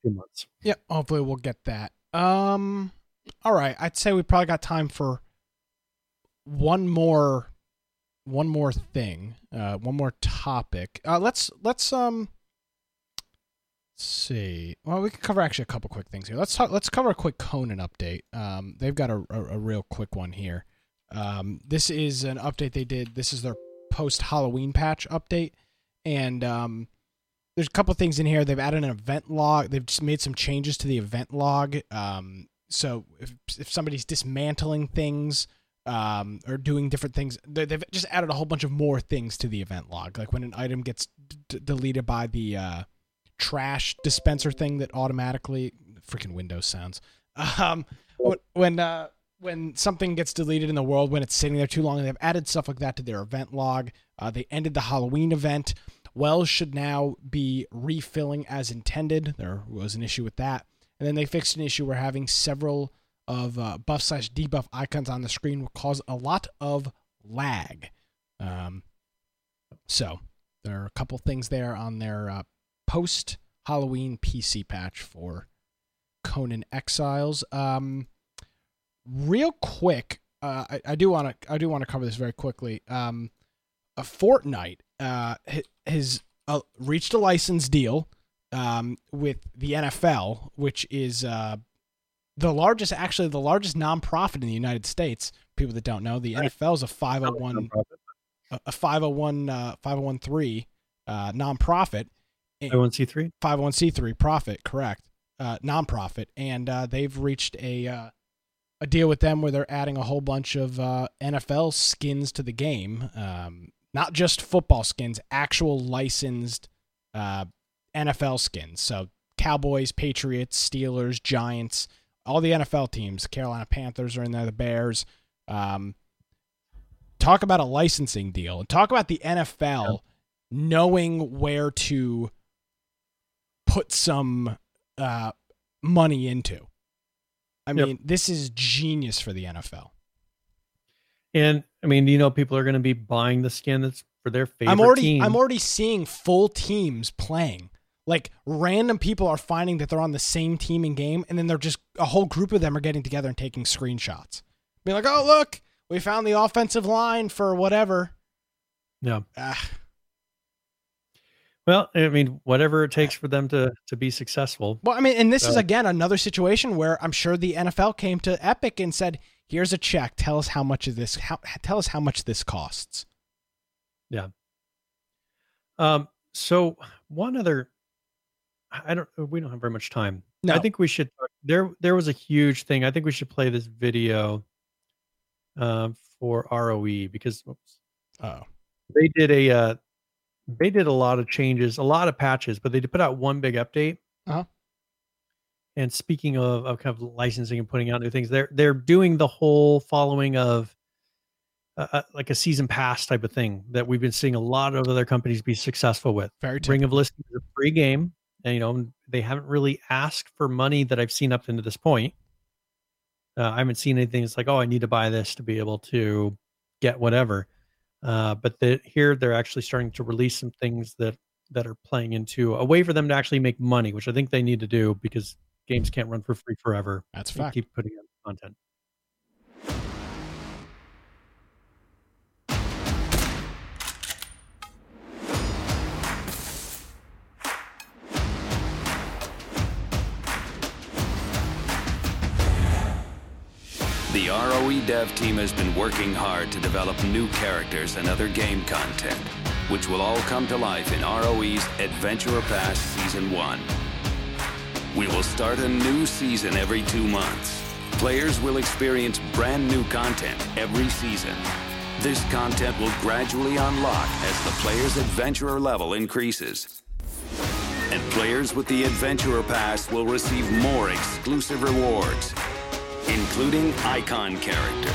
two months. Yeah, hopefully we'll get that. Um all right, I'd say we probably got time for one more one more thing. Uh one more topic. Uh let's let's um let's see. Well, we can cover actually a couple quick things here. Let's talk let's cover a quick Conan update. Um they've got a a, a real quick one here. Um this is an update they did. This is their post Halloween patch update and um there's a couple things in here. They've added an event log. They've just made some changes to the event log. Um, so if if somebody's dismantling things um, or doing different things, they- they've just added a whole bunch of more things to the event log. Like when an item gets d- deleted by the uh, trash dispenser thing that automatically freaking Windows sounds. Um, when when, uh, when something gets deleted in the world when it's sitting there too long, they've added stuff like that to their event log. Uh, they ended the Halloween event. Wells should now be refilling as intended. There was an issue with that. And then they fixed an issue where having several of uh, buff slash debuff icons on the screen will cause a lot of lag. Um, so there are a couple things there on their uh, post Halloween PC patch for Conan Exiles. Um, real quick, uh, I, I do want to I do want to cover this very quickly. Um, a Fortnite uh, has uh, reached a license deal um, with the NFL, which is uh, the largest, actually the largest nonprofit in the United States. People that don't know, the Right. NFL is a 501 a a 501 uh, 501 uh, nonprofit. And- 501c3. 501c3 profit, correct? Uh, nonprofit, and uh, they've reached a uh, a deal with them where they're adding a whole bunch of uh, NFL skins to the game. Um, not just football skins, actual licensed uh, NFL skins. So Cowboys, Patriots, Steelers, Giants, all the NFL teams. Carolina Panthers are in there. The Bears. Um, talk about a licensing deal, and talk about the NFL knowing where to put some uh, money into. I Yep. mean, this is genius for the NFL. And I mean, you know, people are going to be buying the skin that's for their favorite I'm already team. I'm already seeing full teams playing. Like random people are finding that they're on the same team in game, and then they're just a whole group of them are getting together and taking screenshots. Being like, "Oh, look, we found the offensive line for whatever." yeah. Ah, Well, I mean, whatever it takes for them to to be successful. well, I mean, and this is Uh, again another situation where I'm sure the NFL came to Epic and said, "Here's a check. Tell us how much of this. How, tell us how much this costs." Yeah. Um, so one other, I don't. We don't have very much time. No. I think we should. There, there was a huge thing. I think we should play this video. uh, for ROE because oops, Oh, they did a uh, they did a lot of changes, a lot of patches, but they did put out one big update. Uh-huh. And speaking of, of kind of licensing and putting out new things, they're they're doing the whole following of uh, uh, like a season pass type of thing that we've been seeing a lot of other companies be successful with. very Ring of Elysium is a free game, and you know they haven't really asked for money that I've seen up to this point. Uh, I haven't seen anything that's like, oh, I need to buy this to be able to get whatever. Uh, but the, here they're actually starting to release some things that that are playing into a way for them to actually make money, which I think they need to do because games can't run for free forever. That's fact. keep putting out content. ROE dev team has been working hard to develop new characters and other game content, which will all come to life in ROE's Adventurer Pass Season 1. We will start a new season every two months. Players will experience brand new content every season. This content will gradually unlock as the player's adventurer level increases. And players with the Adventurer Pass will receive more exclusive rewards, including Icon Character.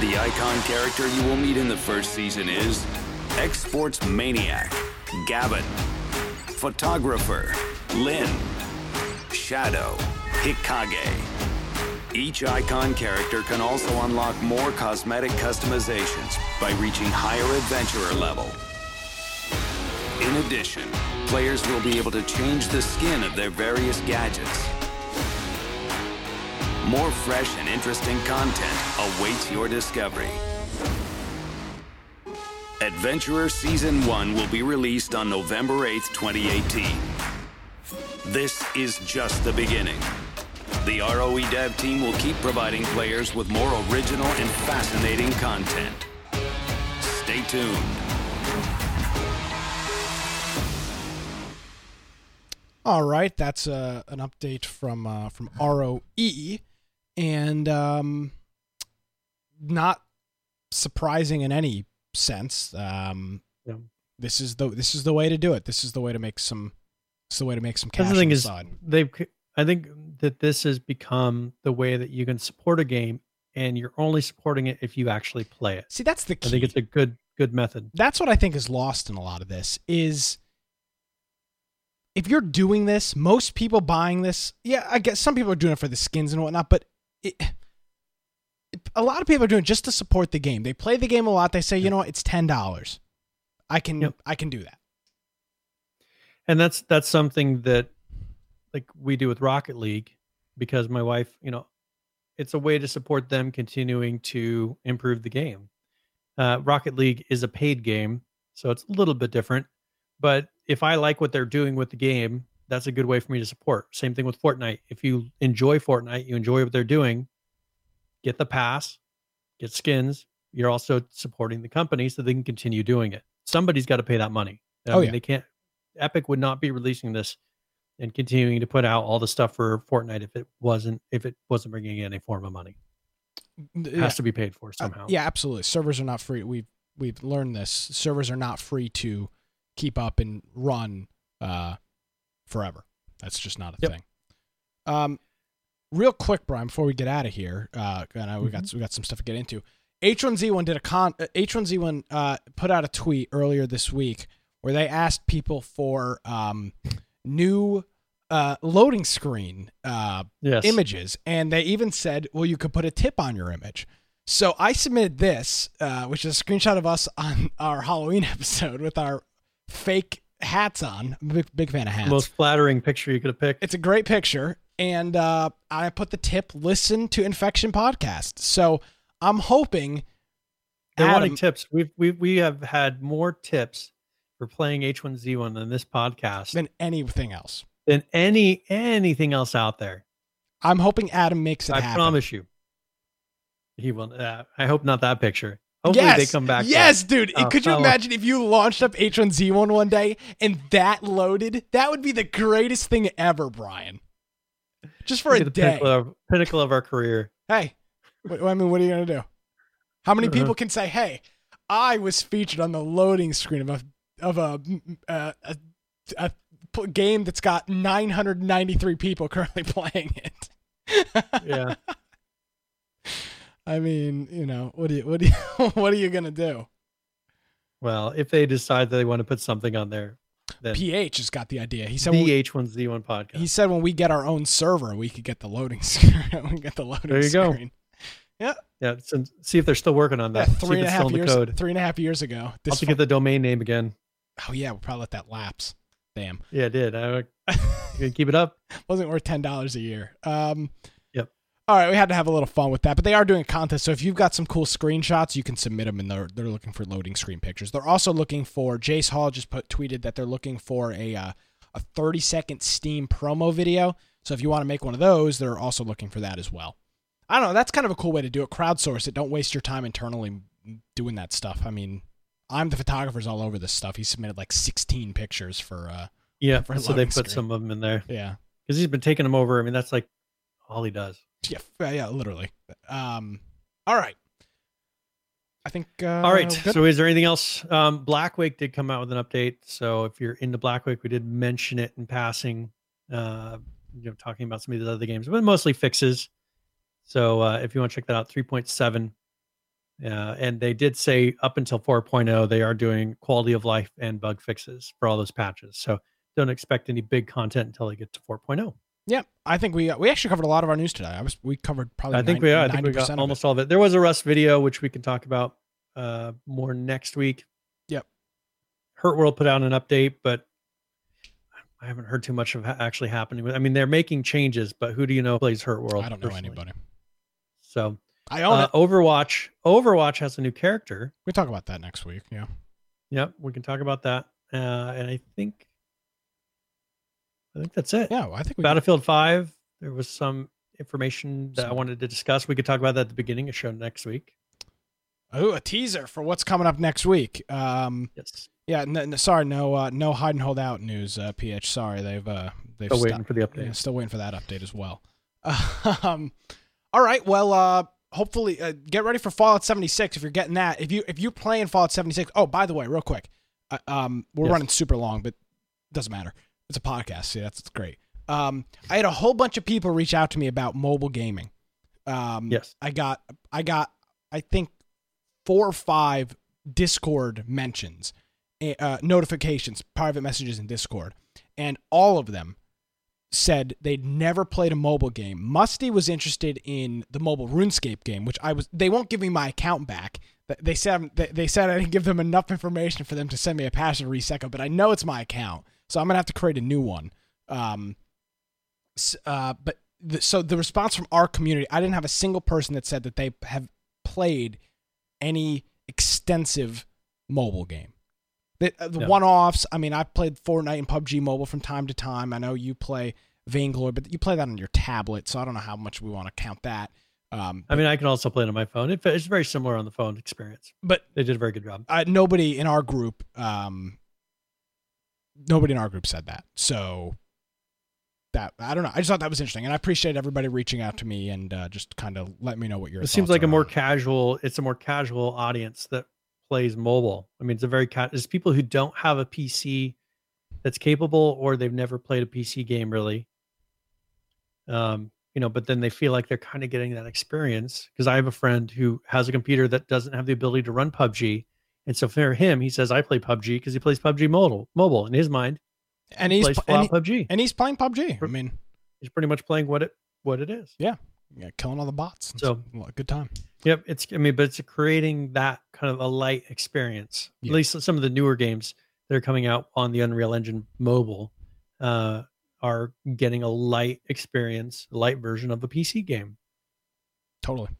The Icon character you will meet in the first season is Esports Maniac, Gavin, Photographer, Lynn, Shadow, Hikage. Each icon character can also unlock more cosmetic customizations by reaching higher adventurer level. In addition, players will be able to change the skin of their various gadgets. More fresh and interesting content awaits your discovery. Adventurer Season 1 will be released on November 8th, 2018. This is just the beginning. The ROE dev team will keep providing players with more original and fascinating content. Stay tuned. All right, that's uh, an update from uh, from ROE, and um, not surprising in any sense. Um, Yeah. This is the this is the way to do it. This is the way to make some. It's the way to make some cash. That's the thing is, side. they've. I think that this has become the way that you can support a game, and you're only supporting it if you actually play it. See, that's the key. I think it's a good good method. that's what I think is lost in a lot of this is if you're doing this, most people buying this, yeah, I guess some people are doing it for the skins and whatnot, but it, a lot of people are doing just to support the game. They play the game a lot. They say, you know what, it's ten dollars. I can Yep. I can do that. and that's that's something that like we do with rocket league because my wife you know it's a way to support them continuing to improve the game uh, rocket league is a paid game so it's a little bit different but if i like what they're doing with the game that's a good way for me to support same thing with fortnite if you enjoy fortnite you enjoy what they're doing get the pass get skins you're also supporting the company so they can continue doing it somebody's got to pay that money I Oh, mean, yeah. they can't Epic would not be releasing this and continuing to put out all the stuff for Fortnite if it wasn't if it wasn't bringing in a form of money. It Yeah. has to be paid for Uh, somehow. yeah, absolutely. Servers are not free. We've we've learned this. Servers are not free to keep up and run uh, forever. That's just not a Yep. thing. Um, real quick, Brian, before we get out of here, uh, I know we got we got some stuff to get into. H1Z1 did a con. uh, H1Z1 uh, put out a tweet earlier this week where they asked people for um, new uh, loading screen uh, Yes. images, and they even said, "Well, you could put a tip on your image." So I submitted this, uh, which is a screenshot of us on our Halloween episode with our fake hats on. I'm a big, big fan of hats. Most flattering picture you could have picked. it's a great picture, and uh, I put the tip: listen to Infection Podcast. So I'm hoping They're Adam- wanting tips. We've we we have had more tips for playing H1Z1 than this podcast than anything else. than any anything else out there. I'm hoping Adam makes it I happen. promise you. He will. Uh, I hope not that picture. Hopefully yes, they come back. Yes, us. dude. Oh, Could you imagine if you launched up H1Z1 one day and that loaded? That would be the greatest thing ever, Brian. Just for a the day. pinnacle of, pinnacle of our career. Hey, what, I mean, what are you gonna do? How many Uh-huh. people can say, "Hey, I was featured on the loading screen of a of a a, a, a game that's got 993 people currently playing it." Yeah. I mean, you know, what do you what do you what are you gonna do? Well, if they decide that they want to put something on there, then PH has got the idea. He said the H1Z1 podcast. he said when we get our own server, we could get the loading screen. we get the loading There you go. screen. yeah, so see if they're still working on that. see three and a half years. Three and a half years ago. I'll This have to get the domain name again. oh yeah, we'll probably let that lapse. Damn, Yeah, it did. I, keep it up. wasn't worth ten dollars a year. Um. All right, we had to have a little fun with that, but they are doing a contest. So if you've got some cool screenshots, you can submit them, and they're they're looking for loading screen pictures. They're also looking for. Jace Hall just put tweeted that they're looking for a uh, a thirty second Steam promo video. So if you want to make one of those, they're also looking for that as well. I don't know. That's kind of a cool way to do it. Crowdsource it. Don't waste your time internally doing that stuff. I mean, I'm the photographers all over this stuff. He submitted like 16 pictures for. uh Yeah, For so they put screen. some of them in there Yeah. because he's been taking them over. I mean, that's like all he does. Yeah, yeah, literally. Um, all right. I think. Uh, All right. So, is there anything else? Um, Blackwake did come out with an update. So, if you're into Blackwake, we did mention it in passing. Uh, you know, talking about some of these other games, but mostly fixes. So, uh, if you want to check that out, 3.7. Uh, and they did say up until 4.0, they are doing quality of life and bug fixes for all those patches. So, don't expect any big content until they get to oh. 4.0. yeah, I think we uh, we actually covered a lot of our news today. I was we covered probably. I think we are. I think we got 90% almost all of it. There was a Rust video, which we can talk about uh, more next week. Yep. Hurtworld put out an update, but I haven't heard too much of ha- actually happening. I mean, they're making changes, but who do you know plays Hurtworld? I don't know personally? anybody. So, I own uh. Overwatch. Overwatch has a new character. We talk about that next week. Yeah. Yep, we can talk about that. Uh, and I think, I think that's it. Yeah, well, I think we. Battlefield Five. There was some information that I wanted to discuss. We could talk about that at the beginning of show next week. Oh, a teaser for what's coming up next week. Um, Yes. yeah. Sorry, no, uh, no hide and hold out news. Uh, PH. Sorry, they've uh, they've Still waiting for the update. Yeah, still waiting for that update as well. um, all right. Well, uh, hopefully, uh, get ready for Fallout 76 if you're getting that. If you if you're playing Fallout 76. Oh, by the way, real quick, uh, um, we're Yes. running super long, but doesn't matter. It's a podcast. See, that's, great. Um, I had a whole bunch of people reach out to me about mobile gaming. Um, Yes. I got I got I think four or five Discord mentions, eh, uh, notifications, private messages in Discord, and all of them said they'd never played a mobile game. Musty was interested in the mobile RuneScape game, which I was. They won't give me my account back. They said they- they said I didn't give them enough information for them to send me a and reset but I know it's my account, so I'm gonna have to create a new one. Um, uh, but the, so the response from our community, I didn't have a single person that said that they have played any extensive mobile game. The, uh, the No. one-offs. I mean, I played Fortnite and PUBG Mobile from time to time. I know you play Vainglory, but you play that on your tablet, so I don't know how much we want to count that. Um, I mean, I can also play it on my phone. It, it's very similar on the phone experience. but They did a very good job. uh, nobody in our group, um, nobody in our group said that. So that I don't know. I just thought that was interesting, and I appreciate everybody reaching out to me and uh, just kind of let me know what your. It seems like a more casual. It's a more casual audience that plays mobile. I mean, it's a very ca- it's people who don't have a PC that's capable, or they've never played a PC game really. Um, you know, but then they feel like they're kind of getting that experience because I have a friend who has a computer that doesn't have the ability to run PUBG, and so for him, he says I play PUBG because he plays PUBG mobile. Mobile in his mind, and he he's plays pl- and, he- PUBG. and he's playing PUBG. I mean, He's pretty much playing what it what it is. yeah, Yeah. killing all the bots. So- good time. Yep, it's I mean, but it's creating that kind of a light experience. Yeah. At least some of the newer games that are coming out on the Unreal Engine mobile uh, are getting a light experience, a light version of a PC game. Totally.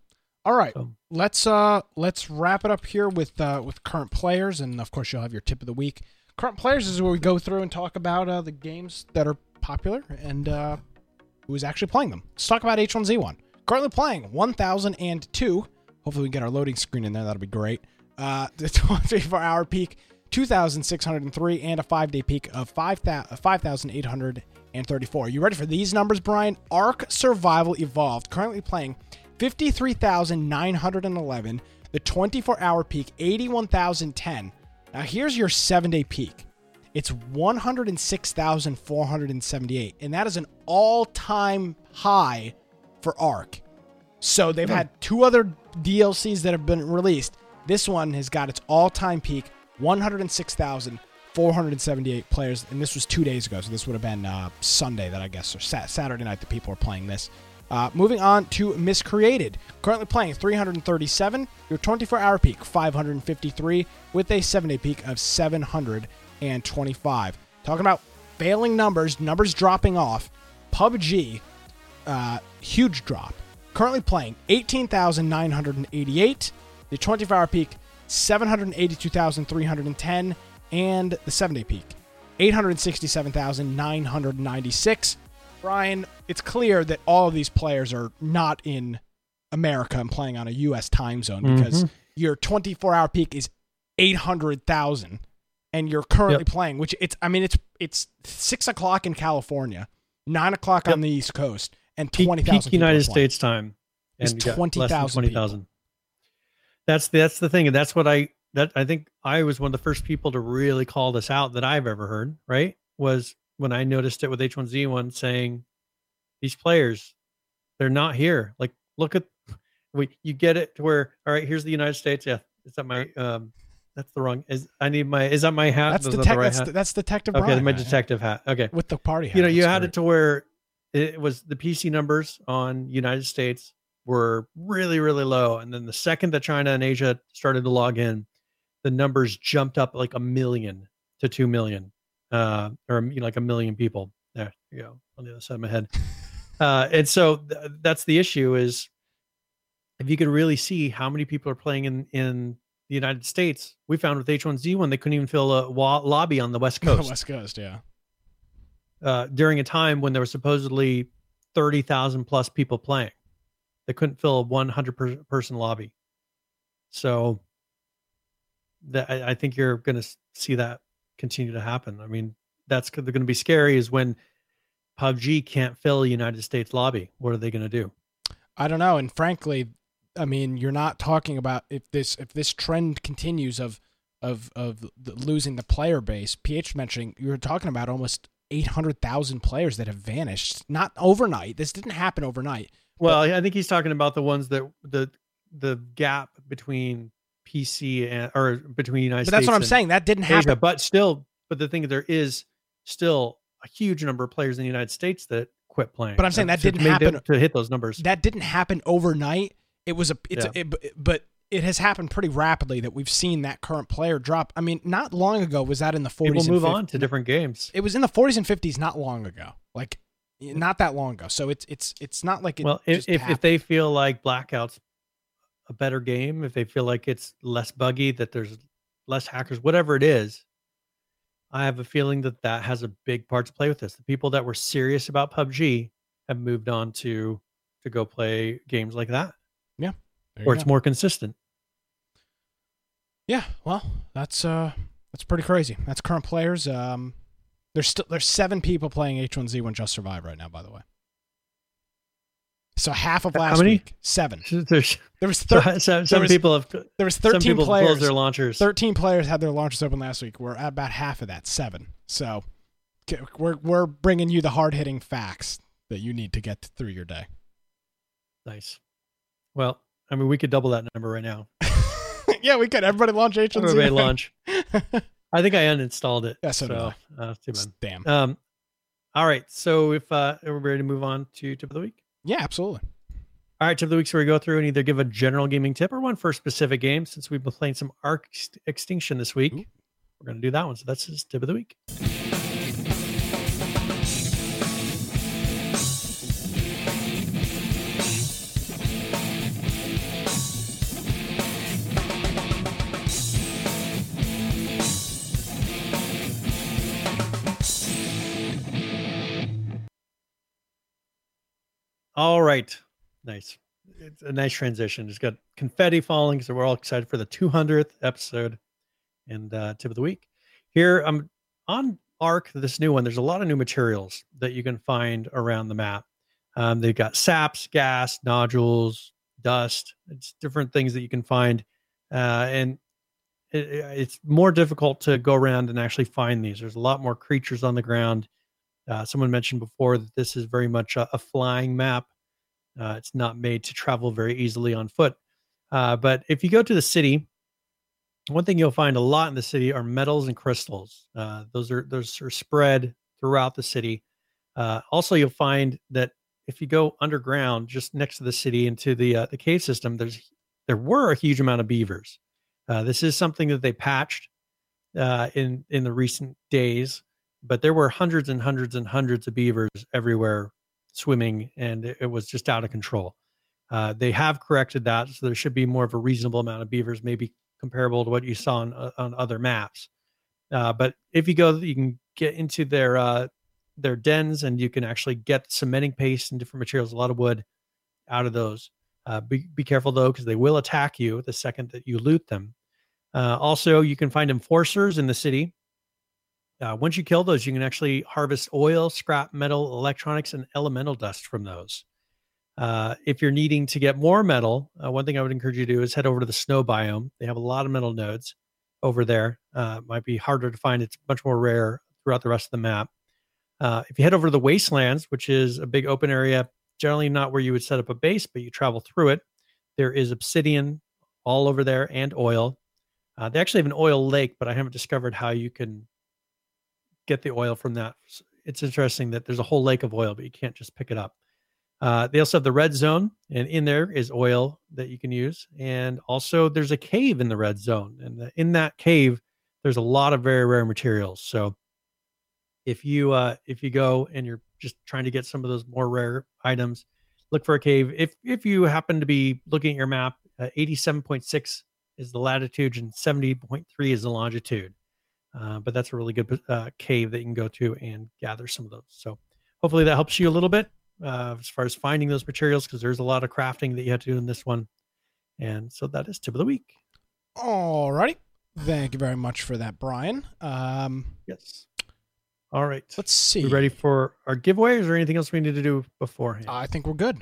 All right, So let's uh let's wrap it up here with uh with current players, and of course you'll have your tip of the week. Current players is where we go through and talk about uh, the games that are popular and uh, who's actually playing them. Let's talk about H1Z1. Currently playing 1002. Hopefully we get our loading screen in there. That'll be great. Uh, the 24 hour peak 2,603 and a five day peak of 5,000 5,834. You ready for these numbers, Brian? Ark Survival Evolved currently playing 53,911, The 24 hour peak, 81,010. Now, here's your seven day peak it's 106,478. And that is an all time high for Ark. So they've had two other DLCs that have been released. This one has got its all time peak 106,478 players. And this was two days ago. So this would have been uh, Sunday that I guess, or sa- Saturday night that people were playing this. Uh, moving on to Miscreated. Currently playing 337. Your 24 hour peak 553 with a 7 day peak of 725. Talking about failing numbers, numbers dropping off. PUBG, uh, huge drop. Currently playing 18,988. The 24 hour peak 782,310. And the 7 day peak 867,996. Brian, it's clear that all of these players are not in America and playing on a U.S. time zone because mm-hmm. your 24 hour peak is 800,000 and you're currently Yep. playing, which it's, I mean, it's, it's six o'clock in California, nine o'clock on the East Coast, and peak, 20,000 peak United. States time. Is you got less than 20,000 20,000. That's that's the thing, and that's what I that I think I was one of the first people to really call this out that I've ever heard. Right, was when I noticed it with H1Z1 saying these players, they're not here. Like, look at we you get it to where all right, here's the United States. Yeah, is that my um that's the wrong is I need my is that my hat? That's, Is that the right that's, hat? that's Detective okay, Brian. my detective hat. Okay, With the party hat. you know you had great. it to where it was the pc numbers on united states were really really low and then the second that china and asia started to log in the numbers jumped up like a million to 2 million uh or you know, like a million people there you go on the other side of my head uh and so th- that's the issue is if you could really see how many people are playing in in the united states we found with h1z1 they couldn't even fill a wa- lobby on the west coast West Coast, yeah. uh, during a time when there were supposedly 30,000 plus people playing. They couldn't fill a 100 per- person lobby. So that I, I think you're going to see that continue to happen. I mean, that's going to be scary is when PUBG can't fill a United States lobby. What are they going to do? I don't know. And frankly, I mean, you're not talking about if this if this trend continues of of of the, losing the player base. PH mentioning you're talking about almost eight hundred thousand players that have vanished. Not overnight. This didn't happen overnight. Well, I think he's talking about the ones that the the gap between PC and eh, or between United But States. But that's what I'm saying. That didn't Asia, happen. but still, but the thing is, there is still a huge number of players in the United States that quit playing. But I'm saying that didn't happen- to hit those numbers. that didn't happen overnight. It was a it's Yeah. a, it, but it has happened pretty rapidly that we've seen that current player drop. I mean, not long ago was that in the 40s. People and move 50s. on to different games. It was in the 40s and 50s not long ago. Like not that long ago. So it's it's it's not like it well, if if, if they feel like Blackout's a better game, if they feel like it's less buggy, that there's less hackers, whatever it is, I have a feeling that that has a big part to play with this. The people that were serious about PUBG have moved on to to go play games like that, Yeah. where it's go. more consistent. Yeah, well, that's uh that's pretty crazy. That's current players. Um there's still there's seven people playing H1Z1 Just Survive right now, by the way. So half of last week, seven. There's There was So, thir- some, was- people have there was some 13 people players. their launchers. 13 players had their launchers open last week. We're at about half of that, seven. So we're we're bringing you the hard hitting facts that you need to get through your day. Nice. Well, I mean, we could double that number right now. yeah, we could. Everybody launch H1Z1. Everybody launch. I think I uninstalled it. Yeah, so so uh, too bad. Damn. Um, all right. So if uh, are we ready to move on to tip of the week? Yeah, absolutely. All right, tip of the week. So we go through and either give a general gaming tip or one for a specific game. Since we've been playing some Ark Extinction this week, Ooh. we're going to do that one. So that's his tip of the week. All right. Nice. It's a nice transition. It's got confetti falling, so we're all excited for the 200th episode and uh, tip of the week. Here, I'm on Ark, this new one. There's a lot of new materials that you can find around the map. Um, they've got saps, gas, nodules, dust. It's different things that you can find uh, and it, it's more difficult to go around and actually find these. There's a lot more creatures on the ground. Uh, someone mentioned before that this is very much a, a flying map. Uh, it's not made to travel very easily on foot. Uh, but if you go to the city, one thing you'll find a lot in the city are metals and crystals. Uh, those are those are spread throughout the city. Uh, also, you'll find that if you go underground, just next to the city into the uh, the cave system, there's there were a huge amount of beavers. This is something that they patched in in the recent days, but there were hundreds and hundreds and hundreds of beavers everywhere swimming, and it, was just out of control. Uh, they have corrected that, so there should be more of a reasonable amount of beavers, maybe comparable to what you saw on uh, on other maps. Uh, but if you go, you can get into their uh, their dens, and you can actually get cementing paste and different materials, a lot of wood, out of those. Uh, be be careful though, because they will attack you the second that you loot them. Uh, also, you can find enforcers in the city. Uh, once you kill those, you can actually harvest oil, scrap metal, electronics, and elemental dust from those. Uh, if you're needing to get more metal, uh, one thing I would encourage you to do is head over to the snow biome. They have a lot of metal nodes over there. Uh, might be harder to find. It's much more rare throughout the rest of the map. Uh, if you head over to the wastelands, which is a big open area, generally not where you would set up a base, but you travel through it, there is obsidian all over there and oil. Uh, they actually have an oil lake, but I haven't discovered how you can get the oil from that. It's interesting that there's a whole lake of oil, but you can't just pick it up. Uh, they also have the red zone, and in there is oil that you can use. And also, there's a cave in the red zone, and the, in that cave, there's a lot of very rare materials. So, if you uh, if you go and you're just trying to get some of those more rare items, look for a cave. If if you happen to be looking at your map, uh, 87.6 is the latitude and 70.3 is the longitude. Uh, but that's a really good uh, cave that you can go to and gather some of those. So hopefully that helps you a little bit uh, as far as finding those materials because there's a lot of crafting that you have to do in this one. And so that is tip of the week. All righty. Thank you very much for that, Brian. Um, yes. All right. Let's see. We ready for our giveaway? Is there anything else we need to do beforehand? I think we're good.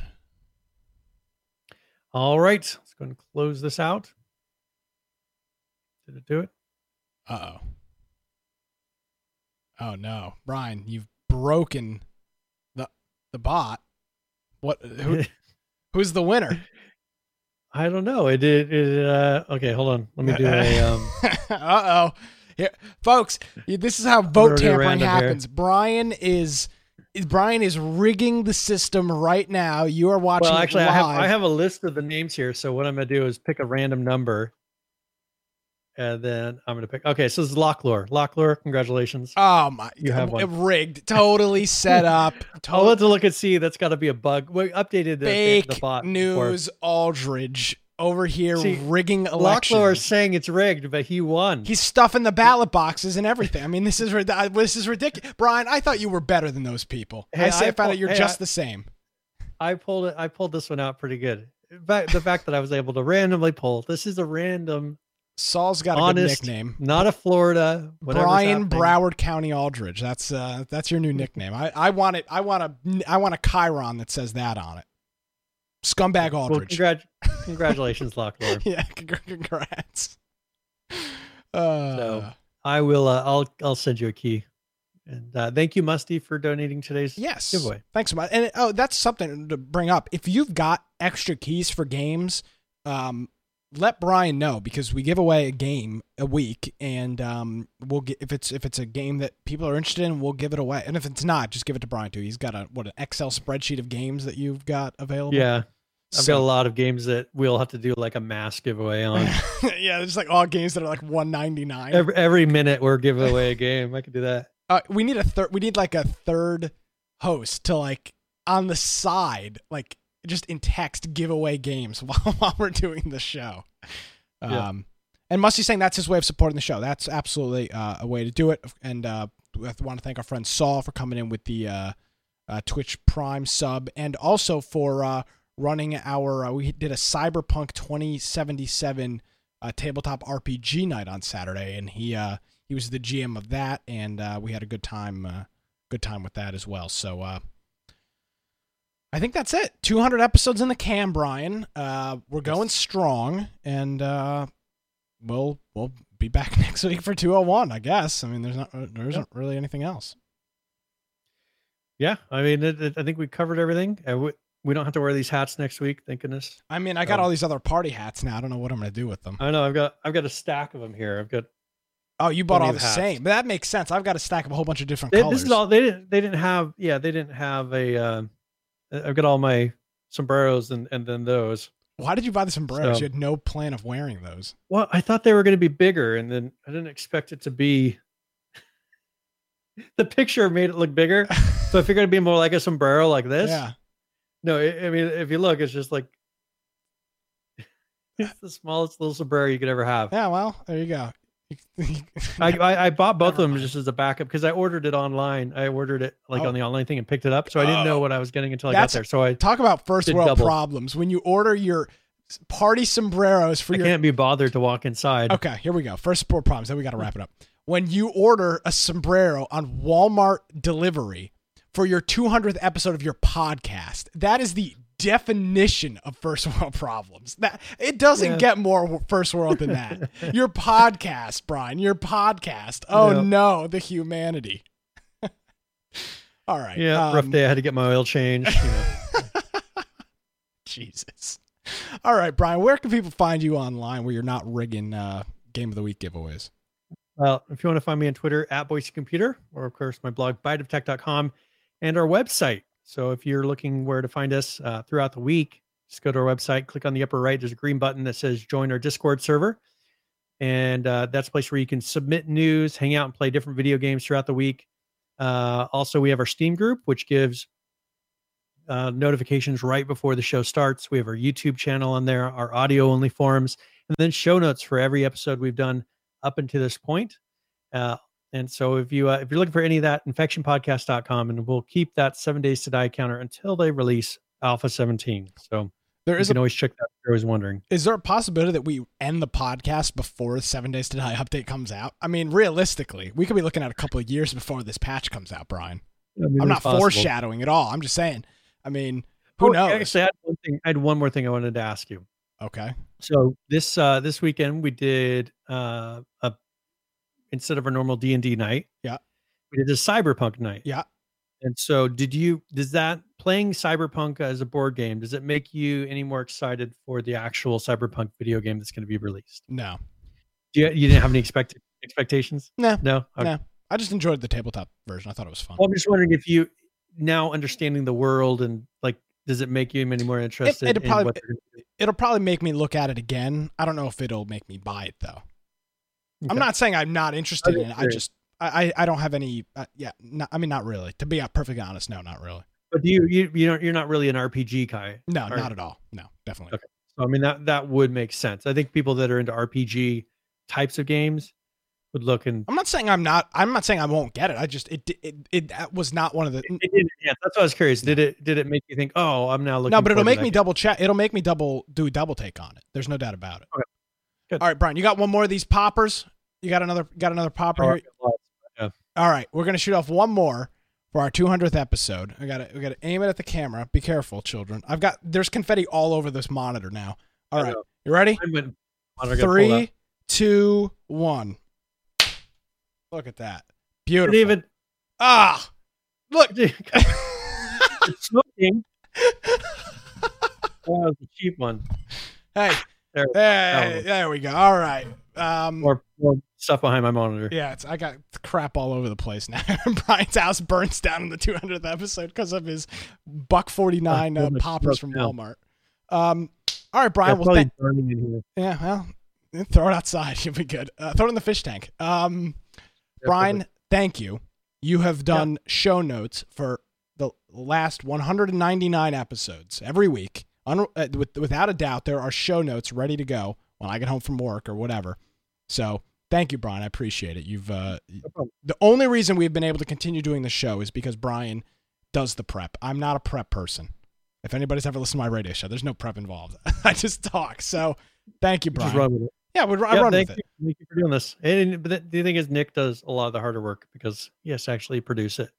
All right. Let's go and close this out. Did it do it? Uh oh. Oh no, Brian, you've broken the the bot. What? Who, who's the winner? I don't know. It did. It, uh, okay, hold on. Let me do a. Um... uh oh. Here, folks, this is how vote tampering happens. Here. Brian is. Brian is rigging the system right now. You are watching. Well, actually, I have, I have a list of the names here. So what I'm going to do is pick a random number and then I'm gonna pick. Okay, so this is Locklore. Locklore, congratulations. Oh my! You have one rigged, totally set up. I'll let to look and see. That's got to be a bug. We updated the, fake the, bot news. Before. Aldridge over here see, rigging elections. Locklore is saying it's rigged, but he won. He's stuffing the ballot boxes and everything. I mean, this is this is ridiculous. Brian, I thought you were better than those people. Hey, I say I found out you're hey, just I, the same. I pulled it. I pulled this one out pretty good. But the fact that I was able to randomly pull this is a random Saul's got a Honest, good nickname. Not a Florida. Brian Broward County Aldridge. That's uh that's your new nickname. I, I want it. I want a I want a Chiron that says that on it. Scumbag Aldridge. Well, congrat- congratulations, Locklord. yeah, congrats. Uh, so I will. Uh, I'll I'll send you a key. And uh, thank you, Musty, for donating today's yes giveaway. Thanks so much. And oh, that's something to bring up. If you've got extra keys for games, um, let Brian know because we give away a game a week, and um, we'll get if it's if it's a game that people are interested in, we'll give it away. And if it's not, just give it to Brian too. He's got a what an Excel spreadsheet of games that you've got available. Yeah, I've so, got a lot of games that we'll have to do like a mass giveaway on. yeah, there's like all games that are like 199. Every every minute we're giving away a game. I could do that. Uh, we need a third. We need like a third host to like on the side, like just in text giveaway games while, while we're doing the show. Yeah. Um, and Musty's saying that's his way of supporting the show. That's absolutely uh, a way to do it. And uh, I want to thank our friend Saul for coming in with the uh, uh Twitch Prime sub, and also for uh, running our. Uh, we did a Cyberpunk 2077 tabletop RPG night on Saturday, and he he was the GM of that, and we had a good time. good time with that as well. So I think that's it. 200 episodes in the can, Brian. Uh, we're going strong, and uh, we'll we'll be back next week for 201. I guess. I mean, there's not there isn't really anything else. Yeah, I mean, it, it, I think we covered everything. Uh, we, we don't have to wear these hats next week. Thank goodness. I mean, I got Um, all these other party hats now. I don't know what I'm gonna do with them. I know I've got I've got a stack of them here. I've got Oh, you bought all the hats. same, but that makes sense. I've got a stack of a whole bunch of different They- colors. this is all they didn't they didn't have yeah they didn't have a uh, I've got all my sombreros and and then those. Why did you buy the sombreros? So- you had no plan of wearing those. Well, I thought they were going to be bigger, and then I didn't expect it to be. the picture made it look bigger, so I figured it'd be more like a sombrero like this. Yeah. No, I I mean if you look, it's just like it's the smallest little sombrero you could ever have. Yeah. Well, there you go. I, I I bought both of them just as a backup because I ordered it online. I ordered it like Oh. on the online thing and picked it up, so I didn't know Oh. what I was getting until I got there. So I Talk about first world double. problems when you order your party sombreros for I your can't be bothered to walk inside. Okay, here we go. First world problems. Then we got to wrap it up. When you order a sombrero on Walmart delivery for your 200th episode of your podcast, that is the definition of first world problems. That it doesn't Yeah. get more first world than that. your podcast, Brian. Your podcast. Oh Yeah. no, the humanity. All right. Yeah, rough um, day. I had to get my oil changed. You know. Jesus. All right, Brian. Where can people find you online where you're not rigging uh, game of the week giveaways? Well, if you want to find me on Twitter at Boise Computer, or of course my blog biteoftech.com and our website. So if you're looking where to find us uh, throughout the week, just go to our website, click on the upper right. There's a green button that says join our Discord server. And uh, that's a place where you can submit news, hang out, and play different video games throughout the week. Uh, also, we have our Steam group, which gives uh, notifications right before the show starts. We have our YouTube channel on there, our audio only forums, and then show notes for every episode we've done up until this point. Uh, and so if you uh, if you're looking for any of that, infectionpodcast.com, and we'll keep that seven days to die counter until they release Alpha 17. So There you is a can always check that if you're always wondering. Is there a possibility that we end the podcast before the seven days to die update comes out? I mean, realistically, we could be looking at a couple of years before this patch comes out, Brian. I mean, I'm not possible. foreshadowing at all. I'm just saying. I mean, who Oh, knows? Actually, I had one thing. I had one more thing I wanted to ask you. Okay. So this uh this weekend we did uh a instead of a normal D and D night. Yeah. We did a cyberpunk night. Yeah. And so did you does that playing cyberpunk as a board game does it make you any more excited for the actual cyberpunk video game that's going to be released? No. Do you, you didn't have any expect expectations? No. No. Okay. No. I just enjoyed the tabletop version. I thought it was fun. Well, I'm just wondering if you now understanding the world and like does it make you any more interested it'd in probably- what they're gonna do? It'll probably make me look at it again. I don't know if it'll make me buy it though. I'm not saying I'm not interested in it. I just I I, don't have any. Uh, yeah. Not, I mean, not really. To be perfectly honest, no, not really. But do you you you don't you're not really an RPG guy. No, not at all. No, definitely. Okay. So I mean that that would make sense. I think people that are into RPG types of games would look and I'm not saying I'm not. I'm not saying I won't get it. I just it it it that was not one of the. it did, yeah, that's what I was curious. Did it did it make you think, oh, I'm now looking? No, but it'll make me double check. It'll make me double do a double take on it. There's no doubt about it. Okay. Good. All right, Brian, you got one more of these poppers. You got another got another popper game? here. Oh, All right, we're gonna shoot off one more for our 200th episode. I got to we got to aim it at the camera. Be careful, children. I've got there's confetti all over this monitor now. All I right, know. you ready? I went, monitor got pulled up. Three, two, one. Look at that. Beautiful. Didn't even ah, look. it's smoking. that was a cheap one. hey, There. hey, there we go. All right. Um, stuff behind my monitor. Yeah, it's, I got crap all over the place now. Brian's house burns down in the 200th episode because of his buck 49 Oh, uh, poppers from broke Walmart. Um, all right, Yeah, Brian. well, probably thank- burning in here. yeah, well, throw it outside. You'll be good. Uh, throw it in the fish tank. Um, Brian, thank you. You have done show notes for the last 199 episodes every week. Un- uh, with, without a doubt, there are show notes ready to go when I get home from work or whatever. So thank you, Brian. I appreciate it. You've uh, No the only reason we've been able to continue doing the show is because Brian does the prep. I'm not a prep person. If anybody's ever listened to my radio show, there's no prep involved. I just talk. So thank you, Just Brian. run with it. Yeah, we I Yeah, run with you. it. Thank you for doing this. And but the, the thing is, Nick does a lot of the harder work because he has to actually produce it.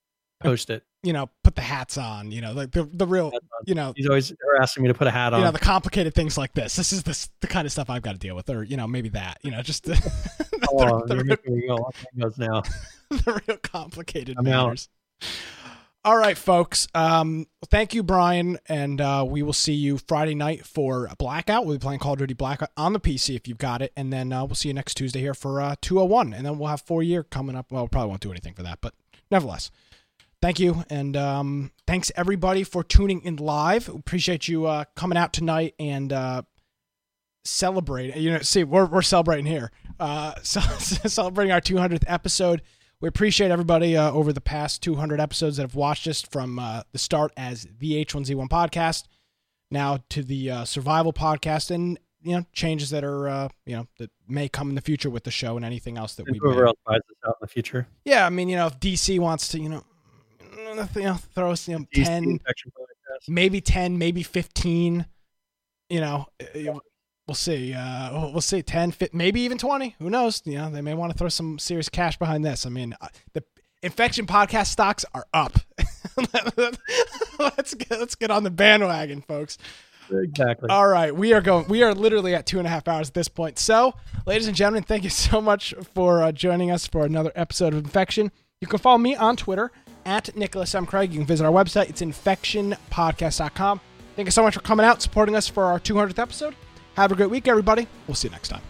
Post it. you know, put the hats on. You know, like the the real, you know, He's always asking me to put a hat on. you know, the complicated things like this. This is the the kind of stuff I've got to deal with, or you know, maybe that. You know, just the, oh, the, you're the, making me go. What time goes now? the real complicated I'm out. matters. All right, folks. Um, thank you, Brian, and uh, we will see you Friday night for Blackout. We'll be playing Call of Duty Blackout on the PC if you've got it, and then uh, we'll see you next Tuesday here for uh, 201, and then we'll have four year coming up. Well, we probably won't do anything for that, but nevertheless, thank you, and um, thanks everybody for tuning in live. Appreciate you uh, coming out tonight and uh, celebrating. You know, see, we're we're celebrating here. Uh, so, celebrating our 200th episode. We appreciate everybody uh, over the past 200 episodes that have watched us from uh, the start as the H1Z1 podcast, now to the uh, Survival podcast, and you know changes that are uh, you know that may come in the future with the show and anything else that we. Whoever May. else buys this out in the future. Yeah, I mean, you know, if DC wants to, you know, you know, throw us you know DC 10, maybe 10 maybe 15 you know uh, we'll see uh we'll- see 10 fi- maybe even 20 who knows you know they may want to throw some serious cash behind this i mean uh, the infection podcast stocks are up let's get let's get on the bandwagon folks Exactly. all right, we are going. We are literally at two and a half hours at this point. So, ladies and gentlemen, thank you so much for uh, joining us for another episode of Infection. You can follow me on Twitter at Nicholas M. Craig. You can visit our website. It's infectionpodcast.com. Thank you so much for coming out, supporting us for our 200th episode. Have a great week, everybody. We'll see you next time.